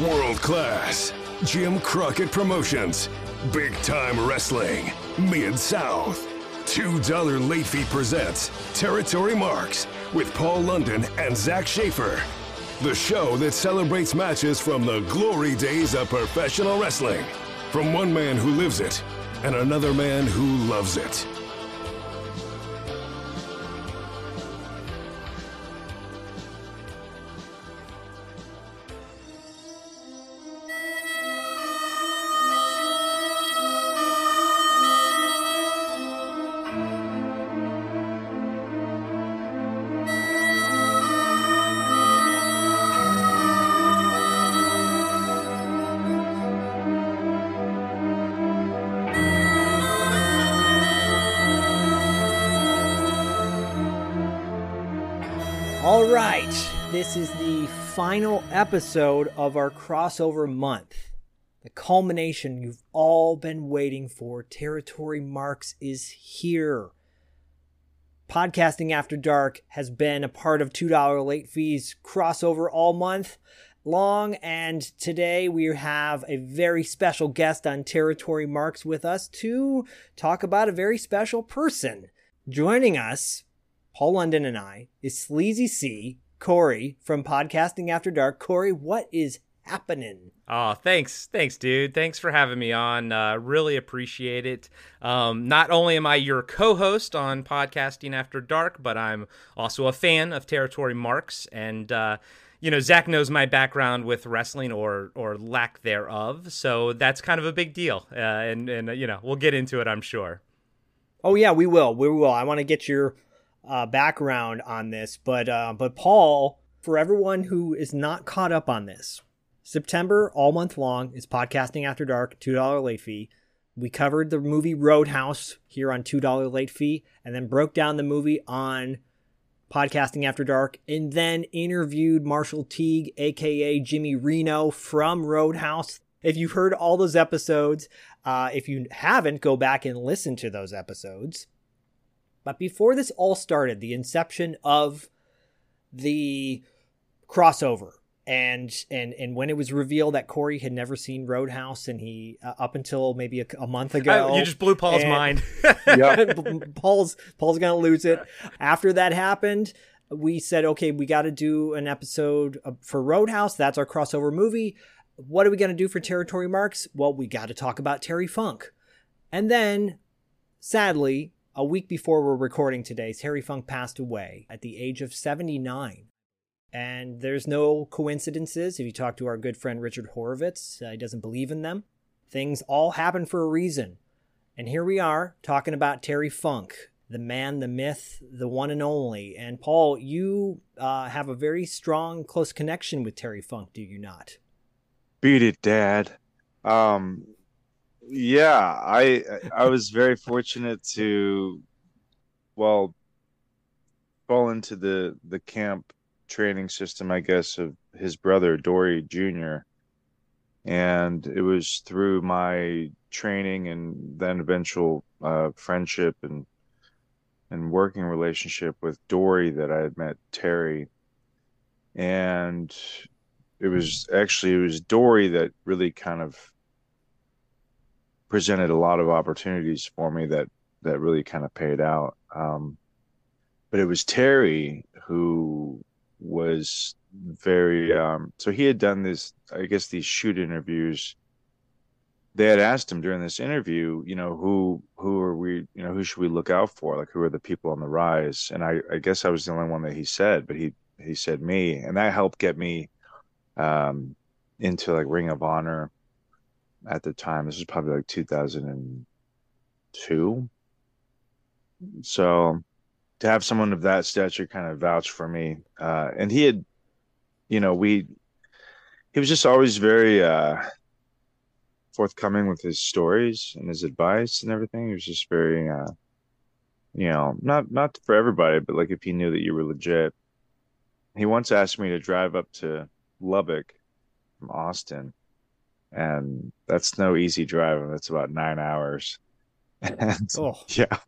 World class. Jim Crockett Promotions. Big time wrestling. Mid South. $2 late fee presents Territory Marks with Paul London and Zach Schaefer. The show that celebrates matches from the glory days of professional wrestling. From one man who lives it and another man who loves it. This is the final episode of our crossover month. The culmination you've all been waiting for. Territory Marks is here. Podcasting After Dark has been a part of $2 late fees crossover all month long, and today we have a very special guest on Territory Marks with us to talk about a very special person. Joining us Paul London and I is Sleazy C, Corey from Podcasting After Dark. Corey, what is happening? Oh, thanks. Thanks, dude. Thanks for having me on. Uh, really appreciate it. Um, not only am I your co host on Podcasting After Dark, but I'm also a fan of Territory Marks. And, uh, you know, Zach knows my background with wrestling or or lack thereof, so that's kind of a big deal. Uh, and and uh, you know, we'll get into it, I'm sure. Oh yeah, we will. We will. I want to get your uh, background on this, but uh, but Paul, for everyone who is not caught up on this, September all month long is podcasting after dark, two dollar late fee. We covered the movie Roadhouse here on two dollar late fee, and then broke down the movie on podcasting after dark, and then interviewed Marshall Teague, aka Jimmy Reno from Roadhouse. If you've heard all those episodes, uh, if you haven't, go back and listen to those episodes. But before this all started, the inception of the crossover and and and when it was revealed that Corey had never seen Roadhouse and he uh, up until maybe a, a month ago Oh, you just blew Paul's and- mind. Paul's Paul's gonna lose it. After that happened, we said, okay, we got to do an episode for Roadhouse. That's our crossover movie. What are we gonna do for Territory Marks? Well, we got to talk about Terry Funk. And then, sadly, a week before we're recording today, Terry Funk passed away at the age of 79. And there's no coincidences. If you talk to our good friend Richard Horowitz, uh, he doesn't believe in them. Things all happen for a reason. And here we are talking about Terry Funk, the man, the myth, the one and only. And Paul, you uh, have a very strong, close connection with Terry Funk, do you not? Beat it, Dad. Um, yeah, I I was very fortunate to, well, fall into the the camp training system, I guess, of his brother Dory Jr. And it was through my training and then eventual uh, friendship and and working relationship with Dory that I had met Terry. And it was actually it was Dory that really kind of presented a lot of opportunities for me that that really kind of paid out. Um, but it was Terry who was very um, so he had done this I guess these shoot interviews. They had asked him during this interview, you know, who who are we, you know, who should we look out for? Like who are the people on the rise? And I, I guess I was the only one that he said, but he he said me, and that helped get me um, into like Ring of Honor at the time. This was probably like 2002. So to have someone of that stature kind of vouch for me, uh, and he had, you know, we, he was just always very uh, forthcoming with his stories and his advice and everything. He was just very, uh, you know, not not for everybody, but like if he knew that you were legit. He once asked me to drive up to Lubbock from Austin, and that's no easy drive. That's about nine hours. And, Oh. yeah,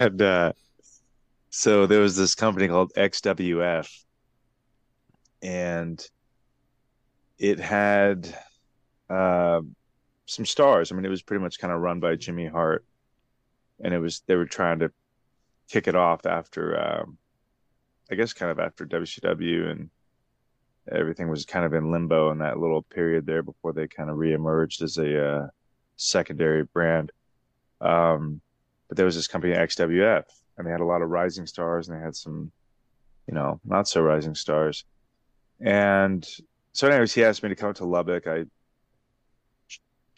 and uh, so there was this company called XWF, and it had uh, some stars. I mean, it was pretty much kind of run by Jimmy Hart, and it was they were trying to kick it off after, um, I guess, kind of after WCW and everything was kind of in limbo in that little period there before they kind of reemerged as a uh, secondary brand. Um, but there was this company XWF, and they had a lot of rising stars, and they had some, you know, not so rising stars. And so, anyways, he asked me to come to Lubbock. I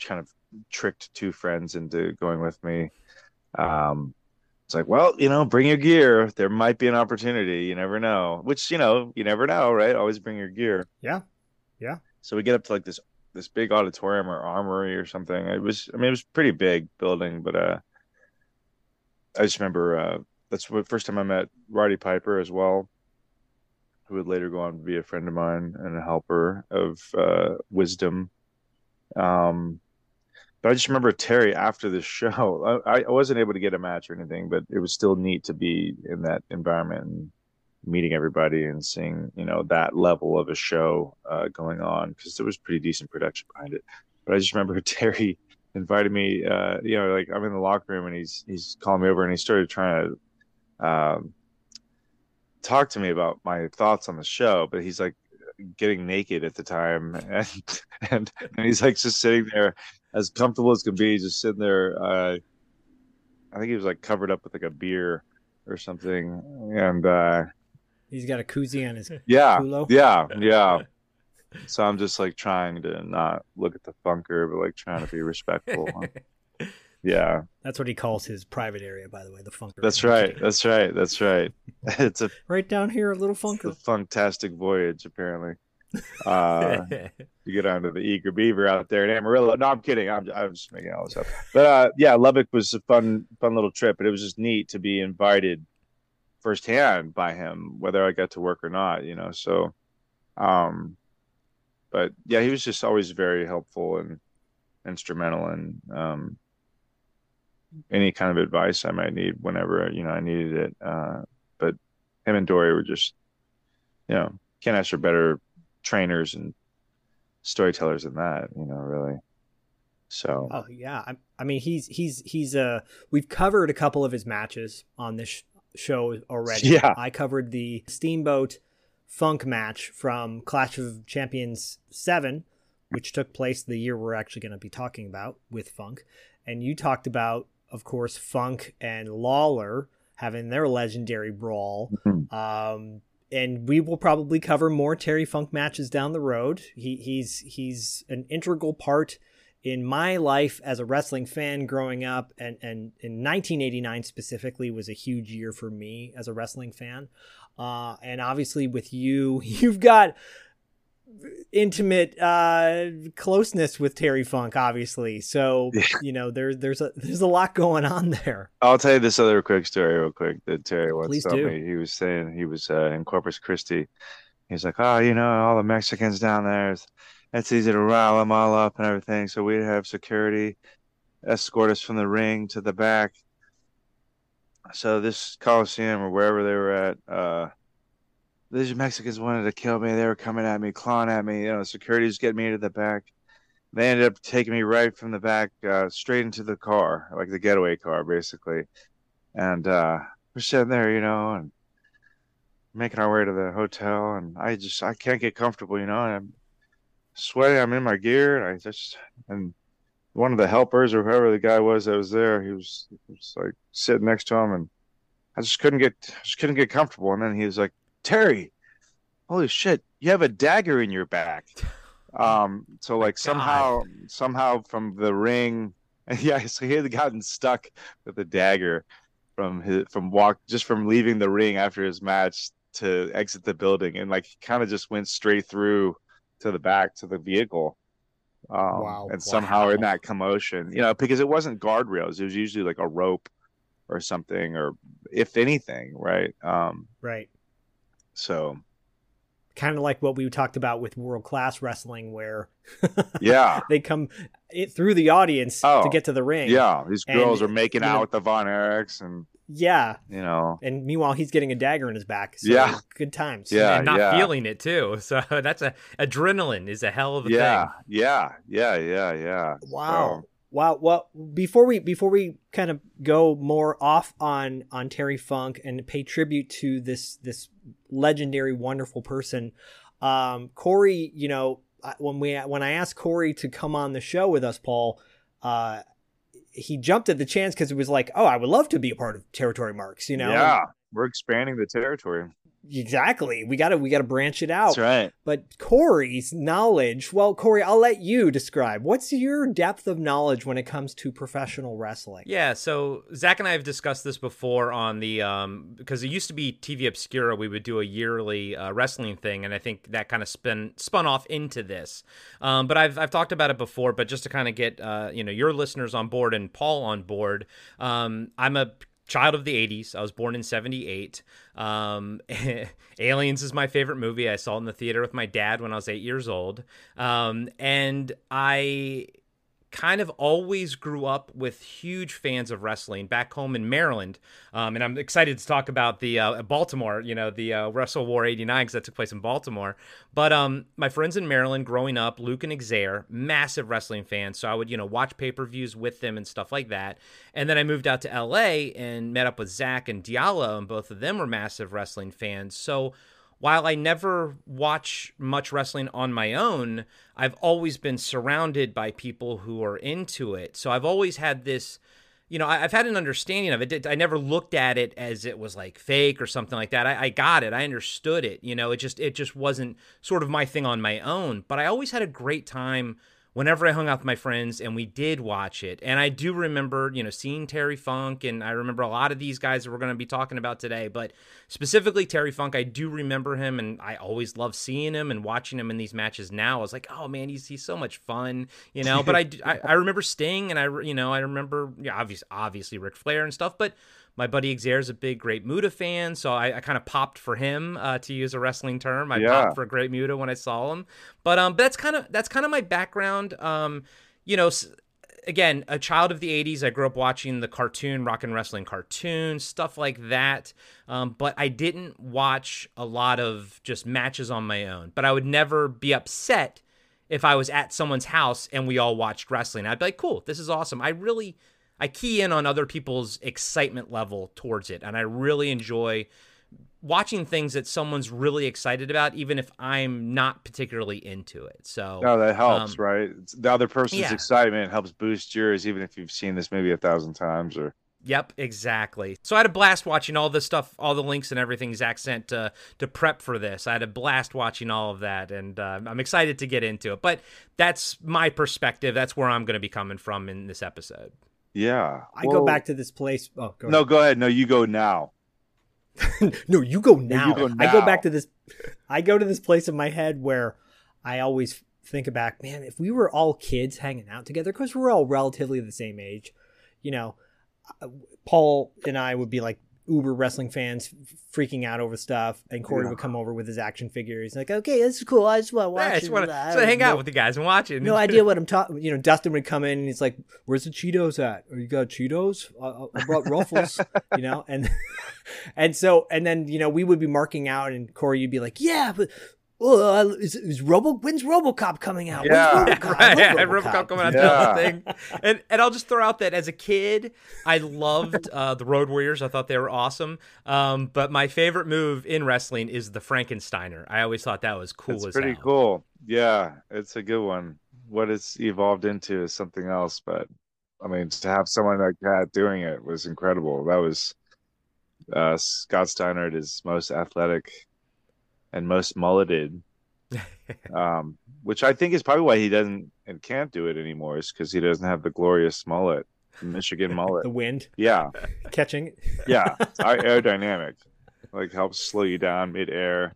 kind of tricked two friends into going with me. Um, it's like, well, you know, bring your gear. There might be an opportunity. You never know. Which, you know, you never know, right? Always bring your gear. Yeah. Yeah. So we get up to like this this big auditorium or armory or something. It was, I mean, it was pretty big building, but uh, I just remember uh, that's the first time I met Roddy Piper as well, who would later go on to be a friend of mine and a helper of uh, wisdom. Um, but I just remember Terry after the show. I, I wasn't able to get a match or anything, but it was still neat to be in that environment and meeting everybody and seeing you know that level of a show uh, going on because there was pretty decent production behind it. But I just remember Terry invited me. Uh, you know, like I'm in the locker room and he's he's calling me over and he started trying to um, talk to me about my thoughts on the show. But he's like getting naked at the time and and, and he's like just sitting there as comfortable as can be, just sitting there. Uh, I think he was like covered up with like a beer or something, and uh, He's got a koozie on his yeah, culo. yeah, yeah. So I'm just like trying to not look at the funker, but like trying to be respectful. yeah, That's what he calls his private area, by the way, the funker. that's right. That's right. That's right. It's a, Right down here, a little it's a funker. fantastic voyage, apparently. Uh, you get onto the Eager Beaver out there in Amarillo. No, I'm kidding. I'm, I'm just making all this up. But uh, yeah, Lubbock was a fun, fun little trip. But it was just neat to be invited firsthand by him, whether I got to work or not. You know, so. Um, but yeah, he was just always very helpful and instrumental in um, any kind of advice I might need whenever you know I needed it. Uh, but him and Dory were just, you know, can't ask for better trainers and storytellers than that. You know, really. So Oh yeah, I, I mean he's he's he's uh we've covered a couple of his matches on this sh- show already. Yeah. I covered the Steamboat Funk match from Clash of Champions 7, which took place the year we're actually going to be talking about with Funk. And you talked about of course Funk and Lawler having their legendary brawl. Mhm. Um and we will probably cover more Terry Funk matches down the road. He he's he's an integral part in my life as a wrestling fan growing up and, and in 1989 specifically was a huge year for me as a wrestling fan uh, and obviously with you you've got intimate uh, closeness with terry funk obviously so Yeah. you know there's there's a there's a lot going on there I'll tell you this other quick story real quick that Terry once Please told do. me. He was saying he was uh, in Corpus Christi. He's like, oh, you know, all the Mexicans down there, it's, it's easy to rile them all up and everything. So we'd have security escort us from the ring to the back. So this Coliseum or wherever they were at, uh, these Mexicans wanted to kill me. They were coming at me, clawing at me. You know, security was getting me to the back. They ended up taking me right from the back, uh, straight into the car, like the getaway car, basically. And uh, we're sitting there, you know, and making our way to the hotel. And I just, I can't get comfortable, you know. And I'm sweating. I'm in my gear, and I just, and one of the helpers or whoever the guy was that was there, he was, he was like sitting next to him, and I just couldn't get, just couldn't get comfortable. And then he was like, Terry, holy shit, you have a dagger in your back. Um, so like somehow, somehow from the ring, yeah, so he had gotten stuck with a dagger from his from walk just from leaving the ring after his match to exit the building and like kind of just went straight through to the back to the vehicle. Um, Wow. And somehow Wow. in that commotion, you know, because it wasn't guardrails, it was usually like a rope or something, or if anything, right? Um, Right. So Kind of like what we talked about with world class wrestling, where yeah, they come it, through the audience Oh, to get to the ring. yeah, these And, girls are making you know- out with the Von Erichs, and Yeah. you know, And meanwhile, he's getting a dagger in his back. So Yeah. Good times. Yeah, and not yeah. feeling it too. So that's a adrenaline is a hell of a yeah, thing. yeah, yeah, yeah, yeah. Wow. Wow. Well, before we before we kind of go more off on on Terry Funk and pay tribute to this this legendary, wonderful person, um, Corey. You know, when we when I asked Corey to come on the show with us, Paul, uh, he jumped at the chance because it was like, oh, I would love to be a part of Territory Marks. You know, yeah, we're expanding the territory. Exactly. We gotta we gotta branch it out. That's right. But Corey's knowledge, well, Corey, I'll let you describe. What's your depth of knowledge when it comes to professional wrestling? Yeah, so Zach and I have discussed this before on the um because it used to be TV Obscura. We would do a yearly uh, wrestling thing, and I think that kind of spun spun off into this. Um, but I've I've talked about it before. But just to kind of get uh, you know your listeners on board and Paul on board, um, I'm a child of the 80s. I was born in 78. Um, Aliens is my favorite movie. I saw it in the theater with my dad when I was eight years old. Um, and I kind of always grew up with huge fans of wrestling back home in Maryland. Um, and I'm excited to talk about the uh, Baltimore, you know, the uh, Wrestle War 89 because that took place in Baltimore. But um, my friends in Maryland growing up, Luke and Xaire, massive wrestling fans. So I would, you know, watch pay per views with them and stuff like that. And then I moved out to LA and met up with Zach and Diallo, and both of them were massive wrestling fans. So while I never watch much wrestling on my own, I've always been surrounded by people who are into it. So I've always had this, you know, I've had an understanding of it. I never looked at it as it was like fake or something like that. I, I got it. I understood it. You know, it just it just wasn't sort of my thing on my own. But I always had a great time whenever I hung out with my friends and we did watch it. And I do remember, you know, seeing Terry Funk and I remember a lot of these guys that we're going to be talking about today, but specifically Terry Funk, I do remember him and I always love seeing him and watching him in these matches now. I was like, "Oh man, he's he's so much fun." You know, but I, I I remember Sting and I you know, I remember yeah, obviously obviously Ric Flair and stuff, but my buddy is a big Great Muta fan, so I, I kind of popped for him uh, to use a wrestling term. I Yeah. popped for Great Muta when I saw him, but um, but that's kind of that's kind of my background. Um, you know, again, a child of the '80s. I grew up watching the cartoon, rock and wrestling cartoon, stuff like that. Um, but I didn't watch a lot of just matches on my own. But I would never be upset if I was at someone's house and we all watched wrestling. I'd be like, cool, this is awesome. I really I key in on other people's excitement level towards it, and I really enjoy watching things that someone's really excited about, even if I'm not particularly into it. So No, that helps, um, right? The other person's yeah. excitement helps boost yours, even if you've seen this maybe a thousand times or. Yep, exactly. So I had a blast watching all the stuff, all the links and everything Zach sent to to prep for this. I had a blast watching all of that, and uh, I'm excited to get into it. But that's my perspective. That's where I'm going to be coming from in this episode. Yeah. I Well, go back to this place. Oh, go No, go ahead. No, you go now. no, you go now. go I go back to this. I go to this place in my head where I always think back, man, if we were all kids hanging out together, because we're all relatively the same age, you know, uh, Paul and I would be like uber wrestling fans freaking out over stuff and Corey Yeah. would come over with his action figure. He's like, okay, this is cool. I just want to watch Yeah, it. want to I so hang have out with the guys and watch it. no idea what I'm talking. You know, Dustin would come in and he's like, "Where's the Cheetos at? Or you got Cheetos? I, I brought Ruffles." you know, and and so and then you know we would be marking out, and Corey, you'd be like, "Yeah, but." Uh, is, is Robo when's RoboCop coming out? Yeah. When's RoboCop? Right, love yeah, RoboCop. RoboCop coming out Yeah. thing. And and I'll just throw out that as a kid, I loved uh, the Road Warriors. I thought they were awesome. Um, but my favorite move in wrestling is the Frankensteiner. I always thought that was cool It's as pretty hell. cool. Yeah, it's a good one. What it's evolved into is something else, but I mean, to have someone like that doing it was incredible. That was uh, Scott Steiner at his most athletic and most mulleted, um, which I think is probably why he doesn't and can't do it anymore, is because he doesn't have the glorious mullet. Michigan mullet. the wind Yeah, catching. yeah. Our aerodynamic like helps slow you down midair.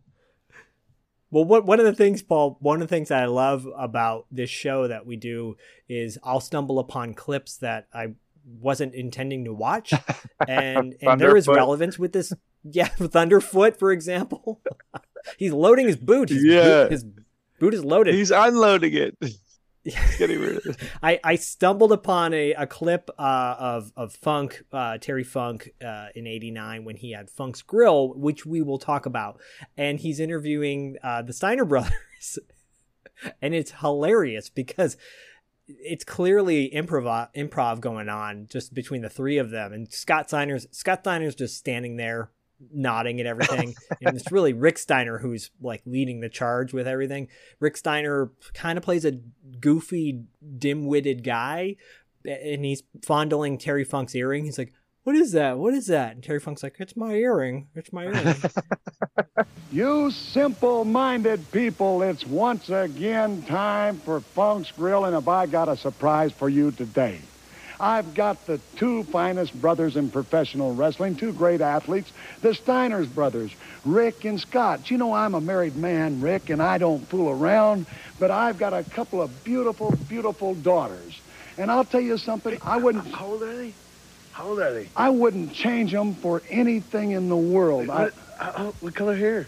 Well, what one of the things, Paul, one of the things that I love about this show that we do is I'll stumble upon clips that I wasn't intending to watch, and and there is relevance with this. Yeah, Thunderfoot, for example, he's loading his boot. His Yeah. boot, his boot is loaded. He's unloading it. Getting rid of it. I, I stumbled upon a, a clip uh, of of Funk uh, Terry Funk uh, in '89 when he had Funk's Grill, which we will talk about, and he's interviewing uh, the Steiner brothers, and it's hilarious because it's clearly improv improv going on just between the three of them, and Scott Steiner's Scott Steiner's just standing there nodding at everything. And it's really rick steiner who's like leading the charge with everything. Rick steiner kind of plays a goofy dim-witted guy and he's fondling terry funk's earring. He's like what is that? What is that? And terry funk's like it's my earring. It's my earring. You simple minded people, it's once again time for Funk's Grill, and have I got a surprise for you today? I've got the two finest brothers in professional wrestling, two great athletes, the Steiners brothers, Rick and Scott. You know, I'm a married man, Rick, and I don't fool around, but I've got a couple of beautiful, beautiful daughters. And I'll tell you something, I wouldn't, How old are they? How old are they? I wouldn't change them for anything in the world. What, uh, uh, what color hair?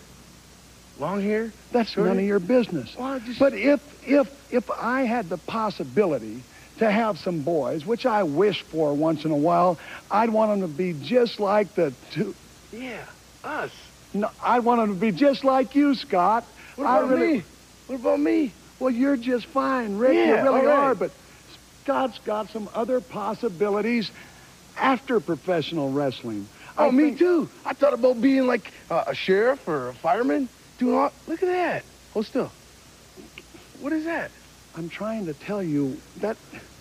Long hair? That's Short none of your business. Well, just- But if if if I had the possibility to have some boys, which I wish for once in a while, I'd want them to be just like the two. Yeah, us. No, I'd want them to be just like you, Scott. What I about really, me? What about me? Well, you're just fine, Rick. Yeah, you really all right. are. But Scott's got some other possibilities after professional wrestling. Oh, I me think- too. I thought about being like uh, a sheriff or a fireman. Doing all. Look at that. Hold still. What is that? I'm trying to tell you that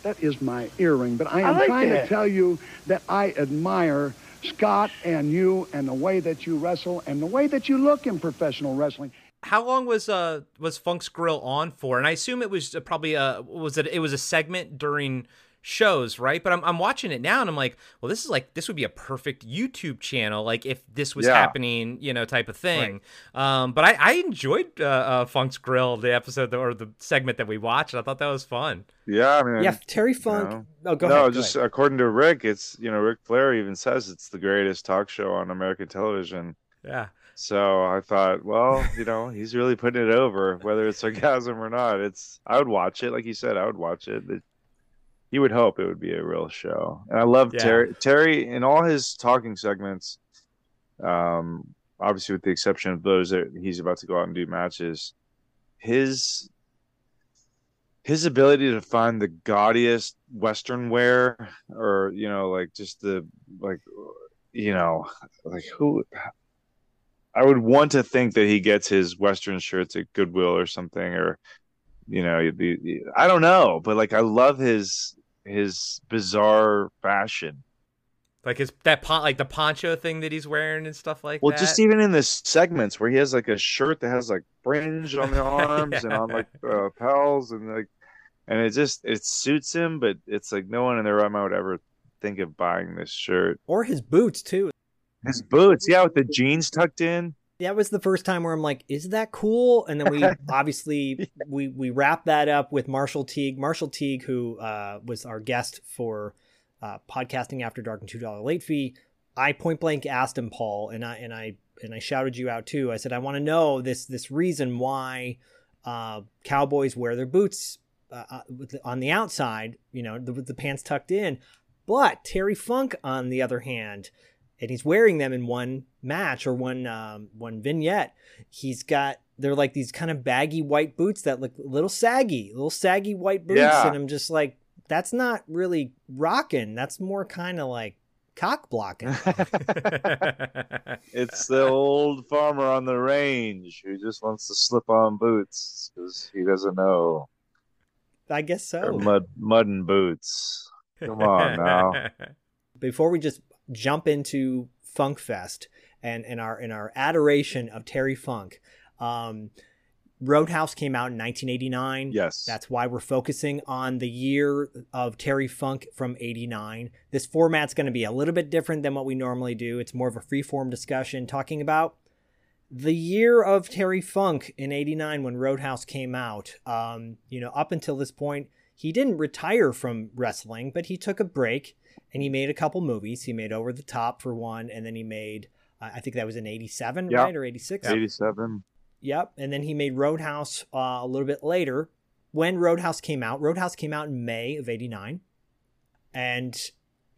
that is my earring, but I I am like trying that. to tell you that I admire Scott and you and the way that you wrestle and the way that you look in professional wrestling. How long was uh was Funk's Grill on for? And I assume it was uh, probably uh was it it was a segment during shows, right? But I'm I'm watching it now and I'm like, well, this is like this would be a perfect YouTube channel, like if this was Yeah. happening, you know, type of thing. Um, but I I enjoyed uh, uh, Funk's Grill, the episode that, or the segment that we watched. I thought that was fun. Yeah, I mean, yeah terry funk know. oh go no, ahead go just ahead. according to Rick, it's you know Ric Flair even says it's the greatest talk show on American television. Yeah. So I thought, well, you know, he's really putting it over, whether it's sarcasm or not. It's I would watch it, like you said, I would watch it. It- you would hope it would be a real show. And I love Yeah. Terry. Terry in all his talking segments, um, obviously with the exception of those that he's about to go out and do matches, his his ability to find the gaudiest Western wear, or you know, like just the like, you know, like who. I would want to think that he gets his Western shirts at Goodwill or something, or you know, the, the I don't know, but like I love his his bizarre fashion. Like his that pon- like the poncho thing that he's wearing and stuff like Well, that. Well, just even in the segments where he has like a shirt that has like fringe on the arms and on like uh, pals and like, and it just it suits him, but it's like no one in their right mind would ever think of buying this shirt. or his boots too His boots, yeah, with the jeans tucked in. That was the first time where I'm like, is that cool? And then we obviously we we wrapped that up with Marshall Teague. Marshall Teague, who uh, was our guest for uh, podcasting after dark and two dollar late fee. I point blank asked him, Paul, and I and I and I shouted you out too. I said, I want to know this this reason why uh, cowboys wear their boots uh, uh, with the, on the outside, you know, the, with the pants tucked in. But Terry Funk, on the other hand, and he's wearing them in one match or one um, one vignette. He's got they're like these kind of baggy white boots that look a little saggy, little saggy white boots, Yeah. and I'm just like, that's not really rocking. That's more kind of like cock blocking. It's the old farmer on the range who just wants to slip on boots because he doesn't know I guess They're so. mud mud and boots. Come on now. Before we just jump into Funk Fest and in our and our adoration of Terry Funk, um, Roadhouse came out in 1989. Yes. That's why we're focusing on the year of Terry Funk from 89. This format's going to be a little bit different than what we normally do. It's more of a free-form discussion talking about the year of Terry Funk in 89 when Roadhouse came out. Um, you know, up until this point, he didn't retire from wrestling, but he took a break and he made a couple movies. He made Over the Top for one, and then he made, uh, I think that was in 87, Yep. right? Or 86? 87. Yep. And then he made Roadhouse uh, a little bit later. When Roadhouse came out, Roadhouse came out in May of 89. And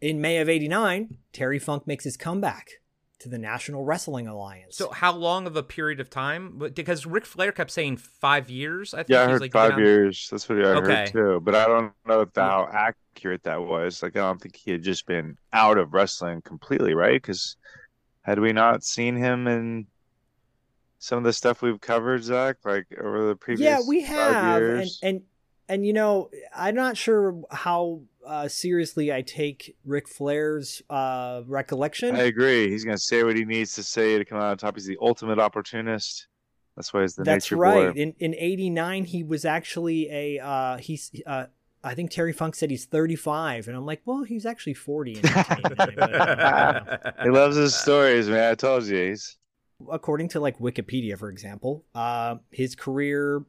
in May of 89, Terry Funk makes his comeback to the National Wrestling Alliance. So how long of a period of time? Because Ric Flair kept saying five years. I think Yeah, I heard like five down- years. That's what I Okay. heard too. But I don't know if how accurate that was. Like, I don't think he had just been out of wrestling completely, right? Because had we not seen him in some of the stuff we've covered, Zach, like over the previous yeah, we five have. And, and, and, you know, I'm not sure how uh, seriously I take Ric Flair's uh, recollection. I agree. He's gonna say what he needs to say to come out on top. He's the ultimate opportunist. That's why he's the That's nature right. boy. In in '89, he was actually a uh, he's. Uh, I think Terry Funk said he's 35, and I'm like, well, he's actually 40 in 1989. but, you know. He loves his stories, man. I told you. He's According to like Wikipedia, for example, uh, his career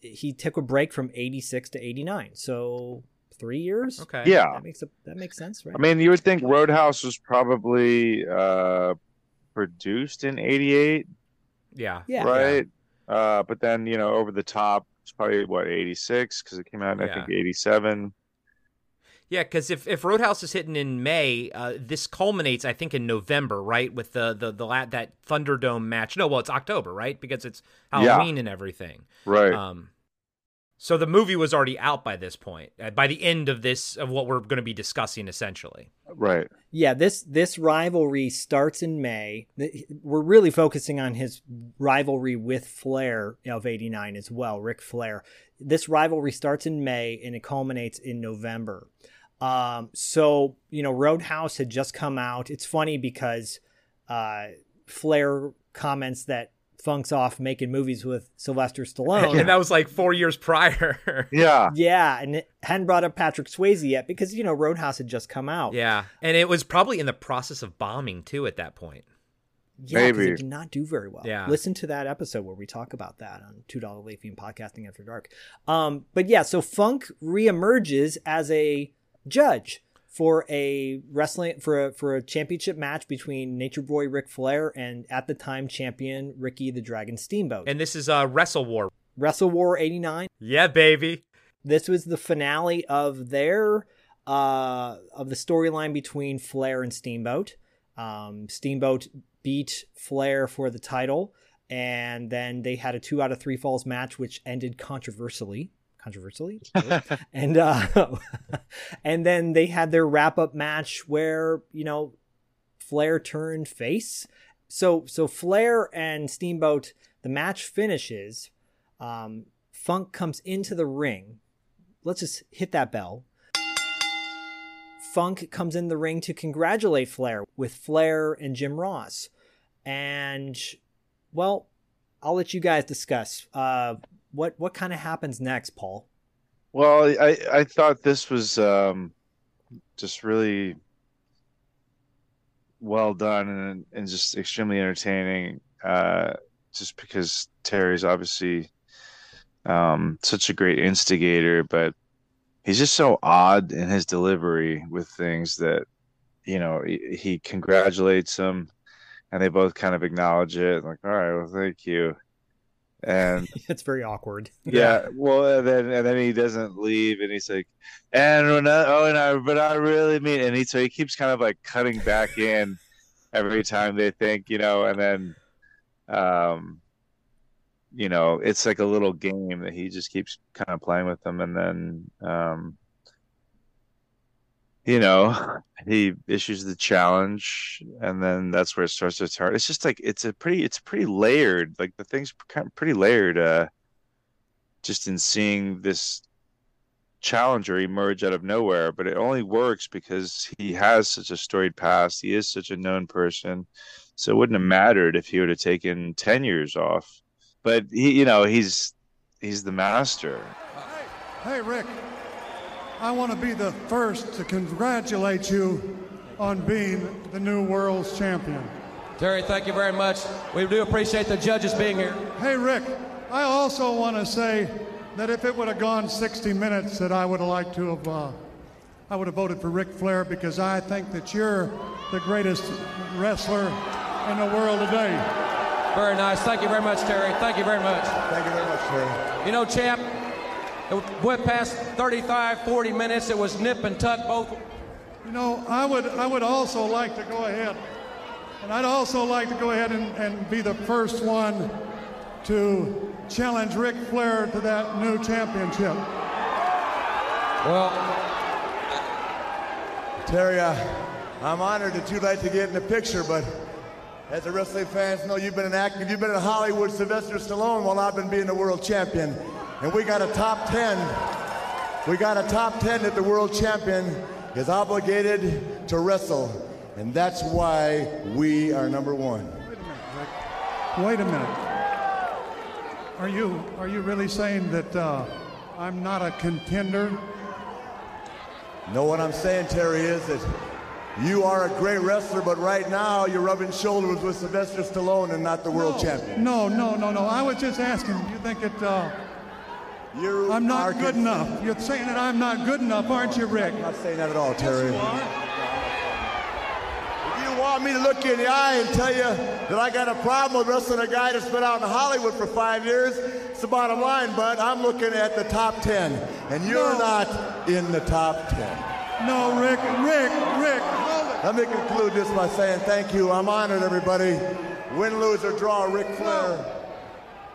he took a break from 86 to 89, so three years. Okay. yeah. that makes a, that makes sense, right? I mean, you would think Roadhouse was probably uh, produced in '88, Yeah. yeah, right? Uh, but then you know, over the top, it's probably what '86 because it came out in I think '87. Yeah, because if, if Roadhouse is hitting in May, uh, this culminates, I think, in November, right? With the the the la- that Thunderdome match. No, well, it's October, right? Because it's Halloween and everything. Right. Um, so the movie was already out by this point. uh, By the end of this, of what we're going to be discussing, essentially. right. Yeah, this this rivalry starts in May. We're really focusing on his rivalry with Flair of '89 as well, Ric Flair. This rivalry starts in May and it culminates in November. Um, so you know, Roadhouse had just come out. It's funny because uh, Flair comments that Funk's off making movies with Sylvester Stallone. And that was like four years prior. Yeah. Yeah, and it hadn't brought up Patrick Swayze yet because you know Roadhouse had just come out. yeah, and it was probably in the process of bombing too at that point. Yeah, because Maybe. it did not do very well. Yeah. Listen to that episode where we talk about that on Two Dollar Late Fee and Podcasting After Dark. Um, but yeah, so Funk reemerges as a judge for a wrestling for a for a championship match between Nature Boy Ric Flair and at the time champion Ricky the Dragon Steamboat. And this is uh, Wrestle War. Wrestle War '89. Yeah, baby. This was the finale of their uh of the storyline between Flair and Steamboat. Um, Steamboat beat Flair for the title, and then they had a two out of three falls match, which ended controversially. Controversially, and uh, and then they had their wrap up match where you know Flair turned face. So so Flair and Steamboat, the match finishes. Um, Funk comes into the ring. Let's just hit that bell. Funk comes in the ring to congratulate Flair with Flair and Jim Ross. And well, I'll let you guys discuss. Uh, what what kind of happens next, Paul? Well, I I thought this was um, just really well done and and just extremely entertaining. Uh, just because Terry's obviously um, such a great instigator, but he's just so odd in his delivery with things that you know he, he congratulates him, and they both kind of acknowledge it, like, all right, well, thank you, and it's very awkward. yeah, well, and then and then he doesn't leave, and he's like, and when oh, and I, but I really mean, and he so he keeps kind of like cutting back in every time they think, you know, and then, um, you know, it's like a little game that he just keeps kind of playing with them, and then, um, you know, he issues the challenge, and then that's where it starts to turn. It's just like it's a pretty, it's pretty layered. Like the thing's kind of pretty layered. Uh, just in seeing this challenger emerge out of nowhere, but it only works because he has such a storied past. He is such a known person. So it wouldn't have mattered if he would have taken 10 years off. But he, you know, he's he's the master. Hey, Rick, I want to be the first to congratulate you on being the new world's champion. Terry, thank you very much. We do appreciate the judges being here. Hey, Rick, I also want to say that if it would have gone 60 minutes, that I would have liked to have, uh, I would have voted for Ric Flair because I think that you're the greatest wrestler in the world today. Very nice. Thank you very much, Terry. Thank you very much. Thank you very much, Terry. You know, champ, it went past 35, 40 minutes. It was nip and tuck both. You know, I would, I would also like to go ahead, and I'd also like to go ahead and, and be the first one to challenge Ric Flair to that new championship. Well, Terry, uh, I'm honored that you'd like to get in the picture, but as the wrestling fans know, you've been an active, you've been in Hollywood, Sylvester Stallone, while I've been being the world champion. And we got a top 10. We got a top 10 that the world champion is obligated to wrestle. And that's why we are number one. Wait a minute. Rick. Wait a minute. Are you, are you really saying that uh, I'm not a contender? No, what I'm saying, Terry, is that you are a great wrestler, but right now you're rubbing shoulders with Sylvester Stallone and not the world champion. No, no, no, no. I was just asking. Do you think that uh, you I'm not good enough? You're saying that I'm not good enough, aren't you, Rick? I'm not saying that at all, Terry. Yes, you are. If you want me to look you in the eye and tell you that I got a problem with wrestling a guy that's been out in Hollywood for five years, it's the bottom line, but I'm looking at the top 10, and you're No. not in the top 10. No, Rick, Rick, Rick. Let me conclude this by saying thank you. I'm honored, everybody. Win, lose, or draw, Ric Flair.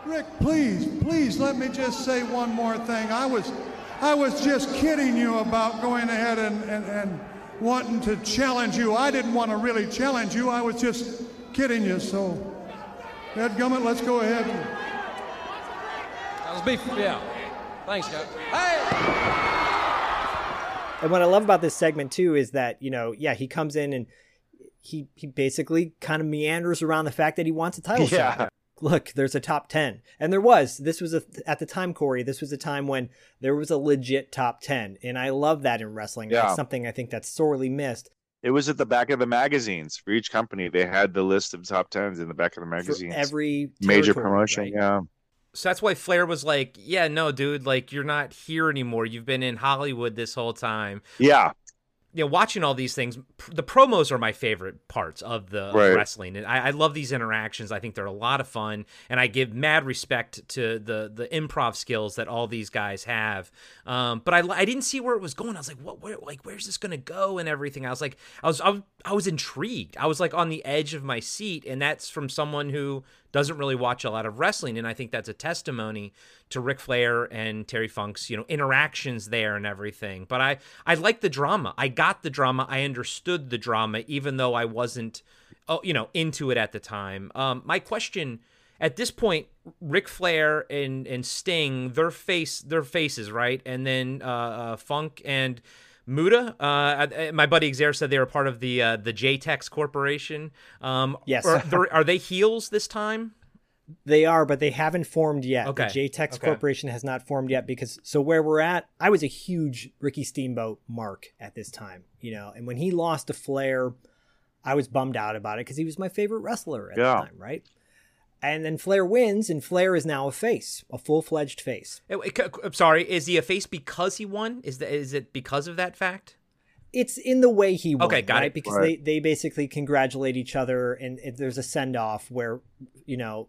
Rick, please, please let me just say one more thing. I was, I was just kidding you about going ahead and, and, and wanting to challenge you. I didn't want to really challenge you. I was just kidding you. So, Ed Gummit, let's go ahead. that was beef. Yeah. Thanks, guys. Hey! And what I love about this segment too is that you know, yeah, he comes in and he he basically kind of meanders around the fact that he wants a title Yeah. shot. Look, there's a top ten, and there was. This was a at the time, Corey. This was a time when there was a legit top ten, and I love that in wrestling. Yeah. That's something I think that's sorely missed. It was at the back of the magazines for each company. They had the list of top tens in the back of the magazines. For every Major promotion, right? yeah. So that's why Flair was like, "Yeah, no, dude, like you're not here anymore. You've been in Hollywood this whole time." Yeah. You know, watching all these things, pr- the promos are my favorite parts of the of wrestling. And I, I love these interactions. I think they're a lot of fun, and I give mad respect to the the improv skills that all these guys have. Um, but I, I didn't see where it was going. I was like, what, where, like, where's this gonna go and everything? I was like, I was, I was, I was intrigued. I was like on the edge of my seat, and that's from someone who doesn't really watch a lot of wrestling, and I think that's a testimony to Ric Flair and Terry Funk's, you know, interactions there and everything. But I, I like the drama. I got the drama. I understood the drama, even though I wasn't, oh, you know, into it at the time. Um, my question at this point, Ric Flair and and Sting, their face, their faces, right, and then uh, uh, Funk and. Muta, uh, my buddy Xair said they were part of the uh, the JTEX Corporation. Um, Yes. are, they're- are they heels this time? They are, but they haven't formed yet. Okay. The JTEX Okay. Corporation has not formed yet because so where we're at, I was a huge Ricky Steamboat mark at this time, you know, and when he lost to Flair, I was bummed out about it because he was my favorite wrestler at Yeah. the time, right? And then Flair wins, and Flair is now a face, a full fledged face. Wait, c- c- I'm sorry. Is he a face because he won? Is that is it because of that fact? It's in the way he won, Okay, got right? it. Because Right. they, they basically congratulate each other, and it, there's a send off where, you know,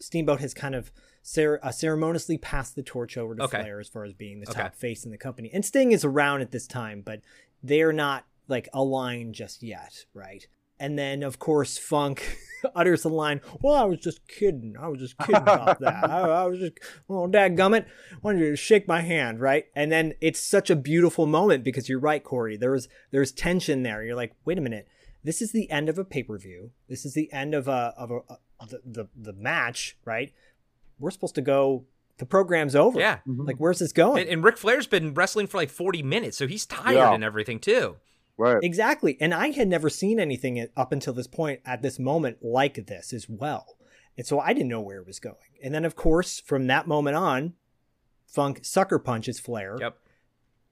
Steamboat has kind of cer- uh, ceremoniously passed the torch over to Okay. Flair as far as being the Okay. top face in the company. And Sting is around at this time, but they're not like aligned just yet, right? And then, of course, Funk utters the line, Well, I was just kidding. I was just kidding about that. I, I was just, oh, dadgummit, wanted you to shake my hand, right? And then it's such a beautiful moment because you're right, Corey. There's, there's tension there. You're like, wait a minute. This is the end of a pay per view. This is the end of a, of a, a the, the, the match, right? We're supposed to go, the program's over. Yeah. Mm-hmm. Like, where's this going? And, and Ric Flair's been wrestling for like 40 minutes, so he's tired Yeah. and everything too. Right. Exactly. And I had never seen anything up until this point at this moment like this as well. And so I didn't know where it was going. And then, of course, from that moment on, Funk sucker punches Flair. Yep.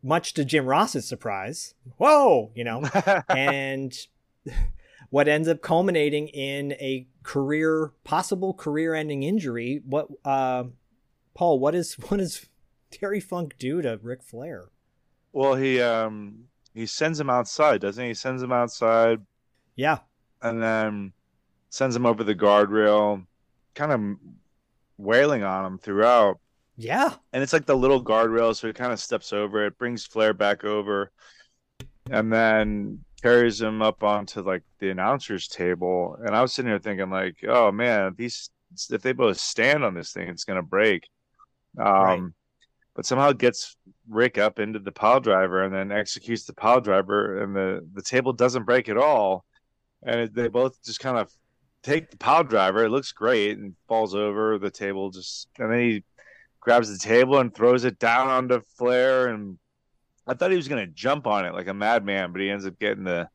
Much to Jim Ross's surprise. Whoa, you know. and what ends up culminating in a career possible career-ending injury. What uh Paul, what is what does Terry Funk do to Ric Flair? Well, he um he sends him outside, doesn't he? He sends him outside. Yeah. And then sends him over the guardrail, kind of wailing on him throughout. Yeah. And it's like the little guardrail, so he kind of steps over it, brings Flair back over, and then carries him up onto like the announcer's table. And I was sitting here thinking, like, oh man, if these if they both stand on this thing, it's gonna break. Um Right. but somehow it gets Ric up into the pile driver and then executes the pile driver and the the table doesn't break at all. And it, they both just kind of take the pile driver. It looks great and falls over the table just and then he grabs the table and throws it down onto Flair and I thought he was gonna jump on it like a madman, but he ends up getting the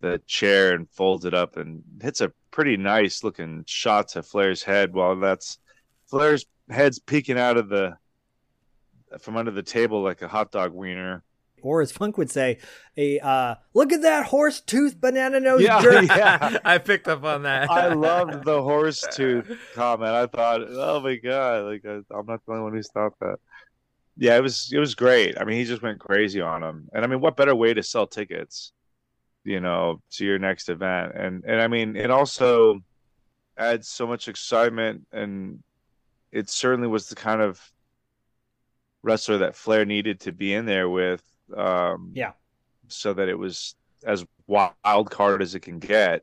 the chair and folds it up and hits a pretty nice looking shot to Flair's head while that's Flair's head's peeking out of the from under the table like a hot dog wiener. Or as Funk would say, a uh look at that horse tooth banana nose Yeah, jerk. yeah. I picked up on that. I loved the horse tooth comment. I thought, oh my god, like I, I'm not the only one who thought that. Yeah, it was it was great. I mean, he just went crazy on him, and I mean, what better way to sell tickets, you know, to your next event? And and I mean, it also adds so much excitement, and it certainly was the kind of wrestler that Flair needed to be in there with. Um, Yeah. so that it was as wild card as it can get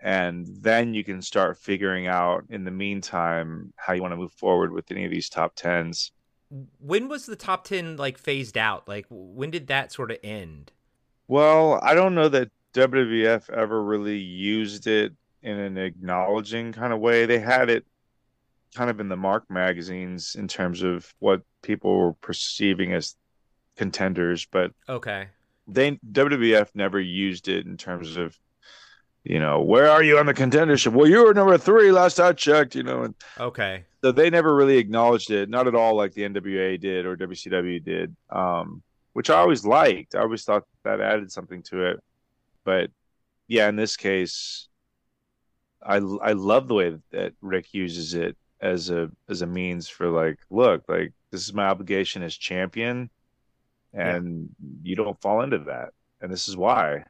and then you can start figuring out in the meantime how you want to move forward with any of these top tens when was the top 10 like phased out? Like when did that sort of end? well i don't know that wwf ever really used it in an acknowledging kind of way they had it kind of in the mark magazines in terms of what people were perceiving as contenders but Okay. they WWF never used it in terms of, you know, where are you on the contendership? Well, you were number three last I checked, you know, and Okay. so they never really acknowledged it, not at all like the NWA did or WCW did, um, which I always liked. I always thought that added something to it, but yeah, in this case, I I love the way that Ric uses it as a as a means for like, look, like this is my obligation as champion, and you don't fall into that, and this is why.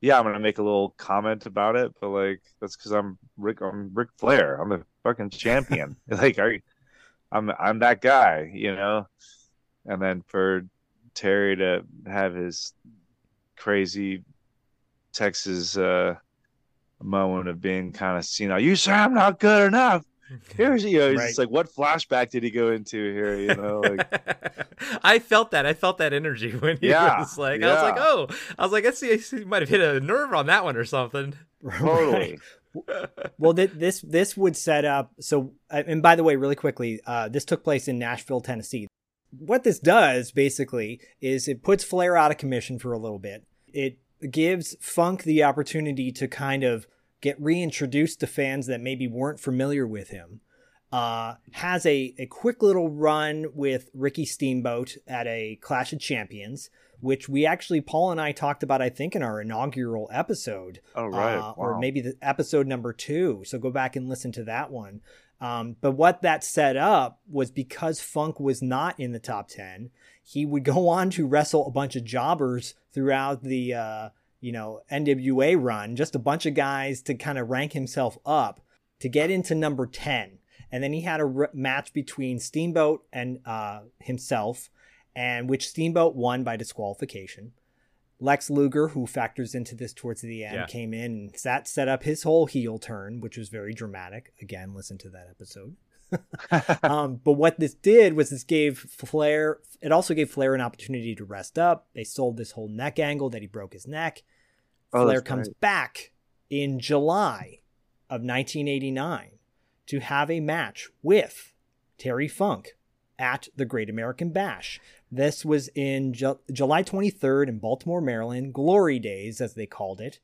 Yeah, I'm gonna make a little comment about it, but like that's because I'm Ric. I'm Ric Flair. I'm a fucking champion. like, are you, I'm I'm that guy, you know. And then for Terry to have his crazy Texas uh, moment of being kind of seen. You say I'm not good enough. Here's you know, he's Right. just like, what flashback did he go into here? You know, like I felt that. I felt that energy when he Yeah, was like, I was like, oh, I was like, I see, he might have hit a nerve on that one or something. totally. well, th- this this would set up. So, and by the way, really quickly, uh, this took place in Nashville, Tennessee. What this does basically is it puts Flair out of commission for a little bit. It gives Funk the opportunity to kind of get reintroduced to fans that maybe weren't familiar with him. Uh, has a, a quick little run with Ricky Steamboat at a Clash of Champions, which we actually, Paul and I talked about, I think, in our inaugural episode Oh right. uh, or maybe the episode number two. So go back and listen to that one. Um, but what that set up was because Funk was not in the top 10, he would go on to wrestle a bunch of jobbers throughout the, uh, you know, NWA run, just a bunch of guys to kind of rank himself up to get into number 10. And then he had a r- match between Steamboat and uh, himself, and which Steamboat won by disqualification. Lex Luger, who factors into this towards the end, Yeah. came in and that set up his whole heel turn, which was very dramatic. Again, listen to that episode. um, but what this did was this gave Flair, it also gave Flair an opportunity to rest up. They sold this whole neck angle that he broke his neck. Oh, Flair comes right. back in July of 1989 to have a match with Terry Funk at the Great American Bash. This was in Ju- July 23rd in Baltimore, Maryland, Glory Days, as they called it.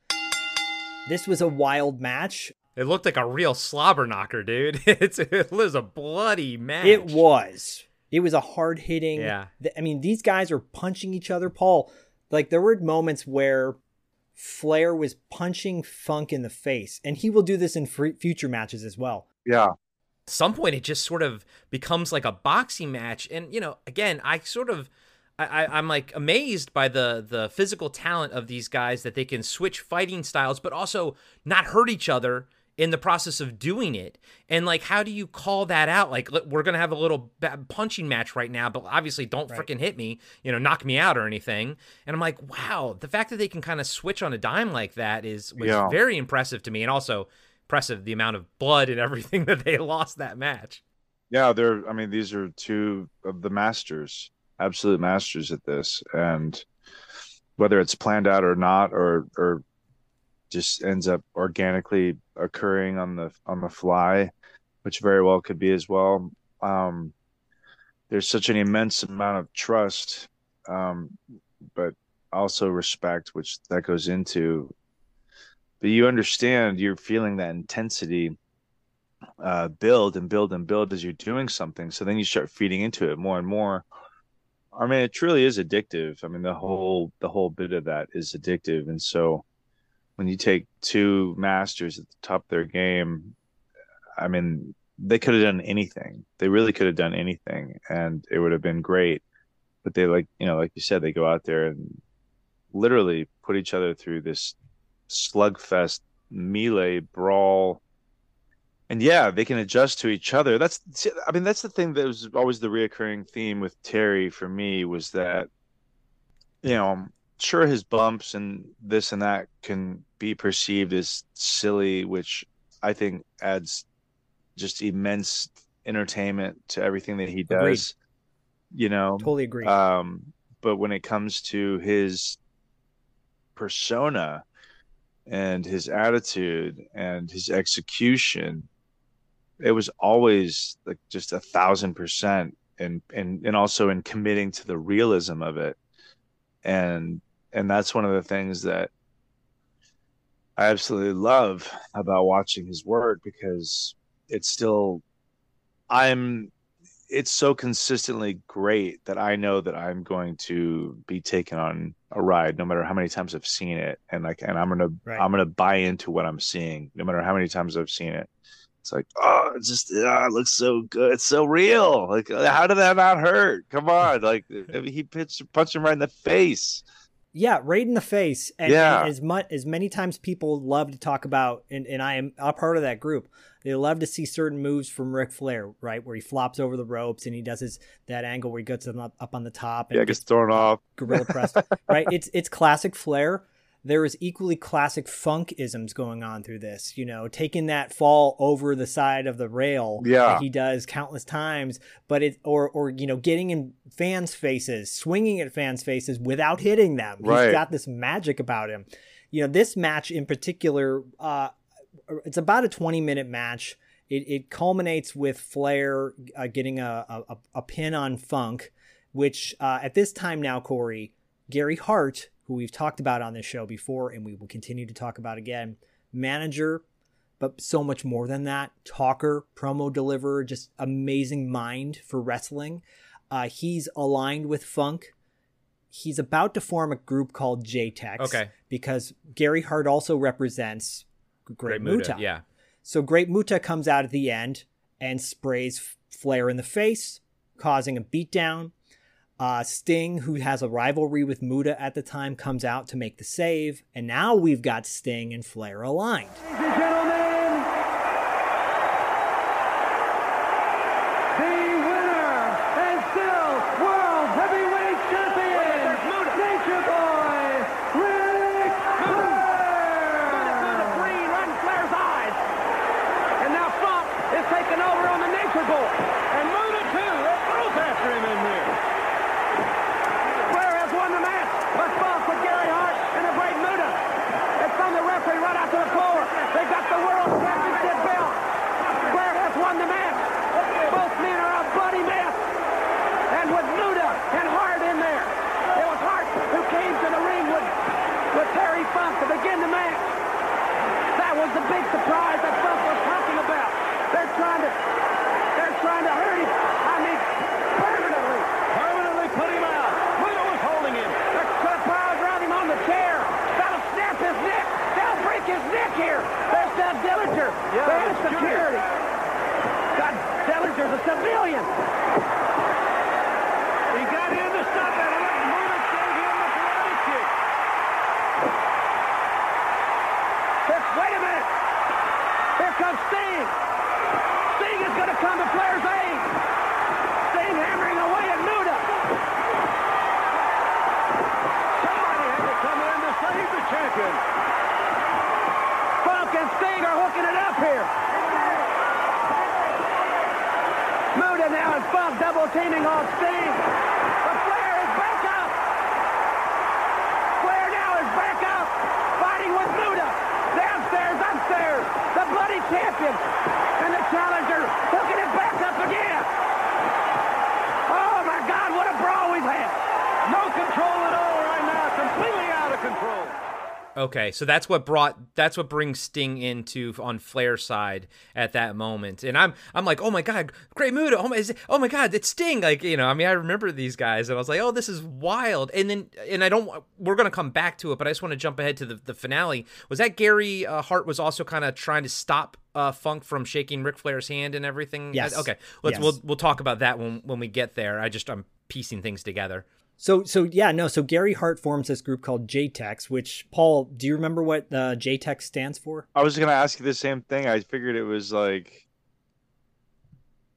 This was a wild match. It looked like a real slobber knocker, dude. It's, it was a bloody match. It was. It was a hard hitting. Yeah. I mean, these guys are punching each other. Paul, like there were moments where Flair was punching Funk in the face, and he will do this in f- future matches as well. Yeah. At some point, it just sort of becomes like a boxing match, and you know, again, I sort of. I, I, am like amazed by the the physical talent of these guys that they can switch fighting styles, but also not hurt each other in the process of doing it. And like, how do you call that out? Like, we're gonna have a little punching match right now, but obviously, don't right. freaking hit me, you know, knock me out or anything. And I'm like, wow, the fact that they can kind of switch on a dime like that is was yeah. very impressive to me, and also impressive the amount of blood and everything that they lost that match. Yeah, they're. I mean, these are two of the masters absolute masters at this, and whether it's planned out or not, or or just ends up organically occurring on the on the fly, which very well could be as well. Um, there's such an immense amount of trust, um, but also respect, which that goes into. But you understand, you're feeling that intensity uh, build and build and build as you're doing something. So then you start feeding into it more and more. I mean, it truly is addictive. I mean, the whole the whole bit of that is addictive, and so when you take two masters at the top of their game, I mean, they could have done anything. They really could have done anything, and it would have been great. But they like you know, like you said, they go out there and literally put each other through this slugfest melee brawl and yeah, they can adjust to each other. That's I mean that's the thing that was always the reoccurring theme with Terry for me was that you know sure his bumps and this and that can be perceived as silly, which I think adds just immense entertainment to everything that he does. Agreed. You know, totally agree. Um, but when it comes to his persona and his attitude and his execution it was always like just a thousand percent and and and also in committing to the realism of it and and that's one of the things that I absolutely love about watching his work because it's still I'm it's so consistently great that I know that I'm going to be taken on a ride no matter how many times I've seen it and like and I'm gonna right. I'm gonna buy into what I'm seeing no matter how many times I've seen it it's like, oh, it just oh, it looks so good. It's so real. Like, how did that not hurt? Come on, like he pitched, punched him right in the face. Yeah, right in the face. And, yeah. And as much as many times people love to talk about, and, and I am a part of that group. They love to see certain moves from Ric Flair, right, where he flops over the ropes and he does his that angle where he gets up, up on the top and yeah, gets thrown off, gorilla press, right? It's it's classic Flair there is equally classic funk isms going on through this, you know, taking that fall over the side of the rail yeah. he does countless times, but it or or you know, getting in fans' faces, swinging at fans' faces without hitting them. Right. He's got this magic about him. You know, this match in particular, uh, it's about a 20 minute match. It, it culminates with Flair uh, getting a, a, a, pin on Funk, which uh, at this time now, Corey, Gary Hart who we've talked about on this show before and we will continue to talk about again. Manager, but so much more than that. Talker, promo deliverer, just amazing mind for wrestling. Uh, he's aligned with Funk. He's about to form a group called JTEX. Okay. Because Gary Hart also represents Great, Great Muta. Muta. Yeah. So Great Muta comes out at the end and sprays Flair in the face, causing a beatdown. Uh, Sting, who has a rivalry with Muta at the time, comes out to make the save, and now we've got Sting and Flair aligned. Million. He got in to stop it. and let Muta save him the karate kick. Here- wait a minute. Here comes Sting. Sting is going to come to Flair's aid. Sting hammering away at Muta. Somebody had to come in to save the champion. Funk and Sting are hooking it up here. Muta now and Funk double teaming on Sting. But Flair is back up. Flair now is back up. Fighting with Muta. Downstairs, upstairs. The bloody champion. And the challenger hooking it back up again. Oh my God, what a brawl we've had. No control at all right now. Completely out of control. Okay, so that's what brought that's what brings Sting into on Flair's side at that moment, and I'm I'm like, oh my god, Great Muta, oh my, it, oh my god, it's Sting, like you know, I mean, I remember these guys, and I was like, oh, this is wild, and then and I don't, we're gonna come back to it, but I just want to jump ahead to the the finale. Was that Gary uh, Hart was also kind of trying to stop uh, Funk from shaking Ric Flair's hand and everything? Yes. Okay, let's Yes. we'll we'll talk about that when when we get there. I just I'm piecing things together. So so yeah, no. So Gary Hart forms this group called JTEX, which Paul, do you remember what uh, JTEX stands for? I was gonna ask you the same thing. I figured it was like,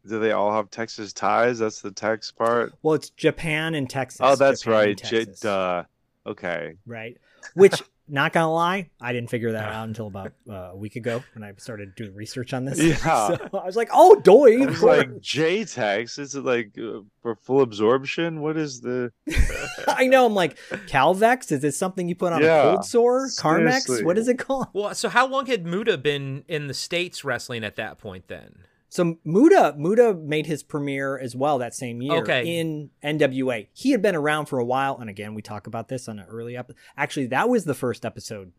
do they all have Texas ties? That's the Tex part. Well, it's Japan and Texas. oh, that's Japan right. J- duh. Okay. right. Which, not gonna lie, I didn't figure that out until about uh, a week ago when I started doing research on this. Yeah. So I was like, oh, doy. I was like JTEX. Is it like uh, for full absorption? What is the? I know. I'm like, Calvex. Is this something you put on Yeah, a cold sore? Carmex. seriously. What is it called? Well, so how long had Muta been in the states wrestling at that point then? So Muta Muta made his premiere as well that same year Okay. in NWA. He had been around for a while, and again, we talk about this on an early episode. Actually, that was the first episode,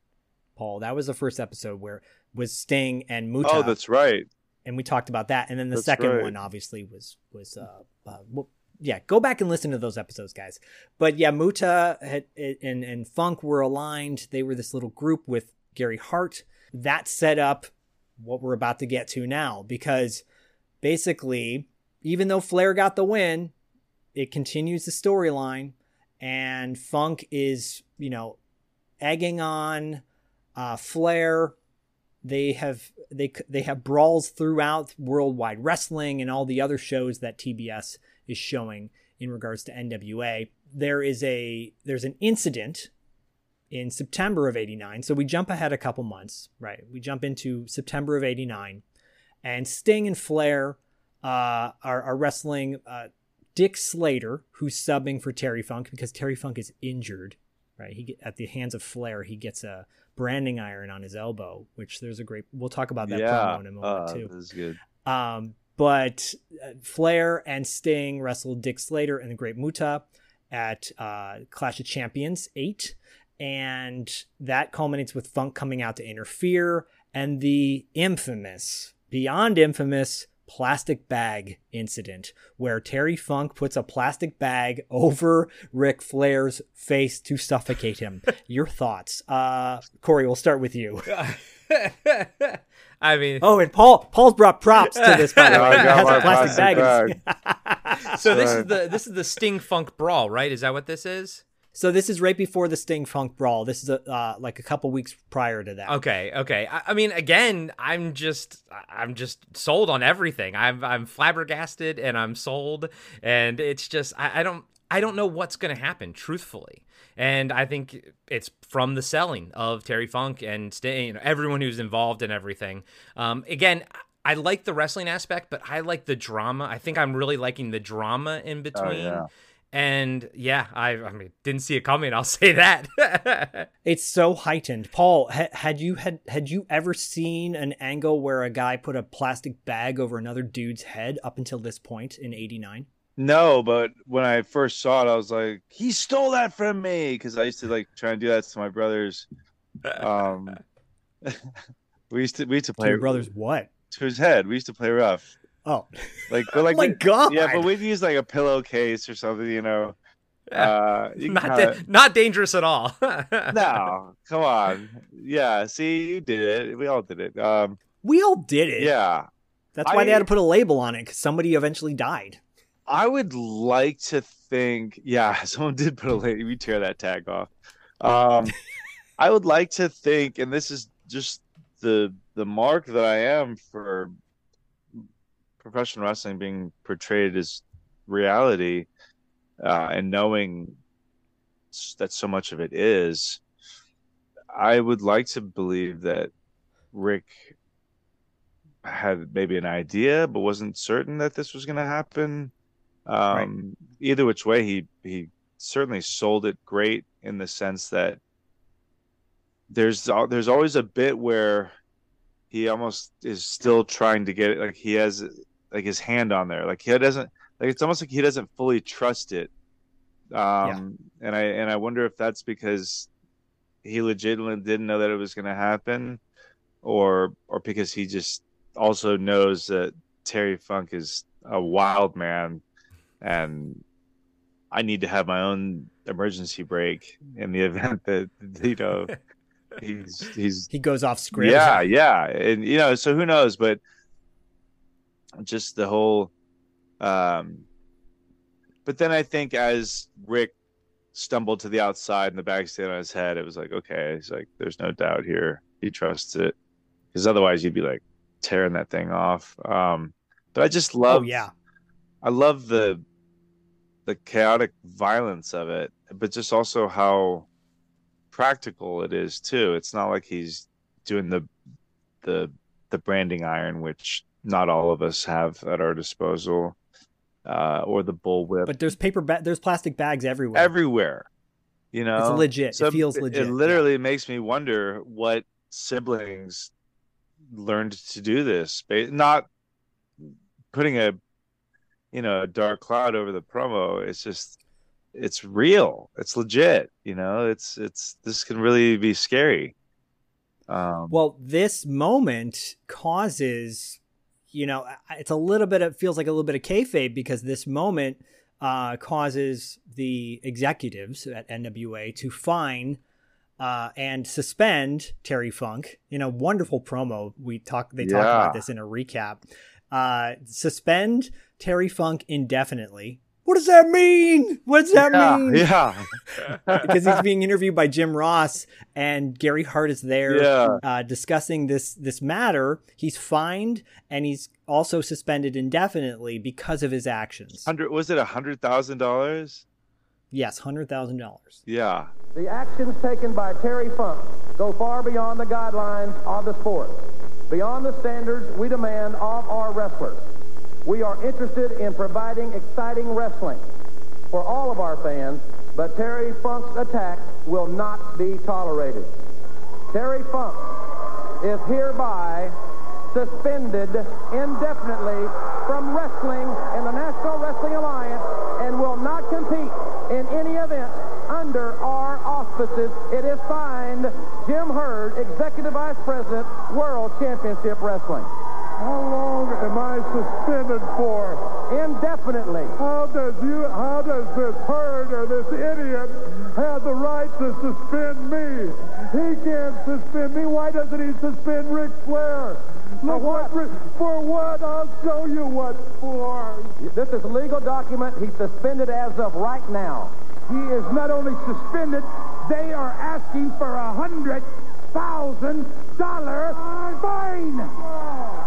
Paul. That was the first episode where was Sting and Muta. Oh, that's right. and we talked about that. And then the That's second right. one, obviously, was was uh, uh well, yeah. Go back and listen to those episodes, guys. But yeah, Muta had, and and Funk were aligned. They were this little group with Gary Hart. That set up what we're about to get to now, because basically, even though Flair got the win, it continues the storyline, and Funk is you know egging on uh, Flair they have they they have brawls throughout worldwide wrestling and all the other shows that TBS is showing in regards to NWA. There is a there's an incident in September of 89. So we jump ahead a couple months, right? We jump into September of 89 and Sting and Flair uh, are, are wrestling uh, Dick Slater, who's subbing for Terry Funk because Terry Funk is injured, right? He get, at the hands of Flair, he gets a branding iron on his elbow, which there's a great. We'll talk about that yeah. promo in a moment uh, too. This is good. Um, but uh, Flair and Sting wrestled Dick Slater and the Great Muta at uh, Clash of Champions 8. And that culminates with Funk coming out to interfere and the infamous, beyond infamous, plastic bag incident where Terry Funk puts a plastic bag over Ric Flair's face to suffocate him. Your thoughts? Uh, Corey, we'll start with you. I mean, Oh, and Paul Paul's brought props to this by the way. I He got has my a plastic plastic in his- so this is the this is the Sting Funk Brawl, right? Is that what this is? So this is right before the Sting Funk Brawl. This is a, uh, like a couple weeks prior to that. Okay, okay. I, I mean, again, I'm just I'm just sold on everything. I'm I'm flabbergasted and I'm sold, and it's just I, I don't I don't know what's gonna happen, truthfully. And I think it's from the selling of Terry Funk and Sting, you know, everyone who's involved in everything. Um, again. I like the wrestling aspect, but I like the drama. I think I'm really liking the drama in between. yeah. And yeah, I, I mean, didn't see it coming. I'll say that. It's so heightened. Paul, ha- had you had had you ever seen an angle where a guy put a plastic bag over another dude's head up until this point in '89? No, but when I first saw it, I was like, he stole that from me because I used to like try and do that to my brothers. Um, we used to we used to To play your brother's what? to his head. We used to play rough, Oh, like but like oh my we- god! yeah, but we'd use like a pillowcase or something, you know. Uh, you not kinda- da- not dangerous at all. no, come on. Yeah, see, you did it. We all did it. Um, we all did it. yeah, That's why I- they had to put a label on it because somebody eventually died. I would like to think, yeah, someone did put a label. We tear that tag off. Um, I would like to think, and this is just the the mark that I am for professional wrestling being portrayed as reality, uh, and knowing that so much of it is. I would like to believe that Ric had maybe an idea, but wasn't certain that this was going to happen. Um, Either which way, he he certainly sold it great in the sense that there's there's always a bit where he almost is still trying to get it, like he has like his hand on there, like he doesn't like it's almost like he doesn't fully trust it. Um, and I and I wonder if that's because he legitimately didn't know that it was going to happen, or or because he just also knows that Terry Funk is a wild man, and I need to have my own emergency brake in the event that you know he's he's He goes off script. yeah, yeah, and you know, so who knows? But just the whole, um, but then I think as Ric stumbled to the outside and the bag stayed on his head, it was like, okay, it's like there's no doubt here. He trusts it, because otherwise you'd be like tearing that thing off. Um, but I just love, Oh yeah. I love the the chaotic violence of it, but just also how practical it is too. It's not like he's doing the the the branding iron, which not all of us have at our disposal, uh, or the bullwhip But there's paper ba- there's plastic bags everywhere. everywhere. You know, It's legit. So It feels legit, It literally makes me wonder what siblings learned to do this. Not putting a you know a dark cloud over the promo. It's just it's real. It's legit. You know, it's it's this can really be scary. Um, Well, this moment causes, you know, it's a little bit. It feels like a little bit of kayfabe because this moment uh, causes the executives at NWA to fine uh, and suspend Terry Funk. in a wonderful promo. We talk. They talk Yeah. about this in a recap. Uh, suspend Terry Funk indefinitely. What does that mean? What does that yeah, mean? yeah. because he's being interviewed by Jim Ross and Gary Hart is there Yeah. uh, discussing this this matter. He's fined and he's also suspended indefinitely because of his actions. Hundred was it a hundred thousand dollars? Yes, hundred thousand dollars. Yeah. The actions taken by Terry Funk go far beyond the guidelines of the sport, beyond the standards we demand of our wrestlers. We are interested in providing exciting wrestling for all of our fans, but Terry Funk's attack will not be tolerated. Terry Funk is hereby suspended indefinitely from wrestling in the National Wrestling Alliance and will not compete in any event under our auspices. It is signed Jim Herd, Executive Vice President, World Championship Wrestling. How long am I suspended for? Indefinitely. How does you? How does this Herd or this idiot have the right to suspend me? He can't suspend me. Why doesn't he suspend Ric Flair? Look what? Ric- For what? I'll show you what for. This is a legal document. He's suspended as of right now. He is not only suspended, they are asking for a hundred thousand dollar fine.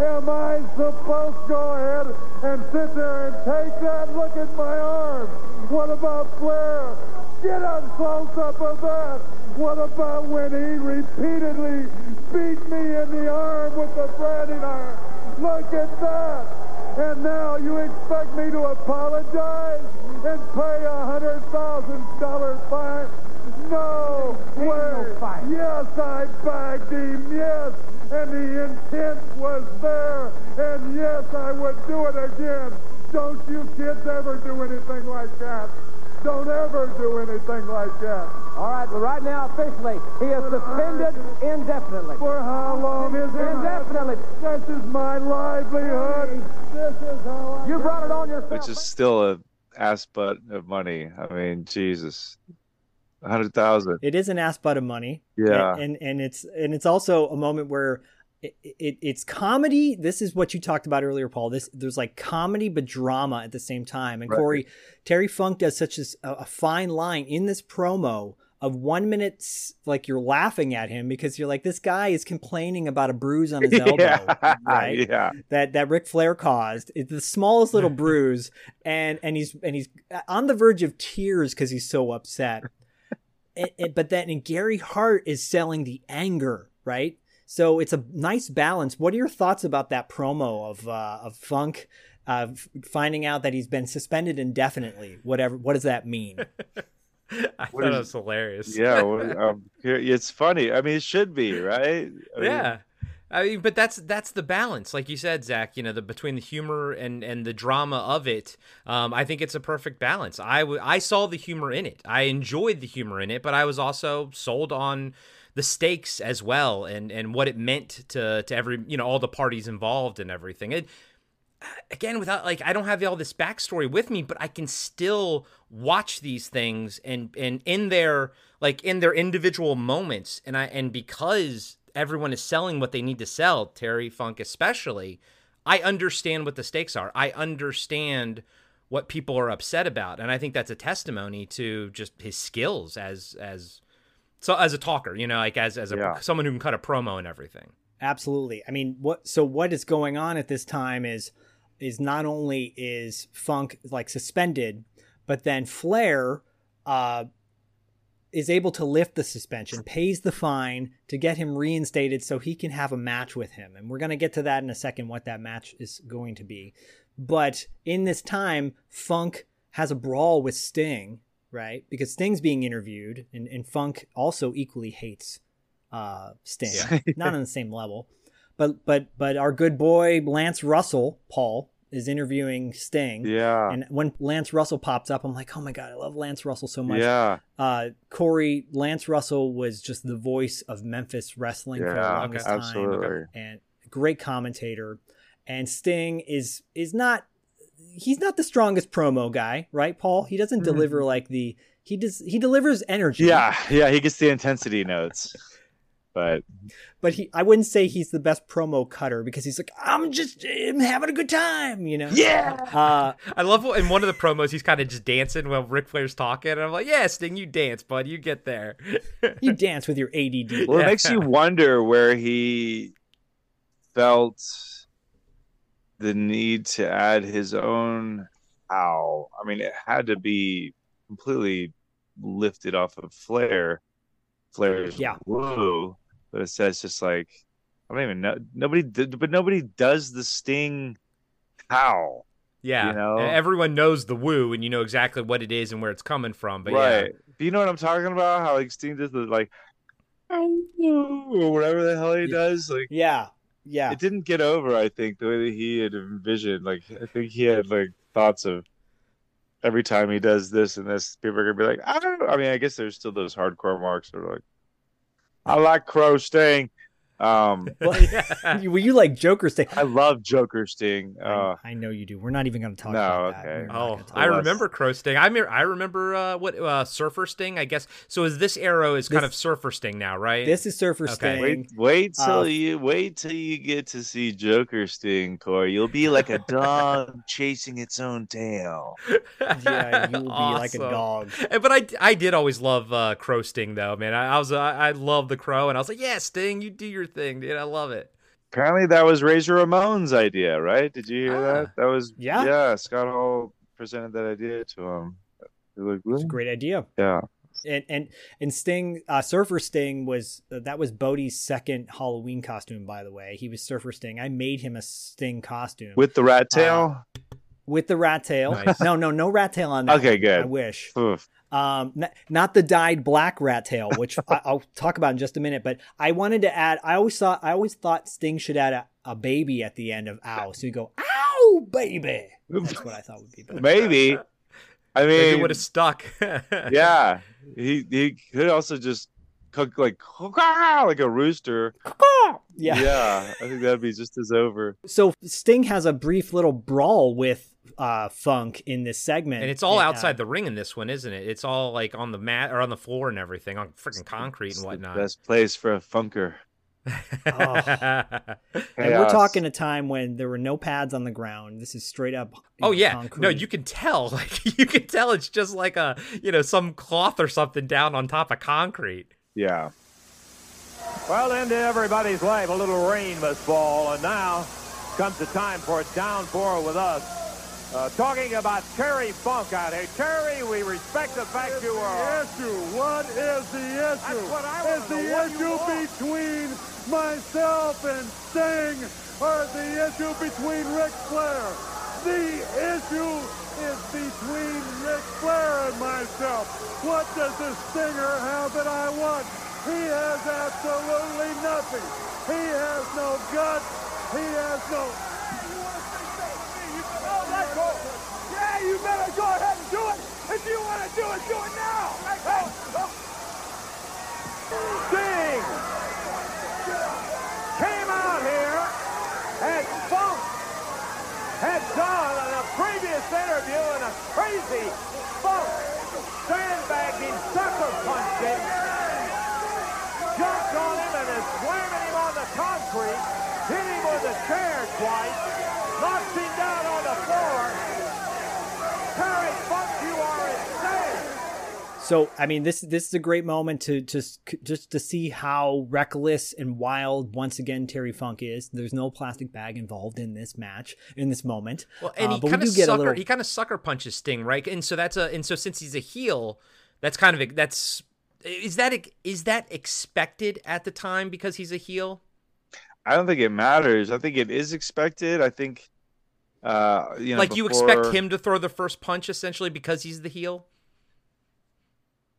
Am I supposed to go ahead and sit there and take that? Look at my arm. What about Flair? Get a close up of that. What about when he repeatedly beat me in the arm with the branding iron? Look at that. And now you expect me to apologize and pay a hundred thousand dollar fine? No way. Yes, I bagged him. Yes, and the intent was there. And yes, I would do it again. Don't you kids ever do anything like that. Don't ever do anything like that. All right, but right now, officially, he is suspended indefinitely. For how long is it? Indefinitely. This is my livelihood. This is how I... You brought it on yourself. Which is still a ass butt of money. I mean, Jesus. A hundred thousand. It is an ass butt of money. Yeah. And, and and it's and it's also a moment where it, it, it's comedy. This is what you talked about earlier, Paul. This there's like comedy but drama at the same time. And Right. Corey Terry Funk does such a, a fine line in this promo of one minute, like you're laughing at him because you're like, this guy is complaining about a bruise on his elbow, yeah, right? yeah. That that Ric Flair caused. It's the smallest little bruise, and and he's and he's on the verge of tears because he's so upset. And- and- but then and Gary Hart is selling the anger, right? So it's a nice balance. What are your thoughts about that promo of uh, of Funk uh, f- finding out that he's been suspended indefinitely? Whatever. What does that mean? I What thought is- it was hilarious. Yeah, well, um, it's funny. I mean, it should be right. I mean, yeah. I mean, but that's that's the balance, like you said, Zach. You know, the between the humor and and the drama of it. Um, I think it's a perfect balance. I w- I saw the humor in it. I enjoyed the humor in it, but I was also sold on the stakes as well, and and what it meant to to every you know all the parties involved and everything. It, again without like I don't have all this backstory with me, but I can still watch these things and and in their like in their individual moments and I and because everyone is selling what they need to sell, Terry Funk especially, I understand what the stakes are. I understand what people are upset about and I think that's a testimony to just his skills as as so as a talker, you know, like as as a Yeah. someone who can cut a promo and everything. Absolutely. I mean, what so what is going on at this time is is not only is Funk like suspended, but then Flair uh is able to lift the suspension, pays the fine to get him reinstated so he can have a match with him. And we're going to get to that in a second what that match is going to be. But in this time, Funk has a brawl with Sting, right? Because Sting's being interviewed and, and Funk also equally hates uh Sting. Yeah. Not on the same level. But but but our good boy Lance Russell, Paul, is interviewing Sting. Yeah. And when Lance Russell pops up, I'm like, oh my god, I love Lance Russell so much. Yeah. Uh, Corey, Lance Russell was just the voice of Memphis wrestling for the longest okay. time, absolutely. and great commentator. And Sting is is not he's not the strongest promo guy, right, Paul? He doesn't deliver like the he does he delivers energy. Yeah, yeah, he gets the intensity notes. But but he I wouldn't say he's the best promo cutter because he's like I'm just I'm having a good time, you know. Yeah. Uh, I love what- in one of the promos he's kind of just dancing while Ric Flair's talking, and I'm like, "Yeah, Sting, you dance, bud. You get there." you dance with your ADD. well, it makes you wonder where he felt the need to add his own how. I mean, it had to be completely lifted off of Flair. Flair's Yeah. woo, but it says just like I don't even know. Nobody did, but nobody does the Sting how. Yeah, You know? everyone knows the woo, and you know exactly what it is and where it's coming from. But right. Do you know what I'm talking about? How like Sting does the like or whatever the hell he does. Like yeah, yeah. it didn't get over. I think the way that he had envisioned. Like I think he had like thoughts of every time he does this and this, people are gonna be like, I don't. know. I mean, I guess there's still those hardcore marks that are like, I like Crow Sting. Um, Well, you, you like Joker Sting? I love Joker Sting. Uh, I know you do. We're not even going to talk No, about that. okay. We're Oh, I about remember Crow Sting. I me- I remember uh, what uh, Surfer Sting. I guess so. Is this arrow is kind of Surfer Sting now, right? This is Surfer Okay. Sting. Wait, wait till Uh, you wait till you get to see Joker Sting, Corey. You'll be like a dog chasing its own tail. Yeah, you will be like a dog. Eh, But I, I did always love uh, Crow Sting though, man. I, I was I, I love the Crow, and I was like, yeah, Sting, you do your thing, dude. I love it. Apparently, that was Razor Ramon's idea, right? Did you hear Ah. that? That was Yeah. yeah. Scott Hall presented that idea to him. They're like, It's a great idea. Yeah, And and and Sting, uh, Surfer Sting was uh, that was Bodie's second Halloween costume, by the way. He was Surfer Sting. I made him a Sting costume with the rat tail. with the rat tail. Nice. No, no, no rat tail on that. Okay, good. I wish. Oof. Um n- not the dyed black rat tail which I, i'll talk about in just a minute but i wanted to add i always thought i always thought sting should add a, a baby at the end of ow so you go ow baby that's what i thought would be better Maybe. I Maybe mean, it would have stuck. yeah. He he could also just cook like like a rooster. yeah. Yeah, I think that'd be just as over. so sting has a brief little brawl with uh funk in this segment and it's all uh, outside the ring in this one, isn't it? It's all like on the mat or on the floor and everything, on freaking concrete It's and the whatnot. best place for a funker. And we're talking a time when there were no pads on the ground. This is straight up. Oh yeah, concrete. no, you can tell. Like you can tell, it's just like a you know some cloth or something down on top of concrete. Yeah. Well, into everybody's life, a little rain must fall, and now comes the time for a downpour with us. Uh, talking about Terry Funk out here. Terry, we respect the fact you are. The issue. What is the issue? That's what I Is the know. What do you issue between myself and Sting, or the issue between Ric Flair? The issue is between Ric Flair and myself. What does the Stinger have that I want? He has absolutely nothing. He has no guts. He has no. Yeah, you better go ahead and do it. If you want to do it, do it now. Sting came out here and Funk had done in a previous interview in a crazy Funk sandbagging, sucker punched him, jumped on him and is slamming him on the concrete, hit him with a chair twice, knocks him the floor. Terry Funk, you are insane. So I mean, this this is a great moment to just just to see how reckless and wild once again Terry Funk is. There's no plastic bag involved in this match in this moment. Well, and Uh, he but we kind of do get a sucker little. he kind of sucker punches Sting, right? And so that's a and so since he's a heel, that's kind of that's is that is that expected at the time because he's a heel? I don't think it matters. I think it is expected. I think, uh, you know, like you expect him to throw the first punch essentially because he's the heel.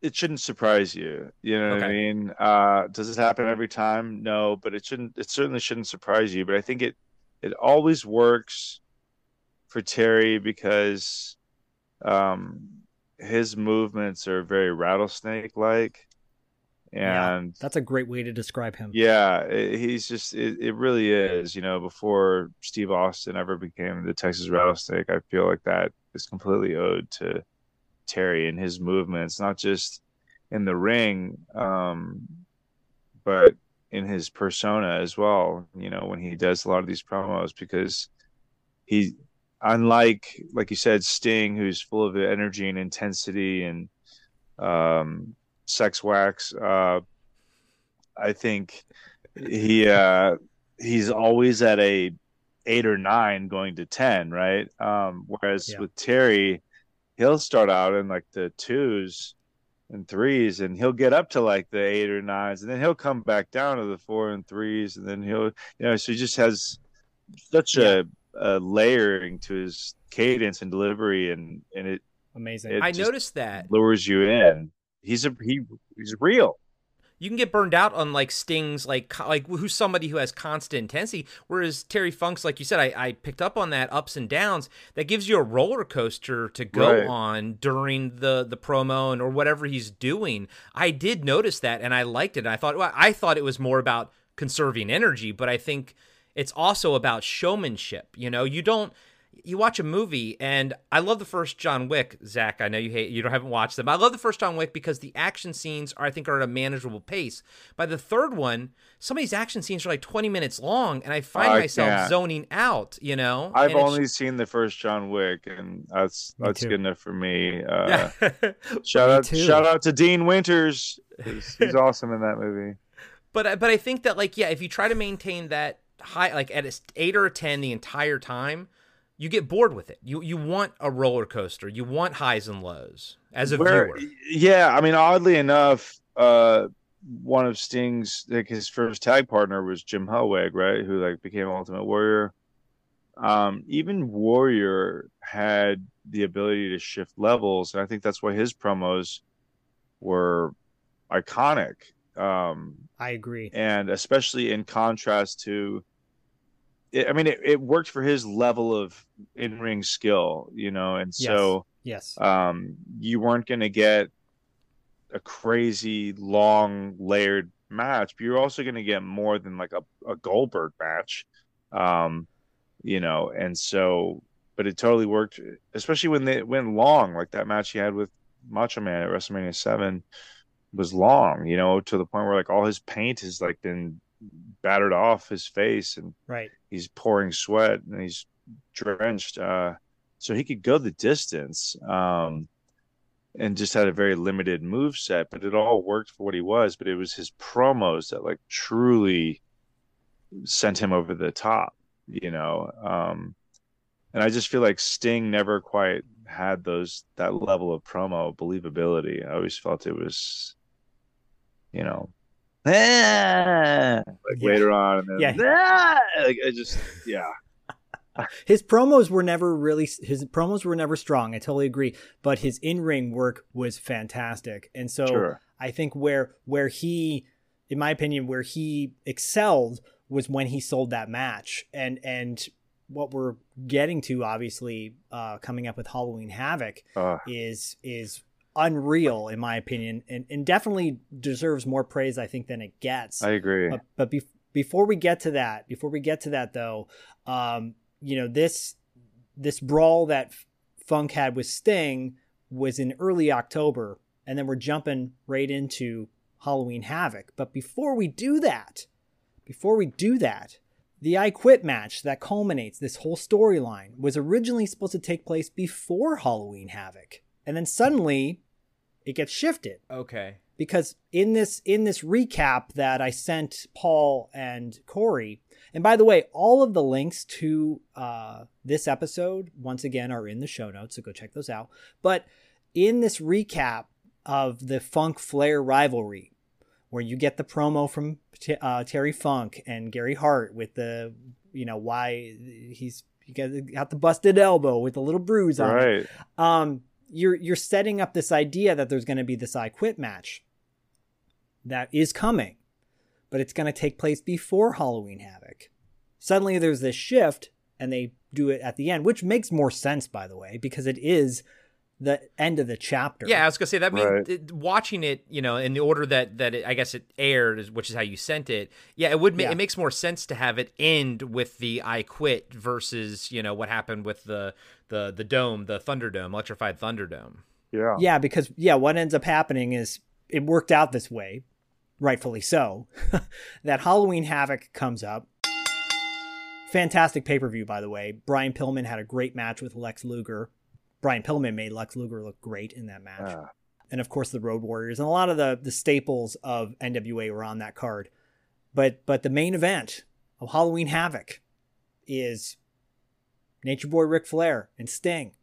It shouldn't surprise you. You know what I mean? Uh, does this happen every time? No, but it shouldn't. It certainly shouldn't surprise you. But I think it it always works for Terry because um, his movements are very rattlesnake like, Yeah, and that's a great way to describe him. Yeah, i- he's just it, it really is, you know, before Steve Austin ever became the Texas Rattlesnake, I feel like that is completely owed to Terry and his movements, not just in the ring, um, but in his persona as well, you know, when he does a lot of these promos because he unlike like you said, Sting, who's full of energy and intensity and um sex wax, uh I think he uh he's always at a eight or nine going to ten, right? Um whereas Yeah. with Terry, he'll start out in like the twos and threes and he'll get up to like the eight or nines and then he'll come back down to the four and threes and then he'll you know so he just has such a, a layering to his cadence and delivery and and it Amazing. it I noticed that. lures you in he's a he he's real you can get burned out on like Sting's like like who's somebody who has constant intensity, whereas Terry Funk's like you said, I, I picked up on that ups and downs. That gives you a roller coaster to go Right. on during the the promo and or whatever he's doing. I did notice that and I liked it. I thought well, I thought it was more about conserving energy, but I think it's also about showmanship. You know, you don't you watch a movie and I love the first John Wick, Zach. I know you hate you don't haven't watched them. I love the first John Wick because the action scenes are I think are at a manageable pace. By the third one, some of these action scenes are like 20 minutes long and I find I myself can't. zoning out, you know? I've And it's- only seen the first John Wick, and that's Me that's too. good enough for me. Uh, shout out, too. shout out to Dean Winters. He's, he's awesome in that movie. But I- but I think that like yeah, if you try to maintain that high like at a s- eight or a ten the entire time, you get bored with it. You you want a roller coaster. You want highs and lows as a Where- viewer. Yeah, I mean, oddly enough, uh, one of Sting's like his first tag partner was Jim Hellwig, right? Who like became Ultimate Warrior. Um, even Warrior had the ability to shift levels, and I think that's why his promos were iconic. Um, I agree. and especially in contrast to it, i mean it, it worked for his level of in-ring skill you know and so Yes. um you weren't going to get a crazy long layered match but you're also going to get more than like a, a goldberg match um you know and so but it totally worked especially when they went long like that match he had with macho man at wrestlemania 7 was long, you know, to the point where like all his paint has like been battered off his face and right. he's pouring sweat and he's drenched. Uh, so he could go the distance. Um, and just had a very limited move set, but it all worked for what he was. But it was his promos that like truly sent him over the top, you know. Um, and I just feel like Sting never quite had those that level of promo believability. I always felt it was, you know, like Yeah. later on, and then Yeah. "Ah!" like I just yeah. his promos were never really his promos were never strong. I totally agree, but his in-ring work was fantastic. And so Sure. I think where where he in my opinion where he excelled was when he sold that match. And and what we're getting to obviously uh coming up with Halloween Havoc Uh, is is unreal in my opinion and, and definitely deserves more praise I think than it gets. I agree. But, but be- before we get to that, before we get to that though, um, you know this this brawl that Funk had with Sting was in early October, and then we're jumping right into Halloween Havoc. But before we do that, before we do that, the I Quit match that culminates this whole storyline was originally supposed to take place before Halloween Havoc, and then suddenly it gets shifted Okay. because in this in this recap that I sent Paul and Corey, and by the way, all of the links to uh, this episode once again are in the show notes, so go check those out. But in this recap of the Funk Flair rivalry, where you get the promo from T- uh, Terry Funk and Gary Hart with the you know why he's you got, got the busted elbow with the little bruise on it right. um, you're you're setting up this idea that there's going to be this I Quit match that is coming, but it's going to take place before Halloween Havoc. Suddenly, there's this shift, and they do it at the end, which makes more sense, by the way, because it is the end of the chapter. Yeah, I was gonna say that. Mean Right. it- watching it, you know, in the order that that it, I guess it aired, which is how you sent it. Yeah, it would. Ma- Yeah. It makes more sense to have it end with the "I quit" versus you know what happened with the the the dome, the Thunderdome, electrified Thunderdome. Yeah. Yeah, because yeah, what ends up happening is it worked out this way, rightfully so. that Halloween Havoc comes up. Fantastic pay per view, by the way. Brian Pillman had a great match with Lex Luger. Brian Pillman made Lex Luger look great in that match. Ah. And of course the Road Warriors and a lot of the the staples of NWA were on that card. But but the main event of Halloween Havoc is Nature Boy Ric Flair and Sting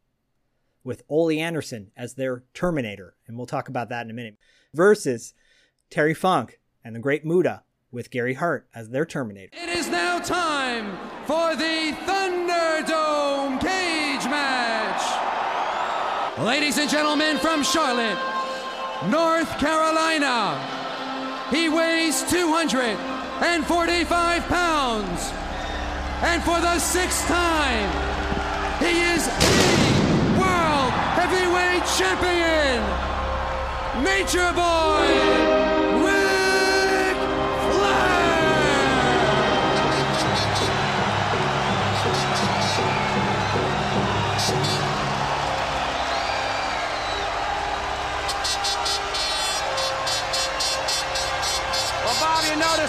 with Ole Anderson as their Terminator, and we'll talk about that in a minute. Versus Terry Funk and the Great Muta with Gary Hart as their Terminator. It is now time for the Thunderdome Ladies and gentlemen from Charlotte, North Carolina, he weighs 245 pounds. And for the sixth time, he is the World Heavyweight Champion, Nature Boy,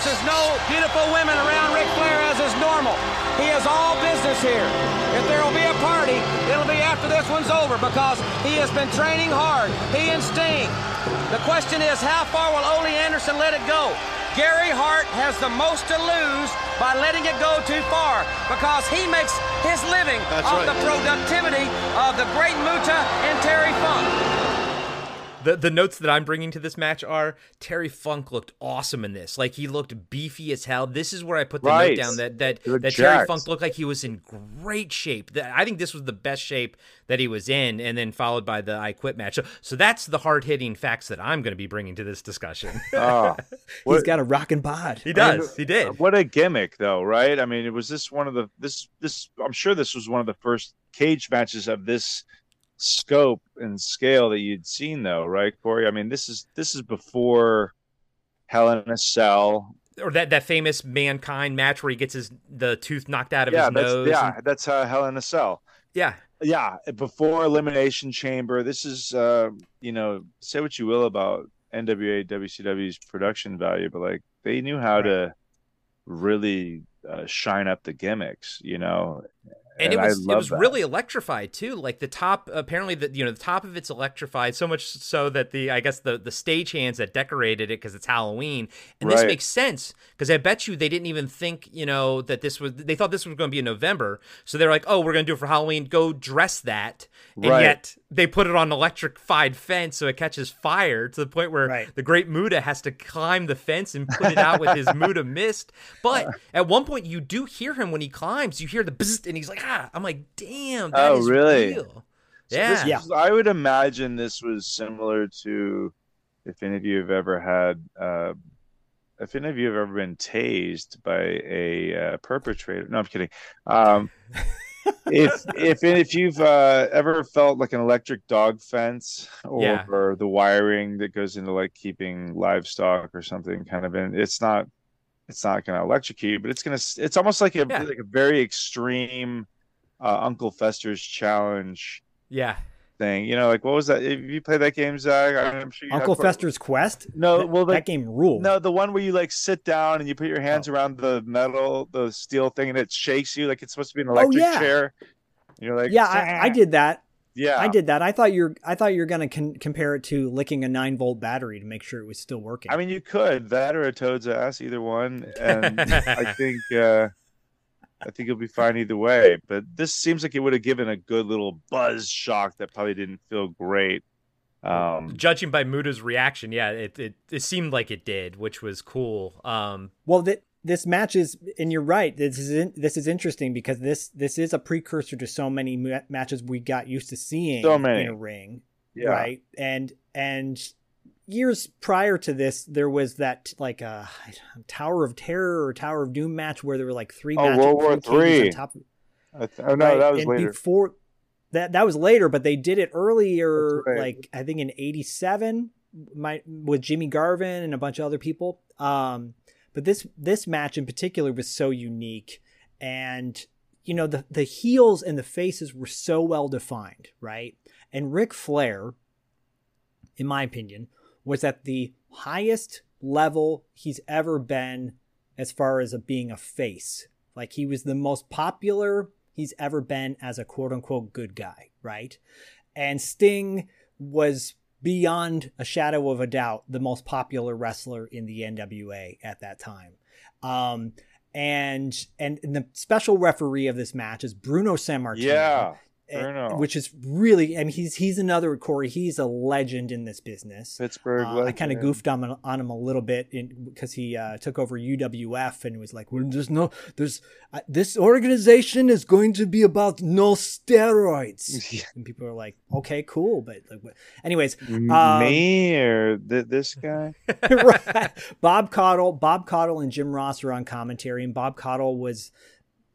There's no beautiful women around Ric Flair as is normal. He is all business here. If there will be a party, it'll be after this one's over because he has been training hard. He and Sting. The question is, how far will Ole Anderson let it go? Gary Hart has the most to lose by letting it go too far because he makes his living That's off right. the productivity of the great Muta and Terry Funk. The the notes that I'm bringing to this match are Terry Funk looked awesome in this. Like he looked beefy as hell. This is where I put the Right. note down that that, He looked that Terry. Funk looked like he was in great shape. That I think this was the best shape that he was in, and then followed by the I Quit match. So, so that's the hard hitting facts that I'm going to be bringing to this discussion. Ah. He's What- got a rockin' bod. he does. He did. What a gimmick, though, right? I mean, it was this one of the this this. I'm sure this was one of the first cage matches of this scope and scale that you'd seen, though, right, Corey? I mean, this is this is before Hell in a Cell. Or that, that famous mankind match where he gets his the tooth knocked out of Yeah, his that's nose. yeah, and- that's uh, Hell in a Cell. yeah. Yeah, before Elimination Chamber. This is, uh, you know, say what you will about NWA WCW's production value, but like they knew how to really uh, shine up the gimmicks, you know. And, it I was it was that. really electrified too. Like the top, apparently the you know the top of it's electrified so much so that the I guess the the stagehands that decorated it because it's Halloween, and this makes sense because I bet you they didn't even think you know that this was they thought this was going to be in November, so they're like, oh, we're going to do it for Halloween, go dress that, and Right. yet they put it on an electrified fence so it catches fire to the point where Right. the great Muta has to climb the fence and put it out with his Muta mist. But at one point, you do hear him when he climbs. You hear the bzzzt, and he's like, ah. I'm like, damn. that Oh, is really? real." So Yeah. this was- I would imagine this was similar to if any of you have ever had, uh, if any of you have ever been tased by a uh, perpetrator. No, I'm kidding. Um, if if if you've uh, ever felt like an electric dog fence or, Yeah. or the wiring that goes into like keeping livestock or something kind of in, it's not it's not going to electrocute you, but it's going to it's almost like a Yeah. like a very extreme uh, Uncle Fester's challenge Yeah. thing. You know, like what was that? If you play that game, Zach, I'm sure Uncle Fester's Quest. No, well, that game ruled. No, the one where you like sit down and you put your Oh. hands around the metal, the steel thing, and it shakes you like it's supposed to be an electric Oh, yeah. chair. You're like, yeah, I, I did that. Yeah, I did that. I thought you're. I thought you're gonna con- compare it to licking a nine volt battery to make sure it was still working. I mean, you could that or a toad's ass, either one, and I think uh, I think you'll be fine either way. But this seems like it would have given a good little buzz shock that probably didn't feel great. Um, Judging by Muta's reaction, yeah, it, it it seemed like it did, which was cool. Um, Well, th- this match is, and you're right. This is in, this is interesting because this this is a precursor to so many ma- matches we got used to seeing So many. in a ring, Yeah. right? And and years prior to this, there was that like a Tower of Terror or Tower of Doom match where there were like three Oh, matches, World War three on top th- oh no, right? that was and later. Before that, that was later, but they did it earlier, right. like I think in '87, my with Jimmy Garvin and a bunch of other people. Um, but this this match in particular was so unique, and you know the the heels and the faces were so well defined, right? And Ric Flair, in my opinion, was at the highest level he's ever been as far as a, being a face. Like he was the most popular he's ever been as a quote unquote good guy, right? And Sting was beyond a shadow of a doubt the most popular wrestler in the NWA at that time. Um, and and the special referee of this match is Bruno Sammartino. Yeah, which is really I mean he's he's another Corey. He's a legend in this business. Pittsburgh. Uh, I kind of goofed on, him- on him a little bit because he uh, took over UWF and was like, well, "There's no, there's uh, this organization is going to be about no steroids." and people are like, "Okay, cool," but like, what? anyways, um, me or th- this guy? right. Bob Caudle, Bob Caudle, and Jim Ross are on commentary, and Bob Caudle was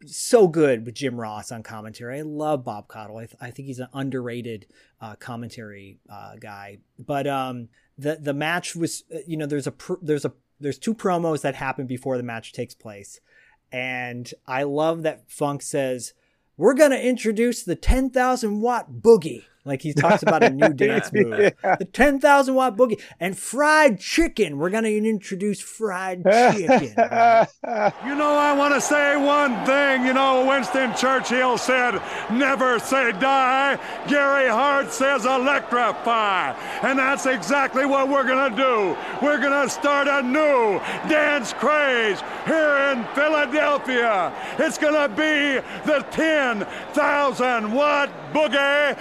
so good with Jim Ross on commentary. I love Bob Caudle. I, th- I think he's an underrated uh, commentary uh, guy. But um, the the match was, uh, you know, there's a pr- there's a there's two promos that happen before the match takes place, and I love that Funk says. We're gonna introduce the ten thousand watt boogie, like he talks about a new dance move. Yeah. The ten thousand watt boogie and fried chicken. We're gonna introduce fried chicken. You know, I want to say one thing. You know, Winston Churchill said, never say die. Gary Hart says electrify. And that's exactly what we're going to do. We're going to start a new dance craze here in Philadelphia. It's going to be the 10,000 watt boogie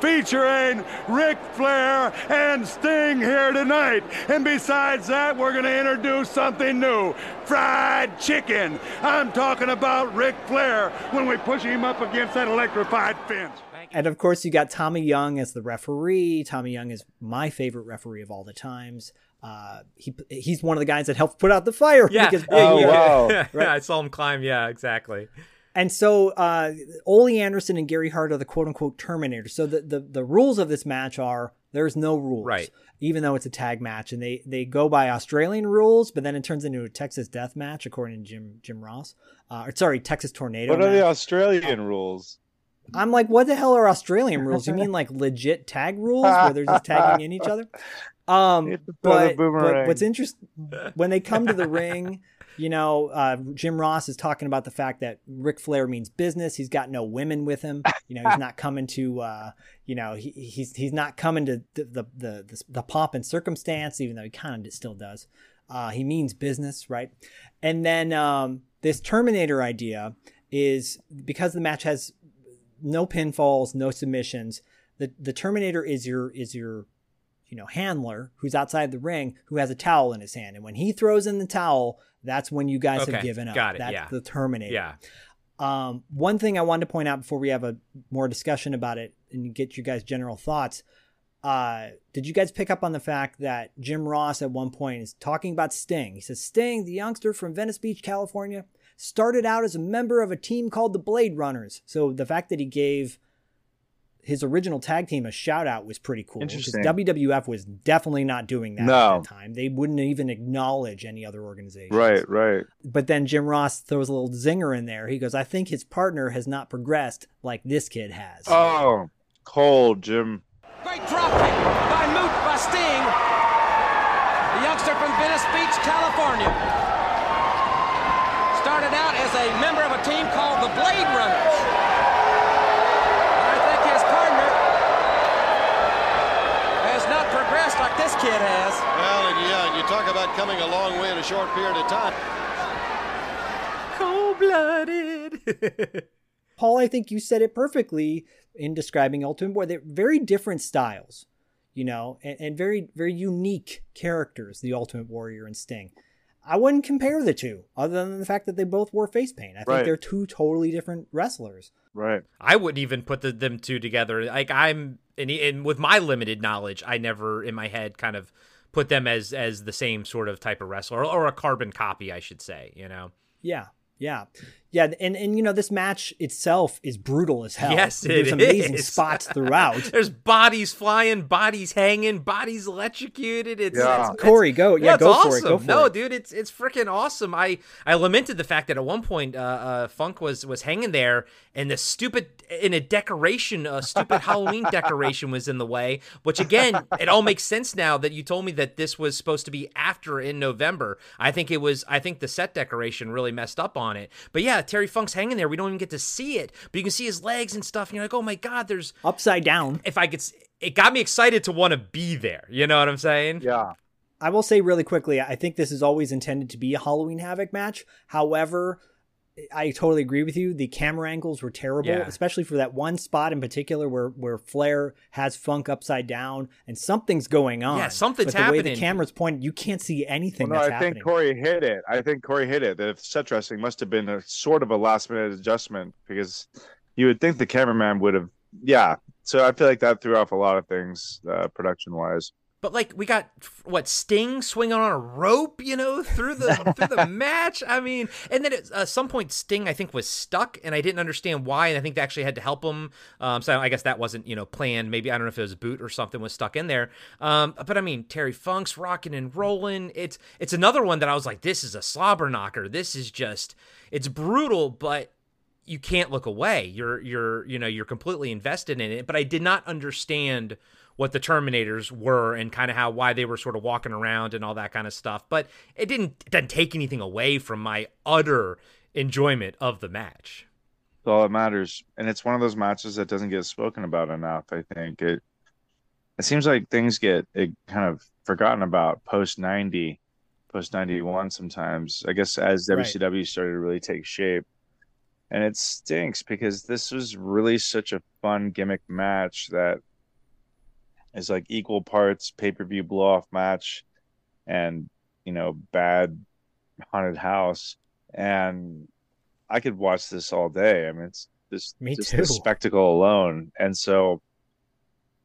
featuring Ric Flair and Sting here tonight. And besides that, we're going to introduce something new fried chicken. I'm talking about Ric Flair when we push him up against that electrified fence. And of course, you got Tommy Young as the referee. Tommy Young is my favorite referee of all the times. Uh, he he's one of the guys that helped put out the fire. yeah. because- Oh, yeah, wow. yeah, I saw him climb. Yeah, exactly. And so uh, Ole Anderson and Gary Hart are the quote unquote terminators. So the, the, the rules of this match are there's no rules. Right. Even though it's a tag match. And they, they go by Australian rules, but then it turns into a Texas death match, according to Jim Jim Ross. Uh, or sorry, Texas tornado. What are the match. Australian rules? I'm like, what the hell are Australian rules? You mean like legit tag rules where they're just tagging in each other? Um, You have to throw the but, but what's interesting when they come to the ring, You know, uh, Jim Ross is talking about the fact that Ric Flair means business. He's got no women with him. You know, he's not coming to, uh, you know, he, he's he's not coming to the the, the the pomp and circumstance, even though he kind of still does. Uh, he means business, right? And then um, this Terminator idea is because the match has no pinfalls, no submissions. The the Terminator is your is your you know handler who's outside the ring who has a towel in his hand, and when he throws in the towel, that's when you guys Okay, have given up. got it, That's yeah. the Terminator. Yeah. Um, one thing I wanted to point out before we have a more discussion about it and get you guys' general thoughts. Uh, did you guys pick up on the fact that Jim Ross at one point is talking about Sting? He says Sting, the youngster from Venice Beach, California, started out as a member of a team called the Blade Runners. So the fact that he gave his original tag team a shout out was pretty cool. 'cause Interesting. WWF was definitely not doing that No. at that time. They wouldn't even acknowledge any other organization. Right, right. But then Jim Ross throws a little zinger in there. He goes, I think his partner has not progressed like this kid has. Oh, cold, Jim. Great drop kick by Moot by Sting. The youngster from Venice Beach, California. Started out as a member of a team called the Blade Runners. And I think his partner has not like this kid has. Well, and yeah, and you talk about coming a long way in a short period of time. Cold blooded. Paul, I think you said it perfectly in describing Ultimate Warrior. They're very different styles, you know, and, and very, very unique characters, the Ultimate Warrior and Sting. I wouldn't compare the two, other than the fact that they both wore face paint. I think Right. they're two totally different wrestlers. Right. I wouldn't even put the, them two together. Like I'm, and, and with my limited knowledge, I never in my head kind of put them as as the same sort of type of wrestler or, or a carbon copy, I should say. You know. Yeah, yeah, yeah, and and you know this match itself is brutal as hell. Yes, there's amazing is. spots throughout. There's bodies flying, bodies hanging, bodies electrocuted. It's, Yeah. it's- it's- Corey, go. Yeah, it's go for it, go for no, it. dude, it's it's freaking awesome. I I lamented the fact that at one point uh, uh, Funk was was hanging there, and the stupid in a decoration, a stupid Halloween decoration was in the way. Which again, it all makes sense now that you told me that this was supposed to be after in November. I think it was. I think the set decoration really messed up on it. But yeah, Terry Funk's hanging there. We don't even get to see it, but you can see his legs and stuff. And you're like, oh my god, there's upside down. If I could, it got me excited to want to be there. You know what I'm saying? Yeah. I will say really quickly, I think this is always intended to be a Halloween Havoc match. However, I totally agree with you. The camera angles were terrible, Yeah. especially for that one spot in particular where where Flair has Funk upside down and something's going on. Yeah, something's but the way happening. the camera's pointed, you can't see anything Well, no, that's I happening. think Corey hit it. I think Corey hit it. The set dressing must have been a sort of a last minute adjustment because you would think the cameraman would have. Yeah. So I feel like that threw off a lot of things uh, production wise. But like we got what Sting swinging on a rope, you know, through the through the match. I mean, and then at uh, some point Sting I think was stuck, and I didn't understand why, and I think they actually had to help him. Um, so I guess that wasn't you know planned. Maybe I don't know if it was a boot or something was stuck in there. Um, but I mean Terry Funk's rocking and rolling. It's it's another one that I was like, this is a slobber knocker. This is just it's brutal, but you can't look away. You're you're you know you're completely invested in it. But I did not understand what the Terminators were and kind of how why they were sort of walking around and all that kind of stuff. But it didn't it doesn't take anything away from my utter enjoyment of the match. That's all that matters. And it's one of those matches that doesn't get spoken about enough. I think it. It seems like things get it kind of forgotten about post ninety, post ninety one. Sometimes I guess as Right. WCW started to really take shape, and it stinks because this was really such a fun gimmick match that is like equal parts pay per view blow off match, and you know bad haunted house, and I could watch this all day. I mean, it's just, Me just too. the spectacle alone. And so,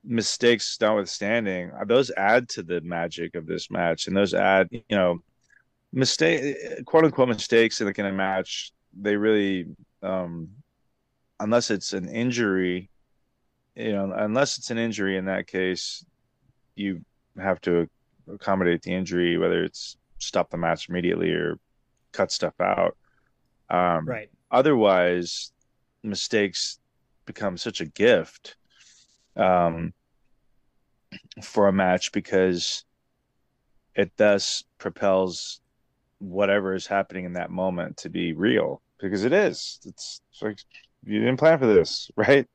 mistakes notwithstanding, uh, those add to the magic of this match, and those add, you know, mistake, quote unquote mistakes in a, in a match. They really, um, unless it's an injury, you know, unless it's an injury in that case, you have to accommodate the injury, whether it's stop the match immediately or cut stuff out. Um, Right. Otherwise, mistakes become such a gift um, for a match because it thus propels whatever is happening in that moment to be real because it is. It's, it's like you didn't plan for this, right?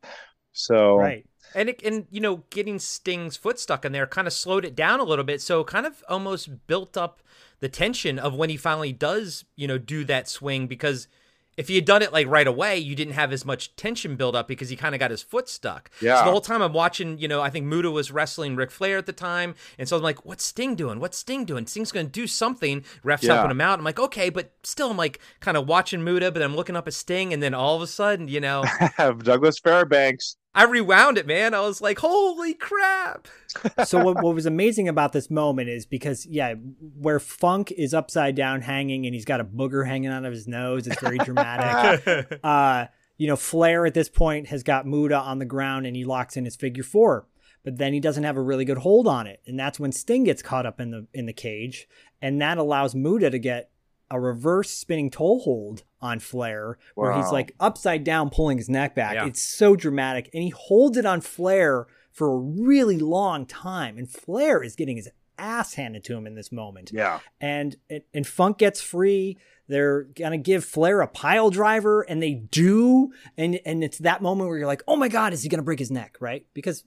So right. And it, and you know, getting Sting's foot stuck in there kind of slowed it down a little bit, so kind of almost built up the tension of when he finally does, you know, do that swing because if he had done it like right away, you didn't have as much tension build up because he kind of got his foot stuck. Yeah. So the whole time I'm watching, you know, I think Muta was wrestling Ric Flair at the time, and so I'm like, what's Sting doing? What's Sting doing? Sting's going to do something. Refs Yeah. helping him out. I'm like, okay, but still, I'm like kind of watching Muta, but I'm looking up at Sting, and then all of a sudden, you know, Douglas Fairbanks. I rewound it, man. I was like, holy crap. so what, what was amazing about this moment is because yeah where funk is upside down hanging and he's got a booger hanging out of his nose it's very dramatic uh you know flair at this point has got muta on the ground and he locks in his figure four but then he doesn't have a really good hold on it and that's when sting gets caught up in the in the cage and that allows muta to get a reverse spinning toe hold on Flair, where he's like upside down pulling his neck back. Yeah. It's so dramatic. And he holds it on Flair for a really long time. And Flair is getting his ass handed to him in this moment. Yeah. And and Funk gets free. They're gonna give Flair a pile driver, and they do. And and it's that moment where you're like, oh my god, is he gonna break his neck? Right? Because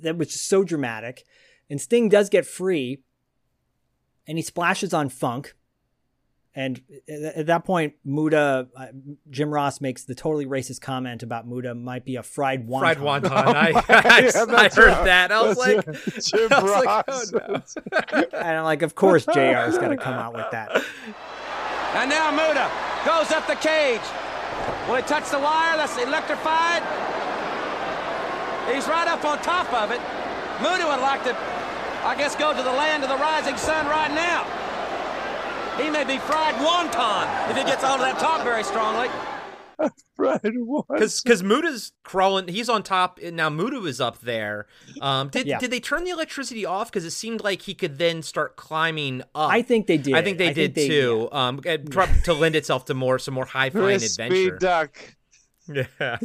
that was just so dramatic. And Sting does get free, and he splashes on Funk. And at at that point, Muta, uh, Jim Ross makes the totally racist comment about Muta might be a fried wonton. Fried wonton. I, I, Yeah, I heard right. that. I was like, That's Jim I was like, oh no. and I'm like, of course, JR's got to come out with that. And now Muta goes up the cage. Will he touch the wire? That's electrified. He's right up on top of it. Muta would like to, I guess, go to the land of the rising sun right now. He may be fried wonton if he gets onto that top very strongly. Fried wonton. Because because Muta's crawling, he's on top, and now Muta is up there. Um, did Yeah. did they turn the electricity off? Because it seemed like he could then start climbing up. I think they did. I think they I did think they- too. Um, to lend itself to more some more high flying Crispy adventure. duck. Yeah.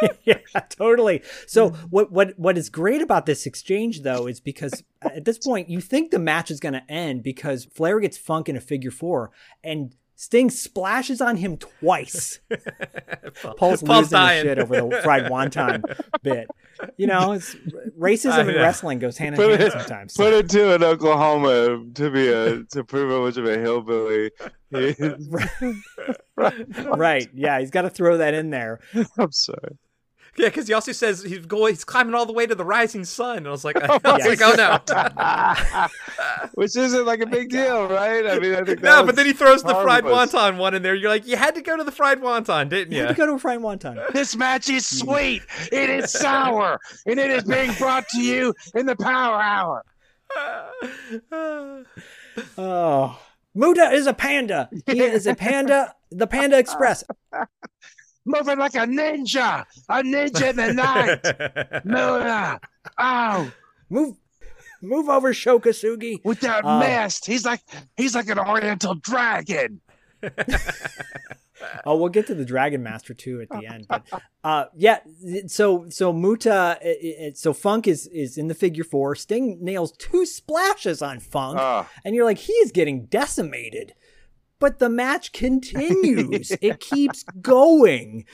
yeah, totally. So what what what is great about this exchange though is because at this point you think the match is going to end because Flair gets Funk in a figure four and Sting splashes on him twice. Paul's, Paul's losing his shit over the fried wonton bit. You know, it's, racism I know. wrestling goes hand in Put hand it, sometimes. put it to an Oklahoma to be a to prove how much of a hillbilly. he is. right? Yeah, he's got to throw that in there. I'm sorry. Yeah, because he also says he's going, he's climbing all the way to the rising sun. And I was like, I oh was Yes. like, oh no, Which isn't like a big deal, right? I mean, I think no. But then he throws the fried harmless. wonton one in there. You're like, you had to go to the fried wonton, didn't You you? had to go to a fried wonton. This match is hmm. sweet. It is sour, and it is being brought to you in the Power Hour. Oh, Muta is a panda. He is a panda. The Panda Express. Moving like a ninja, a ninja in the night. Muta. Oh, Move, move over, Sho Kosugi. with that Uh, mast, he's like he's like an Oriental dragon. Oh, we'll get to the Dragon Master too at the end. But uh, yeah, so so Muta, it, it, so Funk is is in the figure four. Sting nails two splashes on Funk, Ah. and you're like, he is getting decimated. But the match continues. it keeps going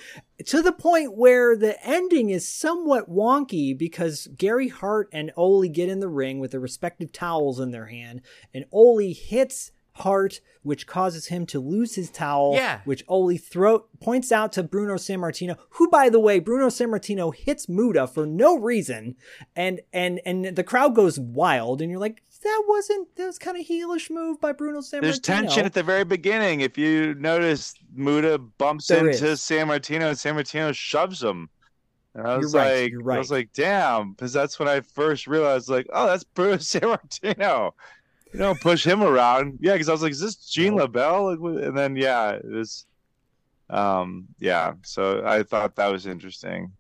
to the point where the ending is somewhat wonky because Gary Hart and Ole get in the ring with their respective towels in their hand, and Ole hits Hart, which causes him to lose his towel. Yeah. Which Ole throw points out to Bruno Sammartino, who, by the way, Bruno Sammartino hits Muta for no reason, and and and the crowd goes wild, and you're like, that wasn't that was kind of heelish move by Bruno Sammartino. There's tension at the very beginning. If you notice, Muta bumps There into is. Sammartino, and Sammartino shoves him. And I You're was right, like, you're I was like, damn, because that's when I first realized, like, oh, that's Bruno Sammartino. You don't push him around, yeah. Because I was like, is this Gene LeBell? And then, yeah, it was, um, yeah. So I thought that was interesting.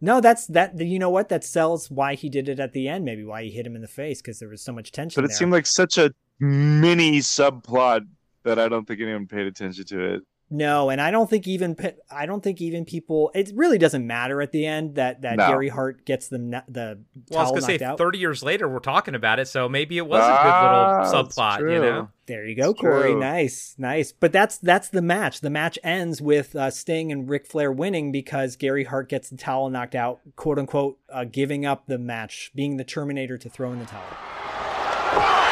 No, that's that. You know what? That sells why he did it at the end. Maybe why he hit him in the face because there was so much tension. But it there. seemed like such a mini subplot that I don't think anyone paid attention to it. No, and I don't think even I don't think even people. It really doesn't matter at the end that that No. Gary Hart gets the na- the Well, I was towel gonna say out. 30 years later we're talking about it, so maybe it was a Ah, good little subplot, you know. There you go, It's Corey. true. Nice, nice. But that's that's the match. The match ends with uh, Sting and Ric Flair winning because Gary Hart gets the towel knocked out, quote unquote, uh, giving up the match, being the Terminator to throw in the towel.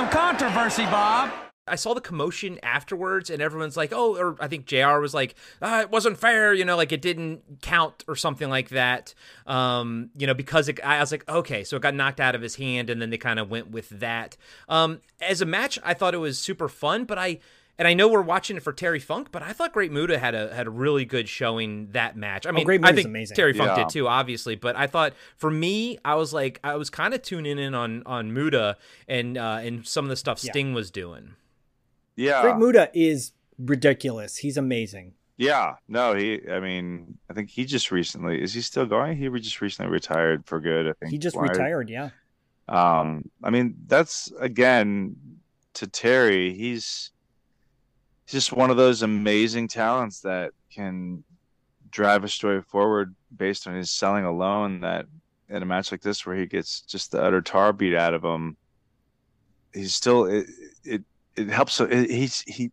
Some controversy, Bob. I saw the commotion afterwards, and everyone's like, "Oh," or I think Jr. was like, ah, "It wasn't fair," you know, like it didn't count or something like that. Um, you know, because it, I was like, "Okay," so it got knocked out of his hand, and then they kind of went with that. Um, as a match, I thought it was super fun, but I. And I know we're watching it for Terry Funk, but I thought Great Muta had a had a really good showing that match. I mean, Great I Muta's think amazing. Terry Funk Yeah. did too, obviously, but I thought for me, I was like, I was kind of tuning in on on Muta and uh, and some of the stuff Yeah. Sting was doing. Yeah. Great Muta is ridiculous. He's amazing. Yeah, no, he. I mean, I think he just recently is he still going? He just recently retired for good. I think He just Why- retired. Yeah. Um, I mean, that's again to Terry. He's he's just one of those amazing talents that can drive a story forward based on his selling alone. That in a match like this, where he gets just the utter tar beat out of him, he's still it. It, it helps. it- He's he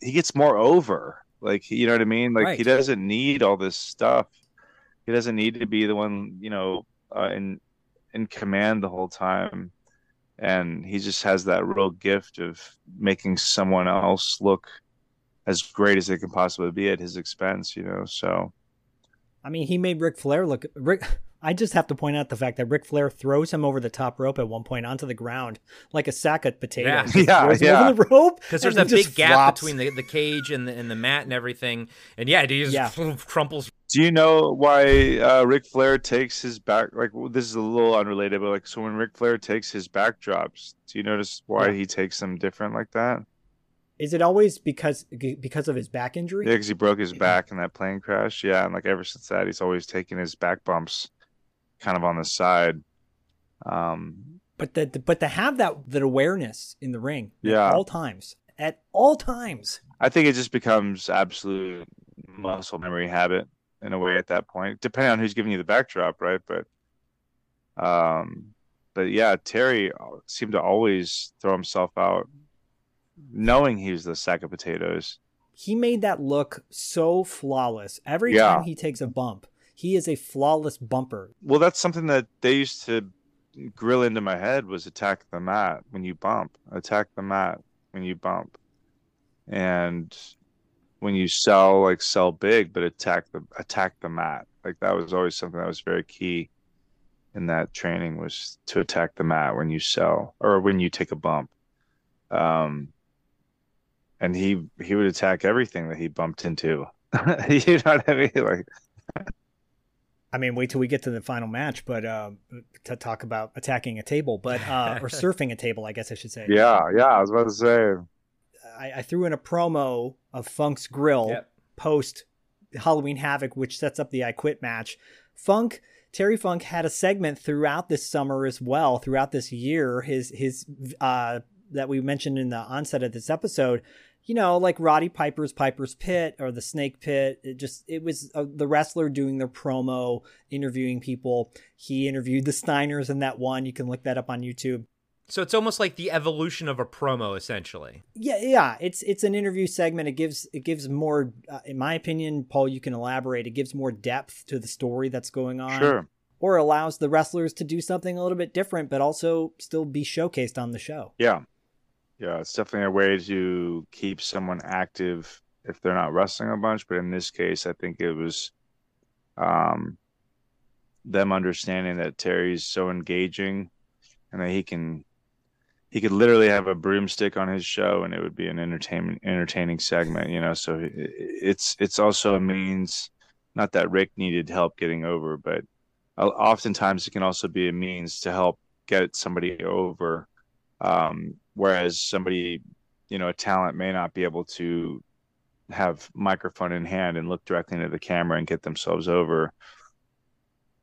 he gets more over. Like you know what I mean? Like he doesn't need all this stuff. He doesn't need to be the one, you know, uh, in in command the whole time. And he just has that real gift of making someone else look as great as it can possibly be at his expense, you know. So I mean, he made Ric Flair look. Rick, I just have to point out the fact that Ric Flair throws him over the top rope at one point onto the ground like a sack of potatoes. Yeah. Yeah, yeah. over the rope because there's and that big gap flops. between the, the cage and the and the mat and everything. And yeah, he just Yeah. crumples. do you know why uh Ric Flair takes his back like well, this is a little unrelated, but like so when Ric Flair takes his backdrops, do you notice why Yeah. he takes them different like that? Is it always because because of his back injury? Yeah, because he broke his back in that plane crash. Yeah, and like ever since that, he's always taking his back bumps kind of on the side. Um, But the, but to have that that awareness in the ring Yeah. at all times, at all times. I think it just becomes absolute muscle memory habit in a way at that point, depending on who's giving you the backdrop, right? But, um, but yeah, Terry seemed to always throw himself out, knowing he's the sack of potatoes. He made that look so flawless. Every Yeah. time he takes a bump, he is a flawless bumper. Well, that's something that they used to grill into my head was attack the mat when you bump. Attack the mat when you bump. And when you sell, like sell big, but attack the attack the mat. Like that was always something that was very key in that training was to attack the mat when you sell or when you take a bump. Um and he he would attack everything that he bumped into. you know what I mean? Like I mean, wait till we get to the final match, but uh, to talk about attacking a table, but uh, or surfing a table, I guess I should say. Yeah, yeah, I was about to say. I, I threw in a promo of Funk's Grill Yep. post Halloween Havoc, which sets up the I Quit match. Funk Terry Funk had a segment throughout this summer as well, throughout this year. His his uh, that we mentioned in the onset of this episode. You know, like Roddy Piper's Piper's Pit or the Snake Pit. It just it was uh, the wrestler doing their promo, interviewing people. He interviewed the Steiners in that one. You can look that up on YouTube. So it's almost like the evolution of a promo, essentially. Yeah, yeah, it's it's an interview segment. It gives it gives more, uh, in my opinion, Paul. You can elaborate. It gives more depth to the story that's going on. Sure. or allows the wrestlers to do something a little bit different, but also still be showcased on the show. Yeah. Yeah, it's definitely a way to keep someone active if they're not wrestling a bunch. But in this case, I think it was um, them understanding that Terry's so engaging and that he can he could literally have a broomstick on his show and it would be an entertainment entertaining segment you know so it's it's also a means not that ric needed help getting over but oftentimes it can also be a means to help get somebody over um, whereas somebody you know a talent may not be able to have microphone in hand and look directly into the camera and get themselves over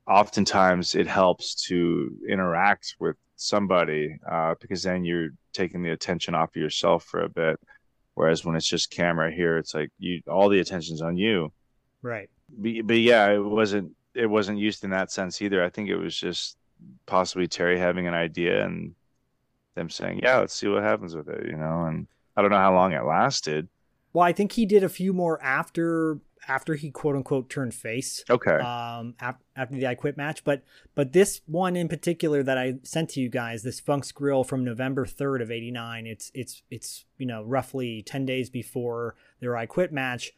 oftentimes it helps to interact with somebody uh, because then you're taking the attention off of yourself for a bit. Whereas when it's just camera here it's like you all the attention's on you. Right. But, but yeah it wasn't it wasn't used in that sense either. I think it was just possibly terry having an idea and them saying yeah let's see what happens with it you know and i don't know how long it lasted well i think he did a few more after after he quote unquote turned face. Okay. Um, after the I Quit match, but but this one in particular that I sent to you guys, this Funk's Grill from November third of '89. It's it's it's you know roughly ten days before their I Quit match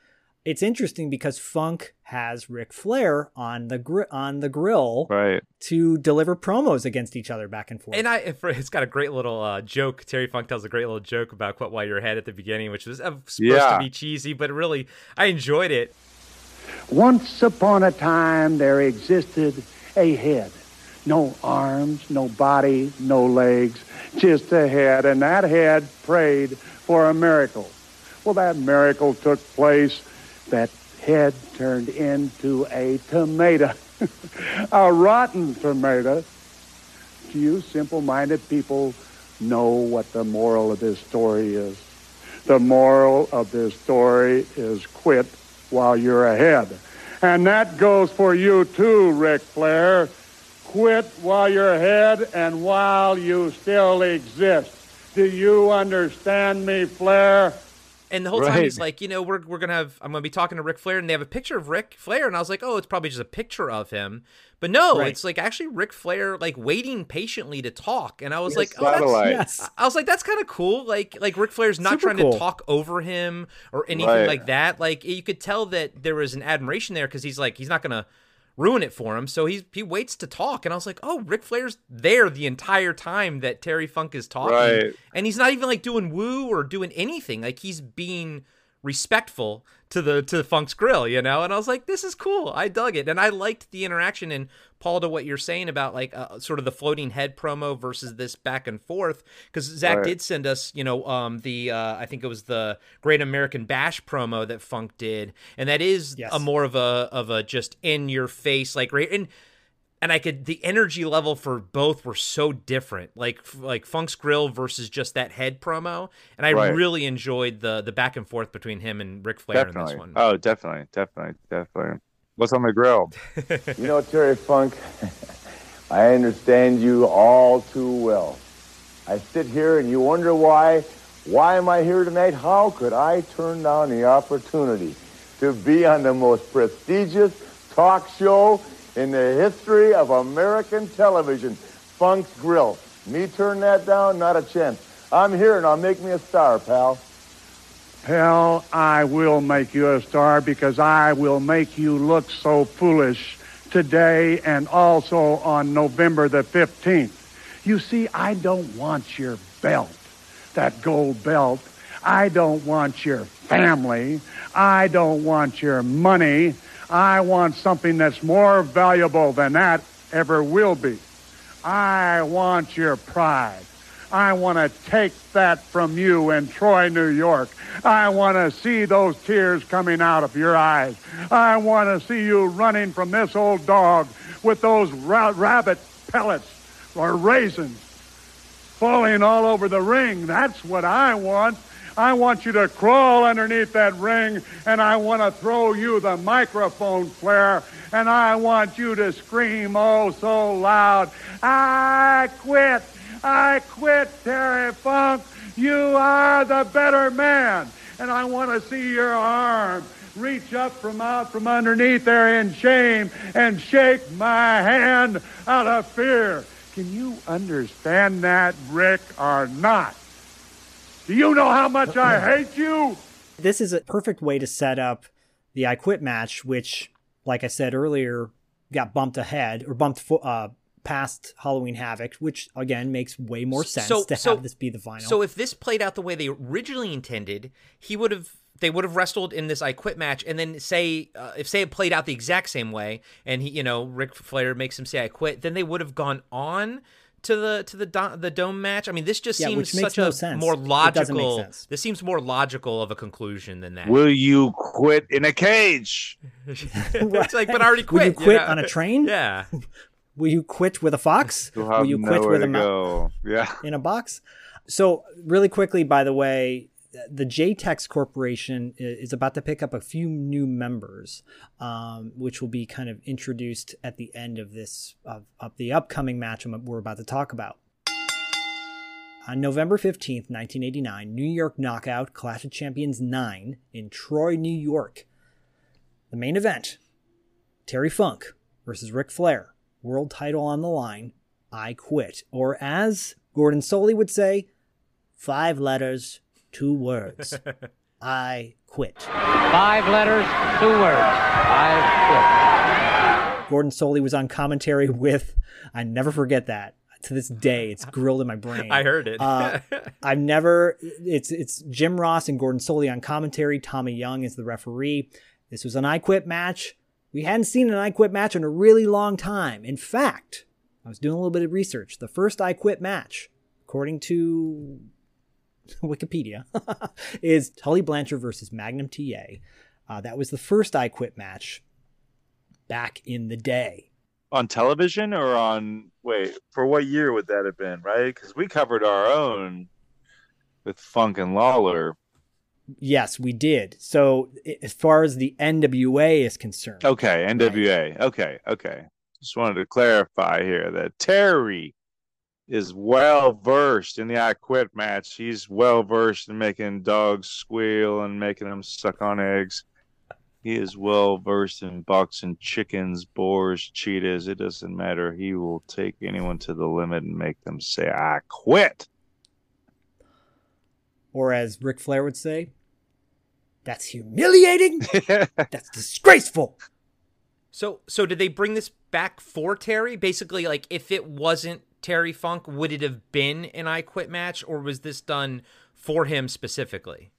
it's interesting because Funk has Ric Flair on the gr- on the grill right. to deliver promos against each other back and forth. And I, it's got a great little uh, joke. Terry Funk tells a great little joke about "Quit While You're Ahead" at the beginning, which was uh, supposed yeah. to be cheesy, but really, I enjoyed it. Once upon a time, there existed a head. No arms, no body, no legs, just a head. And that head prayed for a miracle. Well, that miracle took place that head turned into a tomato, a rotten tomato. You simple minded people know what the moral of this story is? The moral of this story is quit while you're ahead. And that goes for you too, Ric Flair. Quit while you're ahead and while you still exist. Do you understand me, Flair? And the whole right. time he's like, you know, we're, we're gonna have I'm gonna be talking to Ric Flair, and they have a picture of Ric Flair, and I was like, oh, it's probably just a picture of him, but no, right. it's like actually Ric Flair like waiting patiently to talk, and I was yes, like, oh, that's, yes. I was like, that's kind of cool. Like like Ric Flair's not Super trying cool. to talk over him or anything right. like that. Like you could tell that there was an admiration there because he's like he's not gonna ruin it for him. So he he waits to talk, and I was like, oh, Ric Flair's there the entire time that Terry Funk is talking, right. and he's not even like doing woo or doing anything. Like he's being respectful to the to Funk's grill, you know. And I was like, this is cool. I dug it, and I liked the interaction. And Paul, to what you're saying about like uh, sort of the floating head promo versus this back and forth, because Zach right. did send us, you know, um, the uh, I think it was the Great American Bash promo that Funk did, and that is yes. a more of a of a just in your face like right and and I could the energy level for both were so different. Like like Funk's Grill versus just that head promo, and I right. really enjoyed the the back and forth between him and Ric Flair definitely. in this one. Oh, definitely, definitely, definitely. What's on the grill? you know, Terry Funk, I understand you all too well. I sit here and you wonder why. Why am I here tonight? How could I turn down the opportunity to be on the most prestigious talk show in the history of American television. Funk's Grill. Me turn that down? Not a chance. I'm here and I'll make me a star, pal. Pal, I will make you a star because I will make you look so foolish today and also on November the 15th. You see, I don't want your belt, that gold belt. I don't want your family. I don't want your money. I want something that's more valuable than that ever will be. I want your pride. I want to take that from you in Troy, New York. I want to see those tears coming out of your eyes. I want to see you running from this old dog with those ra- rabbit pellets or raisins falling all over the ring. That's what I want. I want you to crawl underneath that ring, and I want to throw you the microphone Flair, and I want you to scream oh so loud, I quit! I quit, Terry Funk! You are the better man! And I want to see your arm reach up from out from underneath there in shame and shake my hand out of fear. Can you understand that, Ric, or not? Do you know how much I hate you? This is a perfect way to set up the I Quit match, which, like I said earlier, got bumped ahead or bumped fo- uh, past Halloween Havoc, which again makes way more sense So- to so- have this be the final. So if this played out the way they originally intended, he would have they would have wrestled in this I Quit match, and then say uh, if say it played out the exact same way, and he you know Ric Flair makes him say I quit, then they would have gone on to the to the do- the dome match. I mean, this just Yeah, seems which makes such no a sense. more It make logical. sense. This seems more logical of a conclusion than that. Will you quit in a cage? it's like, but I already quit. Will you quit. quit know? on a train? Yeah. Will you quit with a fox? You'll you quit with a mouse. Yeah. in a box? So, really quickly, by the way, the JTEX Corporation is about to pick up a few new members, um, which will be kind of introduced at the end of this of, of the upcoming match we're about to talk about. On November 15th, 1989, New York Knockout Clash of Champions 9 in Troy, New York. The main event Terry Funk versus Ric Flair. World title on the line. I quit. Or as Gordon Solie would say, five letters, two words. I quit. Five letters, two words. I quit. Gordon Solie was on commentary with, I never forget that. To this day, it's grilled in my brain. I heard it. uh, I've never. It's it's Jim Ross and Gordon Solie on commentary. Tommy Young is the referee. This was an I Quit match. We hadn't seen an I Quit match in a really long time. In fact, I was doing a little bit of research. The first I Quit match, according to Wikipedia, is Tully Blanchard versus Magnum TA. Uh, that was the first I Quit match back in the day. On television or on wait for what year would that have been? Right, because we covered our own with Funk and Lawler. Yes, we did. So, as far as the NWA is concerned, Okay, NWA. Okay, okay. Just wanted to clarify here that Terry is well versed in the I Quit match. He's well versed in making dogs squeal and making them suck on eggs. He is well versed in boxing chickens, boars, cheetahs. It doesn't matter. He will take anyone to the limit and make them say, I quit. or as Ric Flair would say, that's humiliating. that's disgraceful. So so did they bring this back for Terry? Basically, like if it wasn't Terry Funk, would it have been an I Quit match, or was this done for him specifically?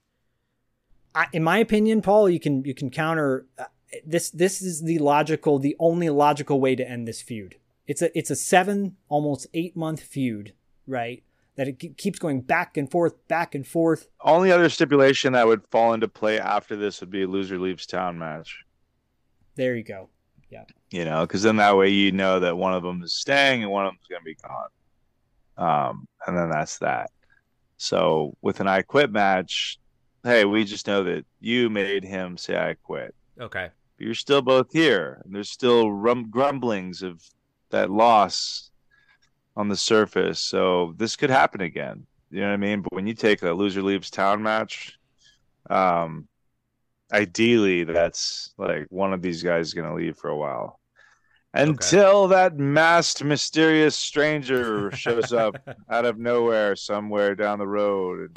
I, in my opinion, Paul, you can you can counter uh, this. This is the logical, the only logical way to end this feud. It's a it's a seven, almost eight month feud, right? That it keeps going back and forth, back and forth. Only other stipulation that would fall into play after this would be a loser leaves town match. There you go. Yeah. you know, because then that way you know that one of them is staying and one of them's going to be gone. Um, and then that's that. So with an I quit match, hey, we just know that you made him say I quit. Okay. But you're still both here. And there's still rum- grumblings of that loss on the surface. So this could happen again. You know what I mean? But when you take a loser leaves town match, um, ideally that's like one of these guys is going to leave for a while. Until that masked mysterious stranger shows up out of nowhere somewhere down the road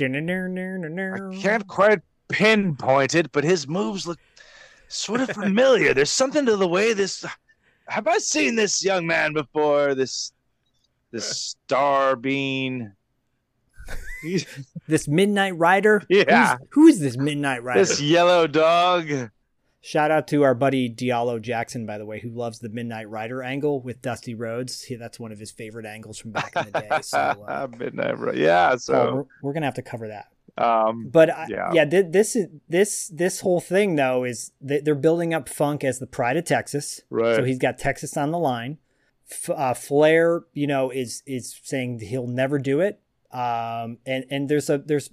I can't quite pinpoint it but his moves look sort of familiar. There's something to the way this have i seen this young man before? This this star bean This Midnight Rider. Yeah. Who's, who's this Midnight Rider? this yellow dog Shout out to our buddy Diallo Jackson, by the way, who loves the Midnight Rider angle with Dusty Rhodes. He, that's one of his favorite angles from back in the day. So, uh, midnight Ri- yeah so Paul, we're, we're gonna have to cover that. um But I, yeah. yeah, thi- this is this this whole thing though is they- they're building up Funk as the pride of Texas. Right. So he's got Texas on the line. F- uh, Flair, you know, is is saying he'll never do it. Um, and and there's a there's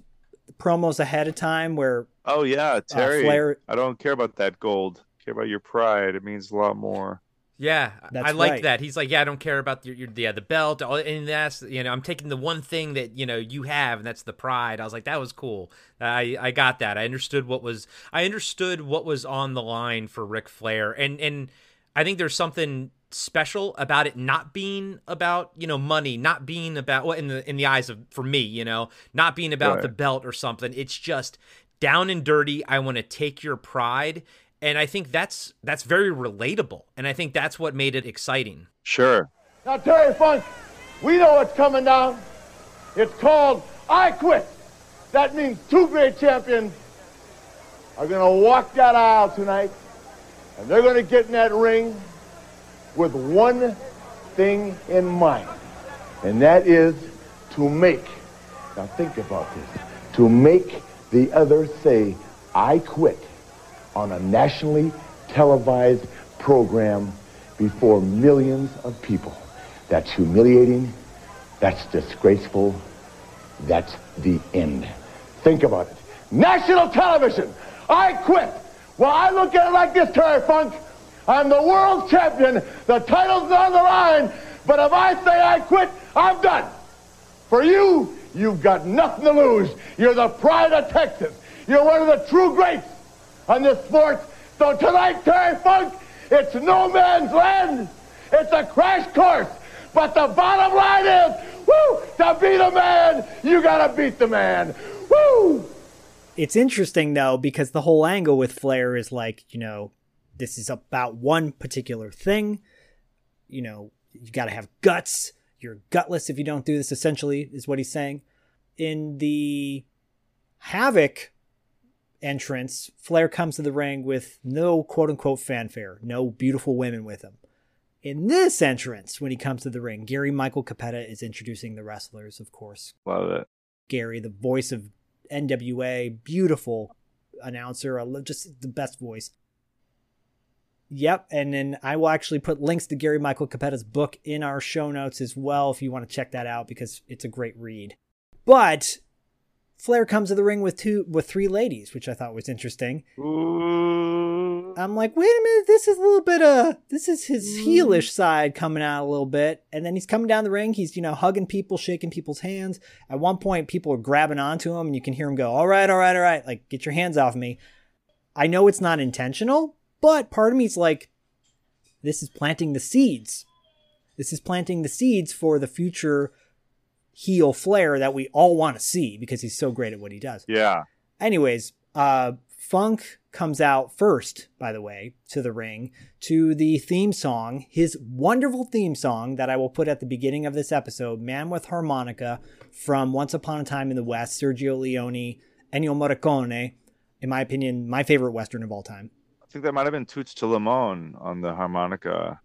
promos ahead of time where Oh yeah, Terry. Flair- I don't care about that gold. I care about your pride. It means a lot more. Yeah, That's I like right. that. He's like, yeah, I don't care about your, your yeah the belt, and that's you know I'm taking the one thing that you know you have, and that's the pride. I was like, that was cool. I I got that. I understood what was I understood what was on the line for Ric Flair, and and I think there's something special about it not being about you know money, not being about well in the in the eyes of for me, you know, not being about Right. the belt or something. It's just down and dirty. I want to take your pride. And I think that's that's very relatable, and I think that's what made it exciting. Sure. Now, Terry Funk, we know what's coming down. It's called I Quit. That means two great champions are going to walk that aisle tonight, and they're going to get in that ring with one thing in mind, and that is to make, now think about this, to make the other say, I quit on a nationally televised program before millions of people. That's humiliating. That's disgraceful. That's the end. Think about it. National television. I quit. Well, I look at it like this, Terry Funk. I'm the world champion. The title's on the line. But if I say I quit, I'm done. For you, you've got nothing to lose. You're the pride of Texas. You're one of the true greats on this sport. So tonight, Terry Funk, it's no man's land. It's a crash course. But the bottom line is, woo, to beat a man, you gotta beat the man. Woo! It's interesting though because the whole angle with Flair is like, you know, this is about one particular thing. You know, you got to have guts. You're gutless if you don't do this essentially is what he's saying. In the Havoc entrance, Flair comes to the ring with no quote unquote fanfare, no beautiful women with him. In this entrance, when he comes to the ring, Gary Michael Cappetta is introducing the wrestlers, of course. Love it. Gary, the voice of NWA, beautiful announcer, just the best voice. Yep, and then I will actually put links to Gary Michael Cappetta's book in our show notes as well if you want to check that out because it's a great read. But Flair comes to the ring with two with three ladies, which I thought was interesting. I'm like, wait a minute, this is a little bit uh this is his heelish side coming out a little bit. And then he's coming down the ring, he's, you know, hugging people, shaking people's hands. At one point, people are grabbing onto him, and you can hear him go, All right, all right, all right, like get your hands off me. I know it's not intentional, but part of me is like, this is planting the seeds. This is planting the seeds for the future heel Flair that we all want to see because he's so great at what he does. Yeah. Anyways, uh, Funk comes out first, by the way, to the ring to the theme song, his wonderful theme song that I will put at the beginning of this episode, Man with Harmonica from Once Upon a Time in the West, Sergio Leone, Ennio Morricone. In my opinion, my favorite Western of all time. I think that might have been Toots Thielemans on the harmonica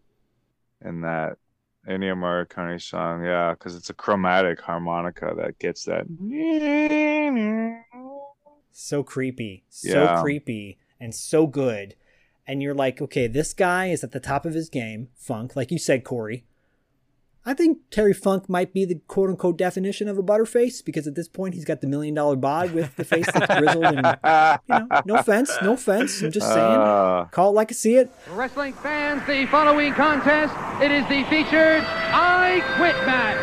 in that Ennio Morricone song. Yeah, because it's a chromatic harmonica that gets that. So creepy, so Yeah. creepy, and so good. And you're like, okay, this guy is at the top of his game, Funk, like you said, Corey. I think Terry Funk might be the quote unquote definition of a butterface because at this point he's got the million dollar bod with the face that's grizzled and you know, no offense, no offense. I'm just saying. Ah. Call it like I see it. Wrestling fans, the following contest, it is the featured I Quit match.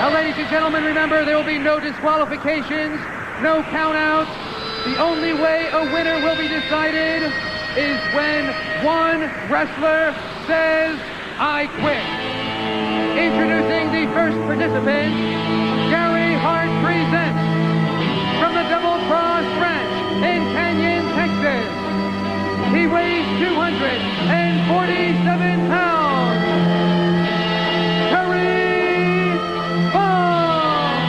Now, ladies and gentlemen, remember there will be no disqualifications, no countouts. The only way a winner will be decided is when one wrestler says, I quit. Introducing the first participant, Gary Hart presents from the Double Cross Ranch in Canyon, Texas. He weighs 247 pounds. Terry Funk!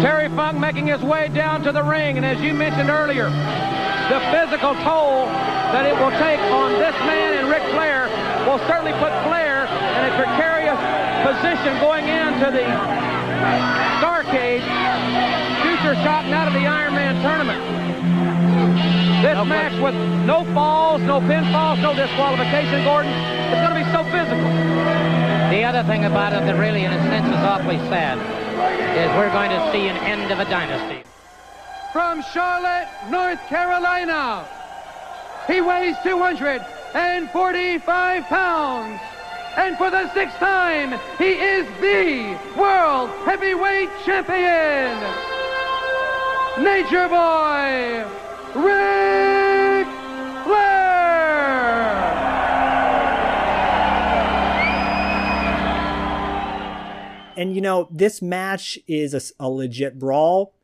Terry Funk making his way down to the ring, and as you mentioned earlier, the physical toll that it will take on this man and Ric Flair will certainly put Flair in a precarious position going into the Starcade future shot and out of the Iron Man tournament. This match with no falls, no pinfalls, no disqualification, Gordon, it's going to be so physical. The other thing about it that really, in a sense, is awfully sad is we're going to see an end of a dynasty. From Charlotte, North Carolina, He weighs 245 pounds. And for the sixth time, he is the world heavyweight champion. Nature Boy, Ric Flair. And you know, this match is a, a legit brawl.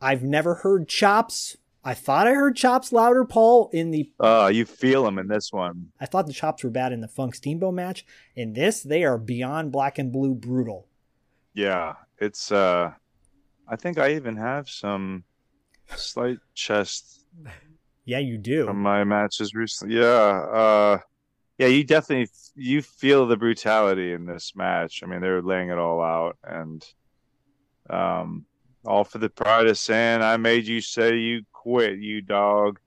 I've never heard chops. I thought I heard chops louder, Paul, in the. Oh, you feel them in this one. I thought the chops were bad in the Funk Steamboat match. In this, they are beyond black and blue brutal. Yeah, it's. uh I think I even have some slight chest Yeah, you do. from my matches recently. Yeah, uh yeah, you definitely you feel the brutality in this match. I mean, they're laying it all out, and um, all for the pride of saying, "I made you say you quit, you dog."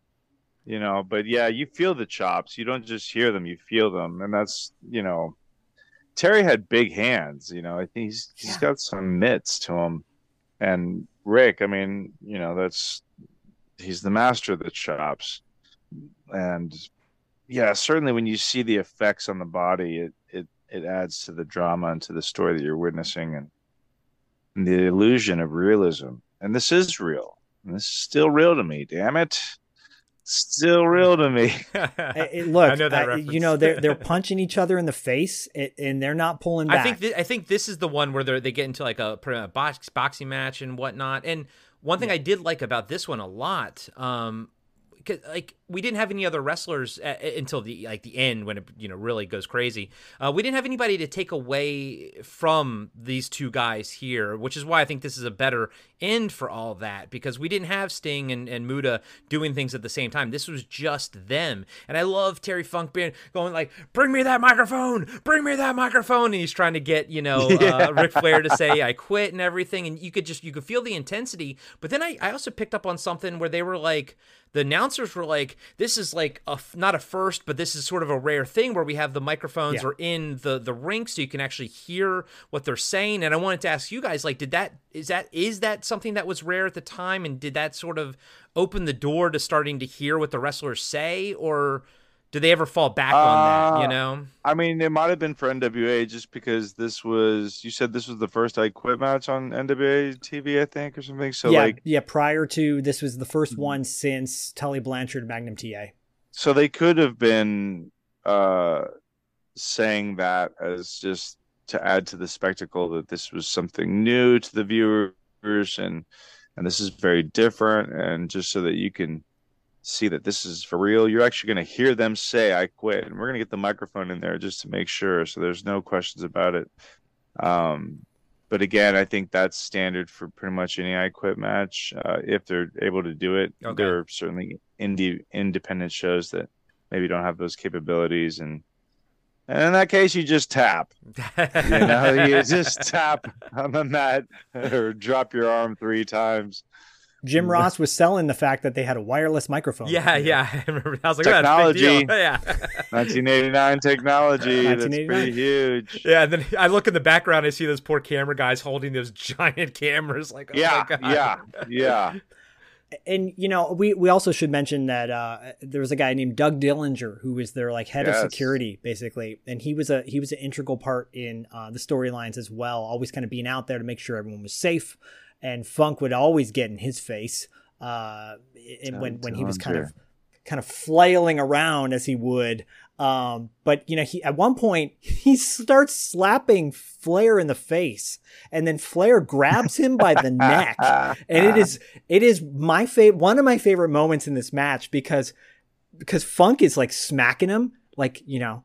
You know, but yeah, you feel the chops. You don't just hear them; you feel them, and that's you know, Terry had big hands. You know, I think he's he's got some mitts to him, and Ric. I mean, you know, that's he's the master of the chops, and yeah, certainly when you see the effects on the body, it it it adds to the drama and to the story that you're witnessing, and, and the illusion of realism. And this is real. And this is still real to me. Damn it, still real to me. It- it- look, I know that I- you know they're they're punching each other in the face, and they're not pulling back. I think th- I think this is the one where they they get into like a, a box, boxing match and whatnot. And one thing I did like about this one a lot, um, 'cause, like we didn't have any other wrestlers a- a- until the like the end when it you know really goes crazy. Uh, we didn't have anybody to take away from these two guys here, which is why I think this is a better end for all that because we didn't have Sting and, and Muta doing things at the same time. This was just them, and I love Terry Funk being going like, "Bring me that microphone, bring me that microphone," and he's trying to get you know Yeah. uh, Ric Flair to say I quit and everything, and you could just you could feel the intensity. But then I I also picked up on something where they were like the announcers were like, "This is like a f- not a first, but this is sort of a rare thing where we have the microphones Yeah. are in the the ring, so you can actually hear what they're saying." And I wanted to ask you guys, like, did that is that is that something that was rare at the time, and did that sort of open the door to starting to hear what the wrestlers say, or do they ever fall back on that? You Uh, know? I mean, it might have been for NWA just because this was. You said this was the first I quit match on NWA TV, I think, or something. So yeah, like, yeah. Prior to this was the first one since Tully Blanchard and Magnum TA. so they could have been uh saying that as just to add to the spectacle that this was something new to the viewers and and this is very different and just so that you can see that this is for real. You're actually going to hear them say i quit. And we're going to get the microphone in there just to make sure so there's no questions about it. Um but again i think that's standard for pretty much any i quit match. Uh, if they're able to do it Okay. there are certainly indie independent shows that maybe don't have those capabilities and and in that case you just tap. You know you just tap on the mat or drop your arm three times Jim Ross was selling the fact that they had a wireless microphone. Yeah, yeah. I remember. I was like, oh, that's a big technology deal. Yeah. 1989 technology that's pretty huge Yeah, and then I look in the background, I see those poor camera guys holding those giant cameras. Like, oh yeah my god, yeah yeah and you know we we also should mention that uh there was a guy named Doug Dillinger who was their like head Yes. of security basically and he was a he was an integral part in uh the storylines as well always kind of being out there to make sure everyone was safe and Funk would always get in his face uh and when when he was kind of kind of flailing around as he would um but you know he at one point he starts slapping Flair in the face and then Flair grabs him by the neck. And it is it is my favorite one of my favorite moments in this match because because Funk is like smacking him like you know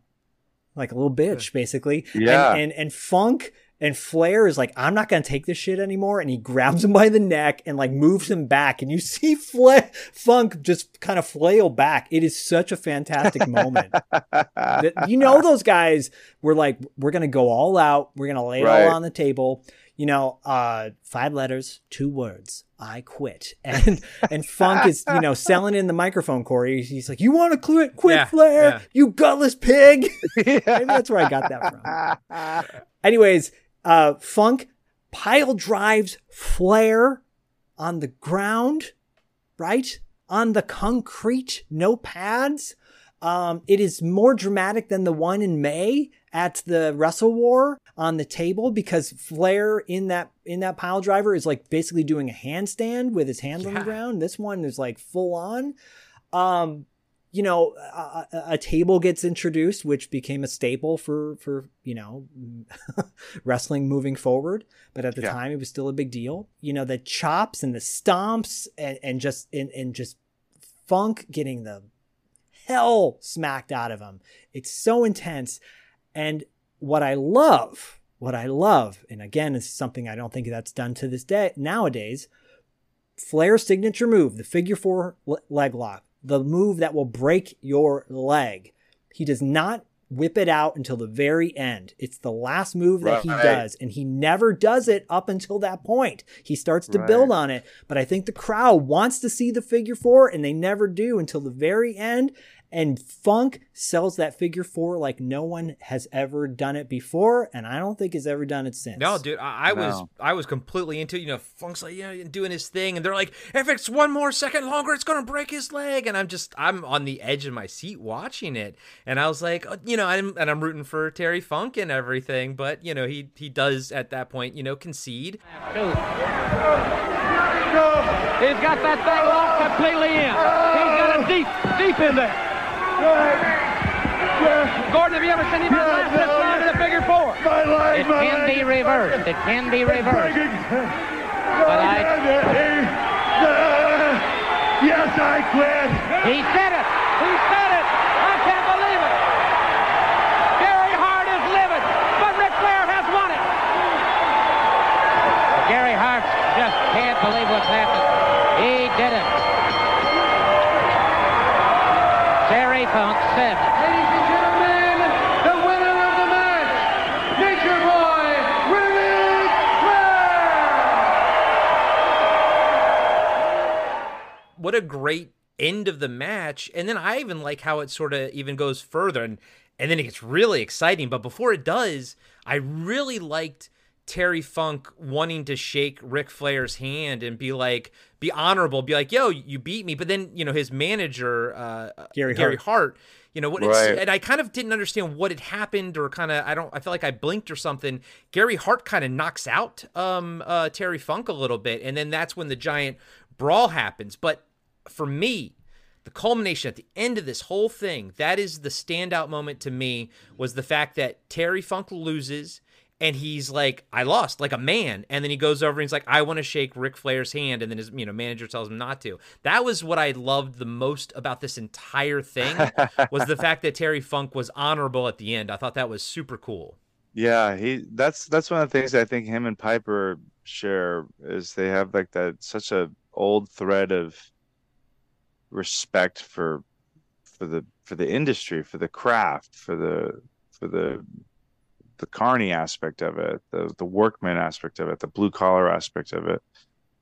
like a little bitch basically. Yeah. and and, and Funk and Flair is like I'm not gonna take this shit anymore and he grabs him by the neck and like moves him back and you see Fla- Funk just kind of flail back. It is such a fantastic moment. That- you know those guys were like we're gonna go all out. We're gonna lay it Right. all on the table. You know uh five letters two words i quit. And and funk is you know selling in the microphone corey. He's like you want to quit quit Yeah, flair? yeah. you gutless pig. Maybe that's where i got that from. Anyways uh funk pile drives flair on the ground right on the concrete, no pads. Um, it is more dramatic than the one in May at the Wrestle War on the table because Flair in that in that pile driver is like basically doing a handstand with his hands on the ground. This one is like full on. Um, you know, a, a- table gets introduced, which became a staple for for you know wrestling moving forward. But at the Yeah. time, it was still a big deal. You know, the chops and the stomps and, and just and, and just Funk getting the hell smacked out of him. It's so intense. And what I love, what I love, and again, it's something I don't think that's done to this day nowadays. Flair's signature move, the figure four leg lock, the move that will break your leg. He does not whip it out until the very end. It's the last move that he does, and he never does it up until that point. He starts to build on it, but I think the crowd wants to see the figure four, and they never do until the very end. And Funk sells that figure four like no one has ever done it before, and I don't think has ever done it since. No, dude, I, I was I was completely into it. You know, Funk's like, yeah, doing his thing, and they're like, if it's one more second longer, it's gonna break his leg. And I'm just, I'm on the edge of my seat watching it, and I was like, uh, you know, I'm, and I'm rooting for Terry Funk and everything, but you know, he he does at that point, you know, concede. He's got that thing locked completely in. He's got it deep, deep in there. Gordon, have you ever seen him last this long to the figure four? It can be reversed. It can be reversed. But I. Yes, I quit. He said it. He said it. I can't believe it. Gary Hart is livid, but Ric Flair has won it. Gary Hart just can't believe what's happened. He did it. Terry Funk said. Ladies and gentlemen, the winner of the match, Nature Boy, Ric what a great end of the match. And then I even like how it sort of even goes further and and then it gets really exciting. But before it does, I really liked Terry Funk wanting to shake Ric Flair's hand and be like, be honorable, be like, yo, you beat me. But then, you know, his manager, uh, Gary Gary Hart. Hart, you know, what Right. it's, and I kind of didn't understand what had happened or kind of, I don't, I feel like I blinked or something. Gary Hart kind of knocks out um, uh, Terry Funk a little bit. And then that's when the giant brawl happens. But for me, the culmination at the end of this whole thing, that is the standout moment to me, was the fact that Terry Funk loses and he's like, I lost, like a man. And then he goes over and he's like, I want to shake Ric Flair's hand. And then his you know manager tells him not to. That was what I loved the most about this entire thing was the fact that Terry Funk was honorable at the end. I thought that was super cool. Yeah, he that's that's one of the things I think him and Piper share is they have like that such a old thread of respect for for the for the industry, for the craft, for the for the the carney aspect of it, the the workman aspect of it, the blue collar aspect of it,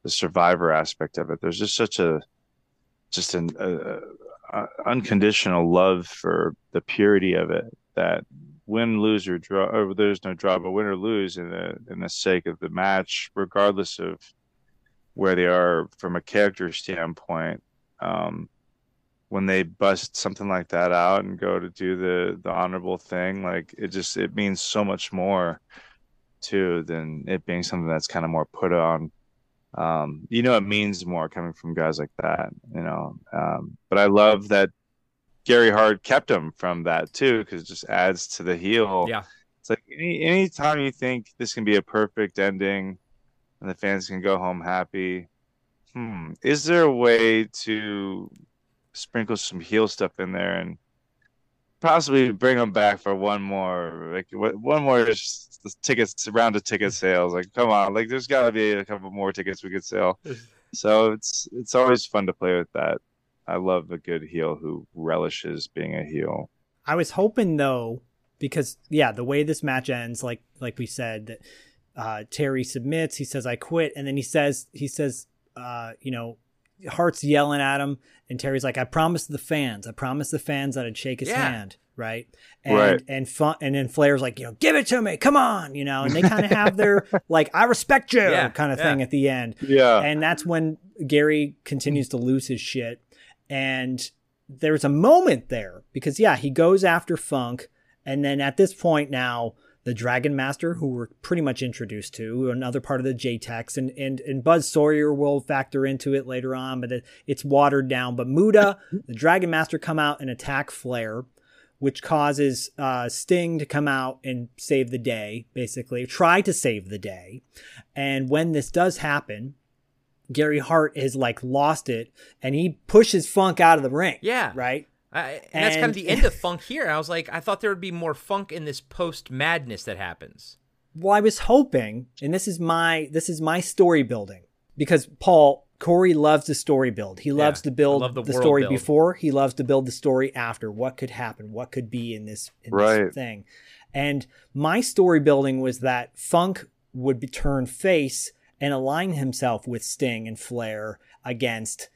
the survivor aspect of it. There's just such a just an uh, uh, unconditional love for the purity of it that win, lose, or draw, or there's no draw, but win or lose in the in the sake of the match, regardless of where they are from a character standpoint. Um, when they bust something like that out and go to do the the honorable thing, like it just it means so much more too than it being something that's kind of more put on. Um, you know, it means more coming from guys like that, you know. Um, but I love that Gary Hart kept him from that too, because it just adds to the heel. Yeah. It's like any anytime you think this can be a perfect ending and the fans can go home happy, hmm, is there a way to sprinkle some heel stuff in there and possibly bring them back for one more like one more tickets round of ticket sales? Like come on like there's got to be a couple more tickets we could sell. So it's it's always fun to play with that. I love a good heel who relishes being a heel. I was hoping though, because yeah, the way this match ends, like like we said, that uh, Terry submits. He says, "I quit," and then he says, he says, uh, you know, Hart's yelling at him, and Terry's like, "I promised the fans. I promised the fans that I'd shake his Yeah. hand." Right. And Right. and fun and then Flair's like, you know, give it to me, come on, you know, and they kind of have their like, I respect you Yeah, kind of yeah. thing at the end. yeah And that's when Gary continues to lose his shit. And there's a moment there because, yeah, he goes after Funk. And then at this point now, the Dragon Master, who we're pretty much introduced to, another part of the JTEX, and, and, and Buzz Sawyer will factor into it later on, but it, it's watered down. But Muta, the Dragon Master, come out and attack Flair, which causes uh, Sting to come out and save the day, basically, try to save the day. And when this does happen, Gary Hart has like lost it and he pushes Funk out of the ring. Yeah. Right? And, and that's kind of the end of funk here. I was like, I thought there would be more funk in this post madness that happens. Well, I was hoping, and this is my this is my story building because Paul Corey loves the story build. He loves Yeah, to build love the the, story build. before. He loves to build the story after. What could happen? What could be in this, in Right. this thing? And my story building was that Funk would be turn face and align himself with Sting and Flair against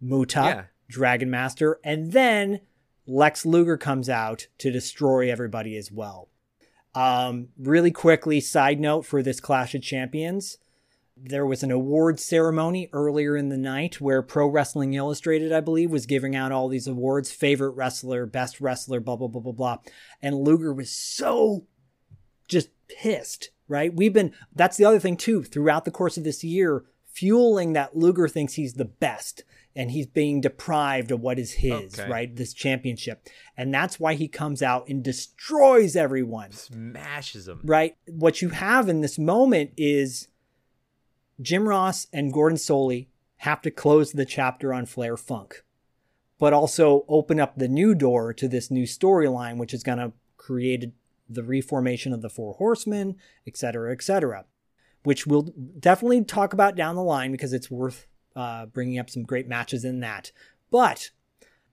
Muta, Yeah. Dragon Master, and then Lex Luger comes out to destroy everybody as well. Um, really quickly, side note for this Clash of Champions, there was an award ceremony earlier in the night where Pro Wrestling Illustrated, I believe, was giving out all these awards favorite wrestler, best wrestler, blah, blah, blah, blah, blah. And Luger was so just pissed, right? We've been, that's the other thing too, throughout the course of this year, fueling that Luger thinks he's the best and he's being deprived of what is his, Okay. right? This championship. And that's why he comes out and destroys everyone Smashes them. right? What you have in this moment is Jim Ross and Gordon Solie have to close the chapter on Flair Funk, but also open up the new door to this new storyline, which is going to create the reformation of the Four Horsemen, et cetera, et cetera, which we'll definitely talk about down the line because it's worth uh, bringing up some great matches in that. But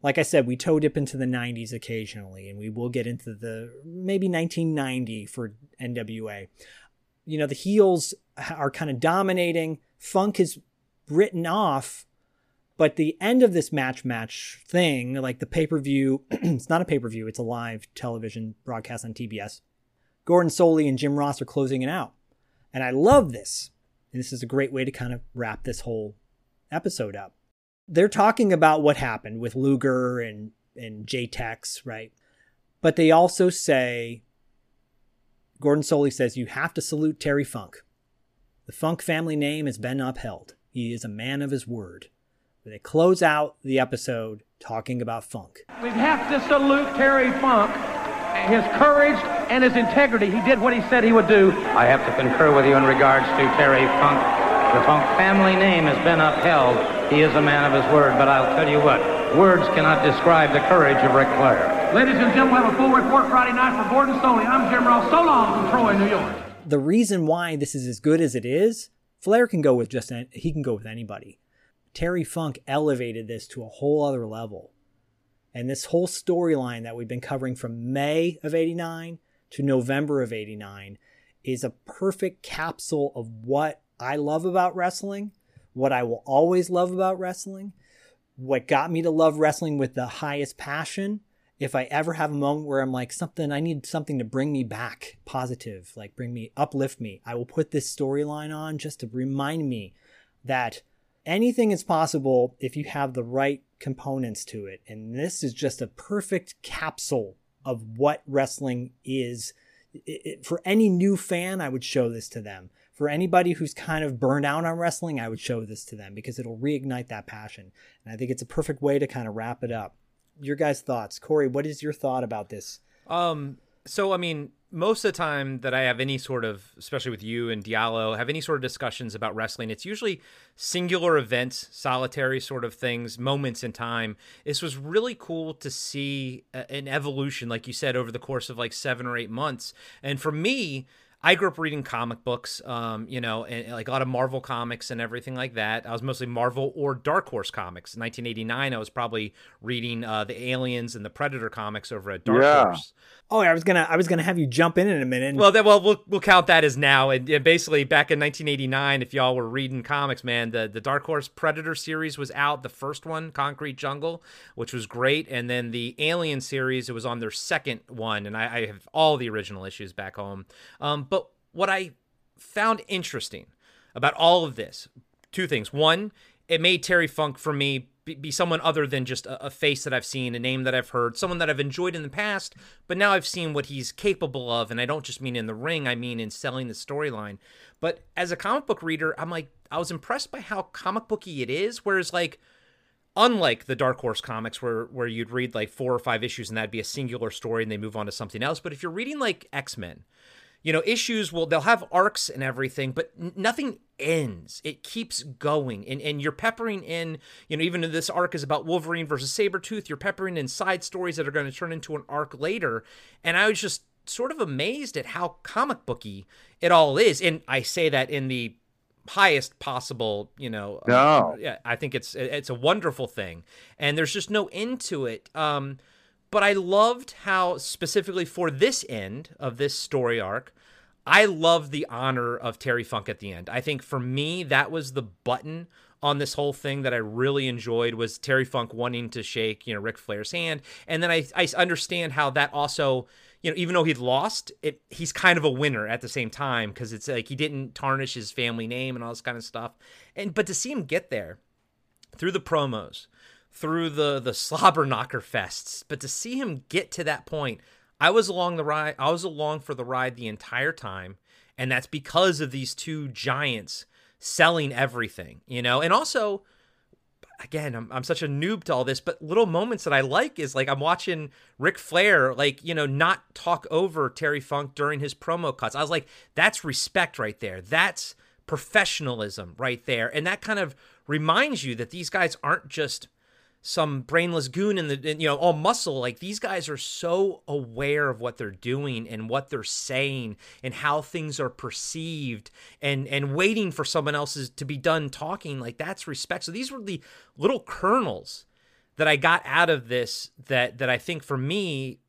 like I said, we toe dip into the 90s occasionally, and we will get into the maybe 1990 for NWA. You know, the heels are kind of dominating. Funk is written off, but the end of this match match thing, like the pay per view, it's not a pay per view, it's a live television broadcast on TBS. Gordon Solie and Jim Ross are closing it out. And I love this. And This is a great way to kind of wrap this whole episode up they're talking about what happened with Luger and and JTEX, right? But they also say Gordon Solie says you have to salute Terry Funk. The Funk family name has been upheld. He is a man of his word. They close out the episode talking about Funk. We have to salute Terry Funk, his courage and his integrity. He did what he said he would do. I have to concur with you in regards to Terry Funk. The Funk family name has been upheld. He is a man of his word, but I'll tell you what, words cannot describe the courage of Ric Flair. Ladies and gentlemen, we have a full report Friday night for Gordon Solie. I'm Jim Ross. So long from Troy, New York. The reason why this is as good as it is, Flair can go with just an- he can go with anybody. Terry Funk elevated this to a whole other level. And this whole storyline that we've been covering from May of 89 to November of 89 is a perfect capsule of what I love about wrestling, what I will always love about wrestling, what got me to love wrestling with the highest passion. If I ever have a moment where I'm like something, I need something to bring me back positive, like bring me, uplift me, I will put this storyline on just to remind me that anything is possible if you have the right components to it. And this is just a perfect capsule of what wrestling is. It- it- for any new fan, I would show this to them. For anybody who's kind of burned out on wrestling, I would show this to them because it'll reignite that passion. And I think it's a perfect way to kind of wrap it up. Your guys' thoughts. Corey, what is your thought about this? Um, so I mean, most of the time that I have any sort of, especially with you and Diallo, have any sort of discussions about wrestling, it's usually singular events, solitary sort of things, moments in time. This was really cool to see an evolution, like you said, over the course of like seven or eight months. And for me, I grew up reading comic books, um, you know, and, like a lot of Marvel comics and everything like that. I was mostly Marvel or Dark Horse comics. In 1989, I was probably reading uh, the Aliens and the Predator comics over at Dark Yeah. Horse. Oh, I was gonna, I was gonna have you jump in in a minute. Well, then, well, we'll we'll count that as now. And, and basically, back in 1989, if y'all were reading comics, man, the the Dark Horse Predator series was out. The first one, Concrete Jungle, which was great, and then the Alien series, it was on their second one, and I, I have all the original issues back home. Um, but what I found interesting about all of this, two things. One, it made Terry Funk for me be, someone other than just a, a, face that I've seen, a name that I've heard, someone that I've enjoyed in the past, but now I've seen what he's capable of. And I don't just mean in the ring, I mean in selling the storyline. But as a comic book reader, I'm like, I was impressed by how comic booky it is. Whereas, like, unlike the Dark Horse comics where where you'd read like four or five issues and that'd be a singular story and they move on to something else. But if you're reading like X Men, you know, issues will they'll have arcs and everything, but nothing ends. It keeps going. And and you're peppering in, you know, even if this arc is about Wolverine versus Sabretooth, you're peppering in side stories that are going to turn into an arc later. And I was just sort of amazed at how comic booky it all is. And I say that in the highest possible, you know. No. Uh, yeah, I think it's it's a wonderful thing. And there's just no end to it. Um but I loved how specifically for this end of this story arc, I love the honor of Terry Funk at the end. I think for me that was the button on this whole thing that I really enjoyed was Terry Funk wanting to shake, you know, Ric Flair's hand. And then I I understand how that also you know, even though he'd lost, it he's kind of a winner at the same time because it's like he didn't tarnish his family name and all this kind of stuff. And but to see him get there through the promos, through the the slobber knocker fests, but to see him get to that point, I was along the ride. I was along for the ride the entire time, and that's because of these two giants selling everything, you know, and also again, I'm, I'm such a noob to all this, but little moments that I like is like I'm watching Ric Flair, like, you know, not talk over Terry Funk during his promo cuts. I was like, that's respect right there. That's professionalism right there. And that kind of reminds you that these guys aren't just some brainless goon in the you know all muscle like these guys are so aware of what they're doing and what they're saying and how things are perceived and and waiting for someone else's to be done talking like that's respect so these were the little kernels that I got out of this that that I think for me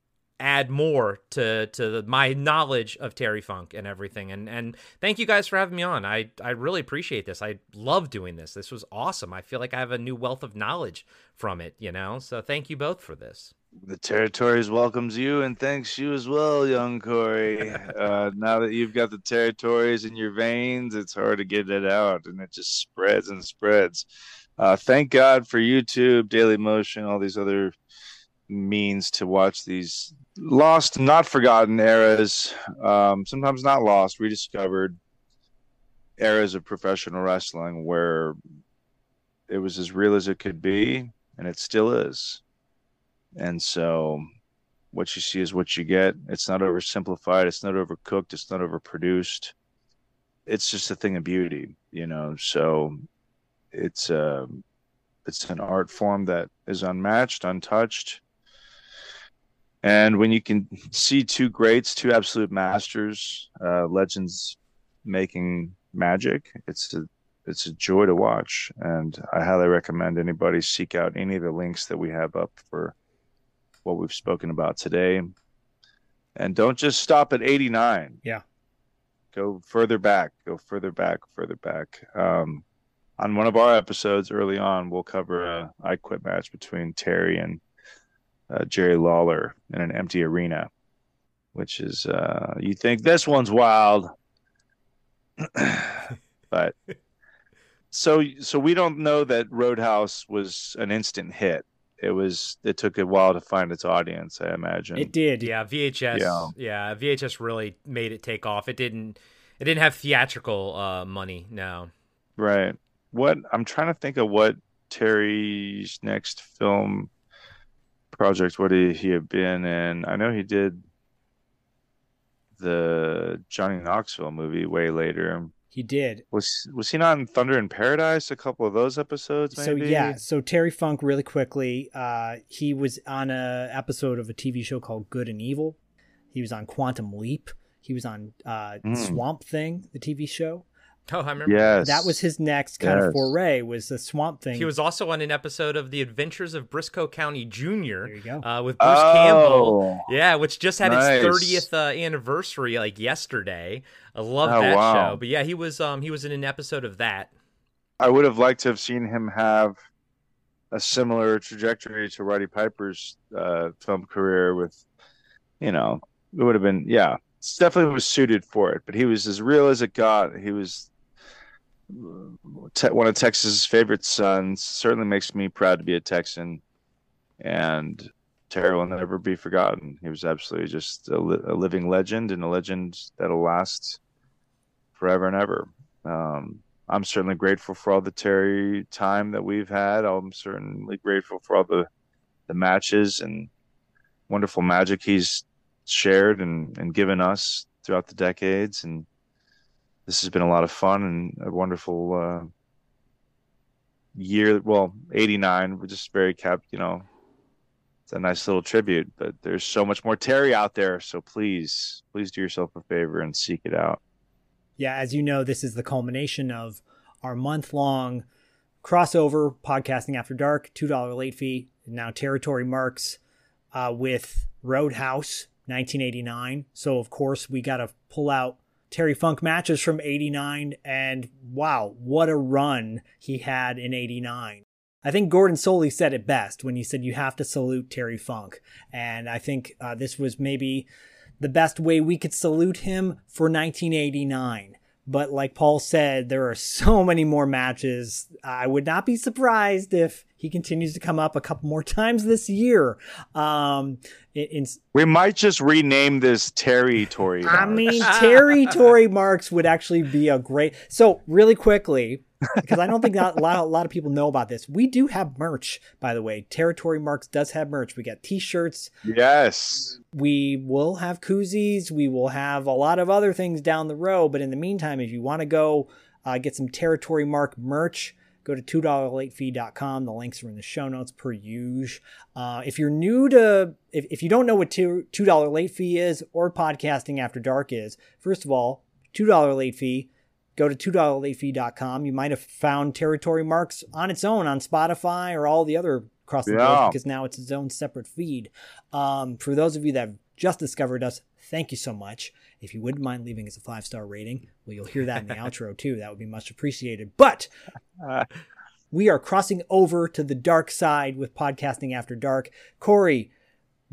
add more to to my knowledge of Terry Funk and everything. And and thank you guys for having me on. I I really appreciate this. I love doing this. This was awesome. I feel like I have a new wealth of knowledge from it, you know. So thank you both for this. The territories welcomes you and thanks you as well, young Corey. uh, now that you've got the territories in your veins, it's hard to get it out, and it just spreads and spreads. Uh, thank God for YouTube, Daily Motion, all these other means to watch these lost, not forgotten eras, um, sometimes not lost, rediscovered eras of professional wrestling where it was as real as it could be, and it still is. And so, what you see is what you get. It's not oversimplified. It's not overcooked. It's not overproduced. It's just a thing of beauty, you know. So, it's a, um, it's an art form that is unmatched, untouched, and when you can see two greats, two absolute masters, uh, legends making magic, it's a it's a joy to watch. And I highly recommend anybody seek out any of the links that we have up for what we've spoken about today. And don't just stop at 89. Yeah. Go further back, go further back, further back. Um, on one of our episodes early on, we'll cover a I Quit match between Terry and uh, Jerry Lawler in an empty arena, which is uh, you think this one's wild, but so so we don't know that Roadhouse was an instant hit. It was. It took a while to find its audience. I imagine it did. Yeah, VHS. Yeah, yeah VHS really made it take off. It didn't. It didn't have theatrical uh, money. No. Right. What I'm trying to think of what Terry's next film project what he, he have been in? I know he did the Johnny Knoxville movie way later. He did. Was was he not in Thunder in Paradise? A couple of those episodes, maybe. So yeah, so Terry Funk, really quickly, uh, he was on a episode of a TV show called Good and Evil. He was on Quantum Leap. He was on uh, mm. Swamp Thing, the TV show. Oh, I remember. Yes. That was his next kind yes. of foray was the Swamp Thing. He was also on an episode of The Adventures of Brisco County Jr. There you go. Uh, with Bruce oh, Campbell. Yeah, which just had nice. its 30th uh, anniversary like yesterday. I love oh, that wow. show. But yeah, he was um he was in an episode of that. I would have liked to have seen him have a similar trajectory to Roddy Piper's uh, film career with you know, it would have been yeah, definitely was suited for it, but he was as real as it got. He was one of Texas's favorite sons. Certainly makes me proud to be a Texan. And Terry will never be forgotten. He was absolutely just a, li- a living legend and a legend that'll last forever and ever. Um, I'm certainly grateful for all the Terry time that we've had. I'm certainly grateful for all the the matches and wonderful magic he's shared and, and given us throughout the decades. And this has been a lot of fun and a wonderful uh, year. Well, 89, we're just very kept, you know, it's a nice little tribute, but there's so much more Terry out there. So please, please do yourself a favor and seek it out. Yeah, as you know, this is the culmination of our month long crossover podcasting after dark, $2 late fee, now territory marks uh, with Roadhouse 1989. So, of course, we got to pull out Terry Funk matches from 89. And wow, what a run he had in 89. I think Gordon Solie said it best when he said you have to salute Terry Funk. And I think uh, this was maybe the best way we could salute him for 1989. But like Paul said, there are so many more matches. I would not be surprised if he continues to come up a couple more times this year. Um, in, in we might just rename this Terry Tory. I mean, territory Marks would actually be a great. So really quickly, because I don't think a lot, a lot of people know about this. We do have merch, by the way. Territory Marks does have merch. We got T-shirts. Yes. We will have koozies. We will have a lot of other things down the road. But in the meantime, if you want to go uh, get some Territory Mark merch, go to $2latefee.com. The links are in the show notes per usual. Uh, if you're new to, if, if you don't know what two, $2 late fee is or podcasting after dark is, first of all, $2 late fee go to $2latefee.com. You might have found Territory Marks on its own on Spotify or all the other across the Yeah. because now it's its own separate feed. Um, for those of you that have just discovered us, thank you so much. If you wouldn't mind leaving us a five star rating, well, you'll hear that in the outro too. That would be much appreciated. But we are crossing over to the dark side with Podcasting After Dark. Corey,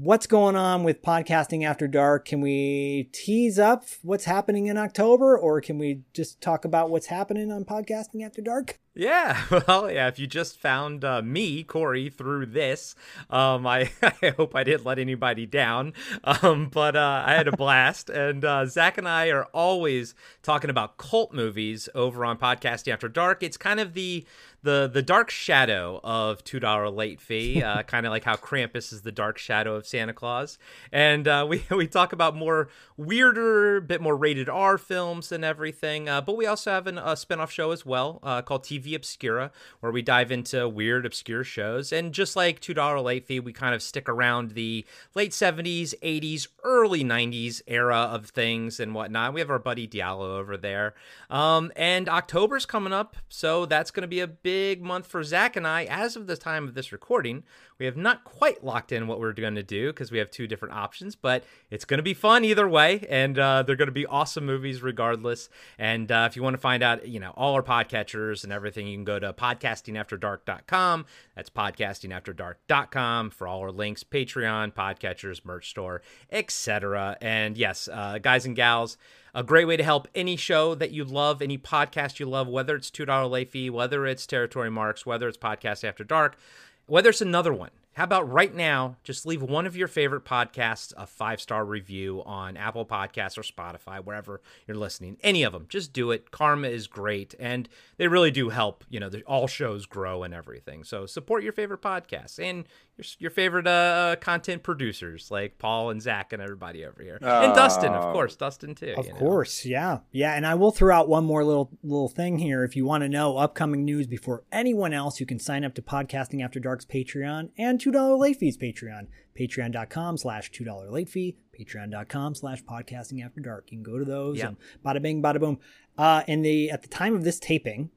what's going on with Podcasting After Dark? Can we tease up what's happening in October or can we just talk about what's happening on Podcasting After Dark? Yeah, well, yeah. If you just found uh, me, Corey, through this, um, I, I hope I didn't let anybody down. Um, but uh, I had a blast, and uh, Zach and I are always talking about cult movies over on Podcasting After Dark. It's kind of the the the dark shadow of two dollar late fee, uh, kind of like how Krampus is the dark shadow of Santa Claus. And uh, we we talk about more weirder, bit more rated R films and everything. Uh, but we also have an, a spinoff show as well uh, called TV Obscura, where we dive into weird, obscure shows. And just like two dollar late fee, we kind of stick around the late seventies, eighties, early nineties era of things and whatnot. We have our buddy Diallo over there. Um, and October's coming up, so that's going to be a big month for Zach and I. As of the time of this recording, we have not quite locked in what we're going to do because we have two different options, but it's going to be fun either way, and uh, they're going to be awesome movies regardless. And uh, if you want to find out, you know, all our podcatchers and everything, you can go to podcastingafterdark.com. That's podcastingafterdark.com for all our links, Patreon, podcatchers, merch store, etc. And yes, uh, guys and gals, a great way to help any show that you love, any podcast you love, whether it's $2 late fee, whether it's Territory Marks, whether it's Podcast After Dark, whether it's another one. How about right now, just leave one of your favorite podcasts a five star review on Apple Podcasts or Spotify, wherever you're listening. Any of them, just do it. Karma is great, and they really do help. You know, all shows grow and everything. So support your favorite podcasts and your, your favorite uh, uh, content producers like Paul and Zach and everybody over here, uh, and Dustin, of uh, course, Dustin too. Of course, know. yeah, yeah. And I will throw out one more little little thing here. If you want to know upcoming news before anyone else, you can sign up to Podcasting After Dark's Patreon and to $2 late fees Patreon. Patreon.com slash $2 late fee. Patreon.com slash podcasting after dark. You can go to those. Yeah. And bada bing, bada boom. Uh, the, at the time of this taping,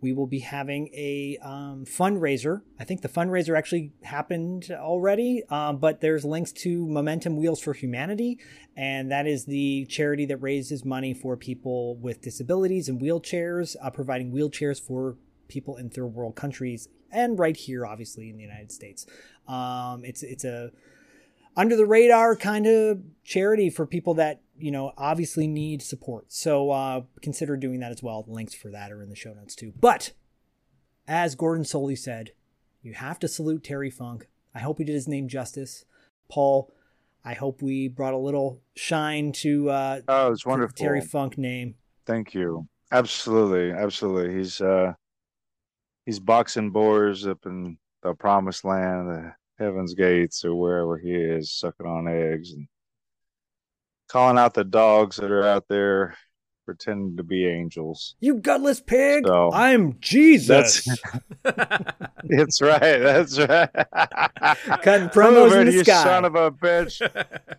we will be having a um, fundraiser. I think the fundraiser actually happened already, um, but there's links to Momentum Wheels for Humanity, and that is the charity that raises money for people with disabilities and wheelchairs, uh, providing wheelchairs for people in third world countries and right here, obviously, in the United States. Um, it's it's a under the radar kind of charity for people that you know, obviously need support. So uh, consider doing that as well. Links for that are in the show notes too. But as Gordon Solie said, you have to salute Terry Funk. I hope we did his name justice. Paul, I hope we brought a little shine to uh Oh, it's wonderful. Terry Funk name. Thank you. Absolutely, absolutely. He's uh he's boxing boars up in the promised land, the heaven's gates, or wherever he is, sucking on eggs and calling out the dogs that are out there pretending to be angels. You gutless pig! So- I'm Jesus. That's right. That's right. Cutting promos Over in the you sky. son of a bitch.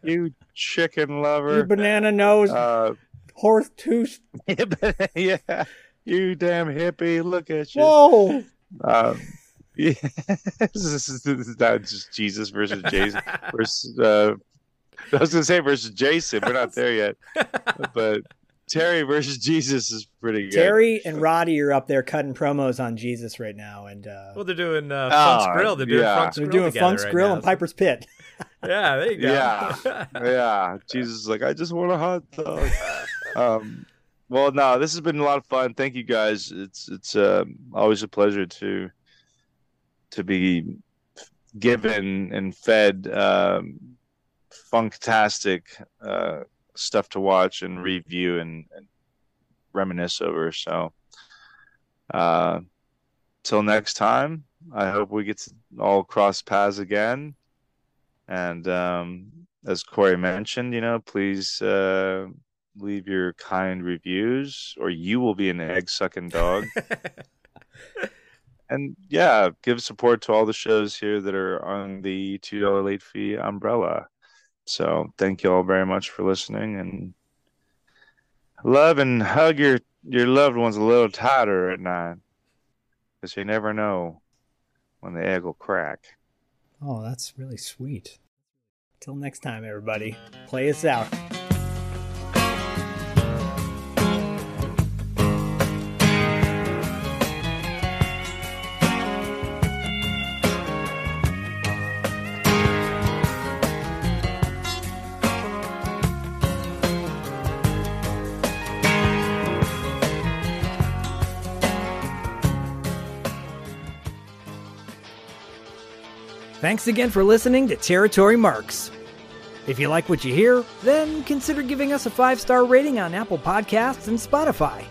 you chicken lover. You banana nose, Uh, horse tooth. yeah. You damn hippie. Look at you. Whoa! Um, yeah, this is, this is not just Jesus versus Jason versus. Uh, I was gonna say versus Jason. We're not there yet, but Terry versus Jesus is pretty good. Terry and Roddy are up there cutting promos on Jesus right now, and uh, Well, they're doing uh, Oh, Funk's Grill. They're doing yeah. Funk's they're Grill doing Funk's right Grill now. and Piper's Pit. Yeah, there you go. Yeah, yeah. Jesus is like, I just want a hot dog. um, well, no, this has been a lot of fun. Thank you guys. It's it's um, always a pleasure to to be given and fed um, funktastic uh, stuff to watch and review and, and reminisce over. So, uh, till next time, I hope we get to all cross paths again. And um, as Corey mentioned, you know, please uh, leave your kind reviews, or you will be an egg sucking dog. and yeah, give support to all the shows here that are on the two dollar late fee umbrella. So thank you all very much for listening, and love and hug your your loved ones a little tighter at night, because you never know when the egg will crack. Oh, that's really sweet. Till next time, everybody, play us out. Thanks again for listening to Territory Marks. If you like what you hear, then consider giving us a five star rating on Apple Podcasts and Spotify.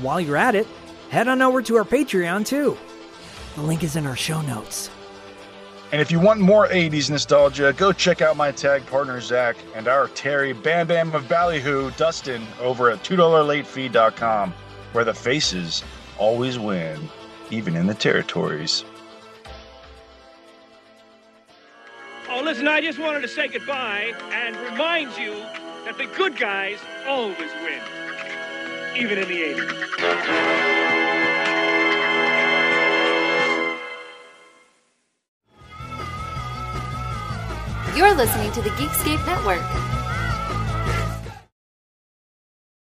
While you're at it, head on over to our Patreon too. The link is in our show notes. And if you want more 80s nostalgia, go check out my tag partner Zach and our Terry Bam Bam of Ballyhoo, Dustin, over at $2latefee.com, where the faces always win, even in the territories. Oh, listen, I just wanted to say goodbye and remind you that the good guys always win, even in the 80s. You're listening to the Geekscape Network.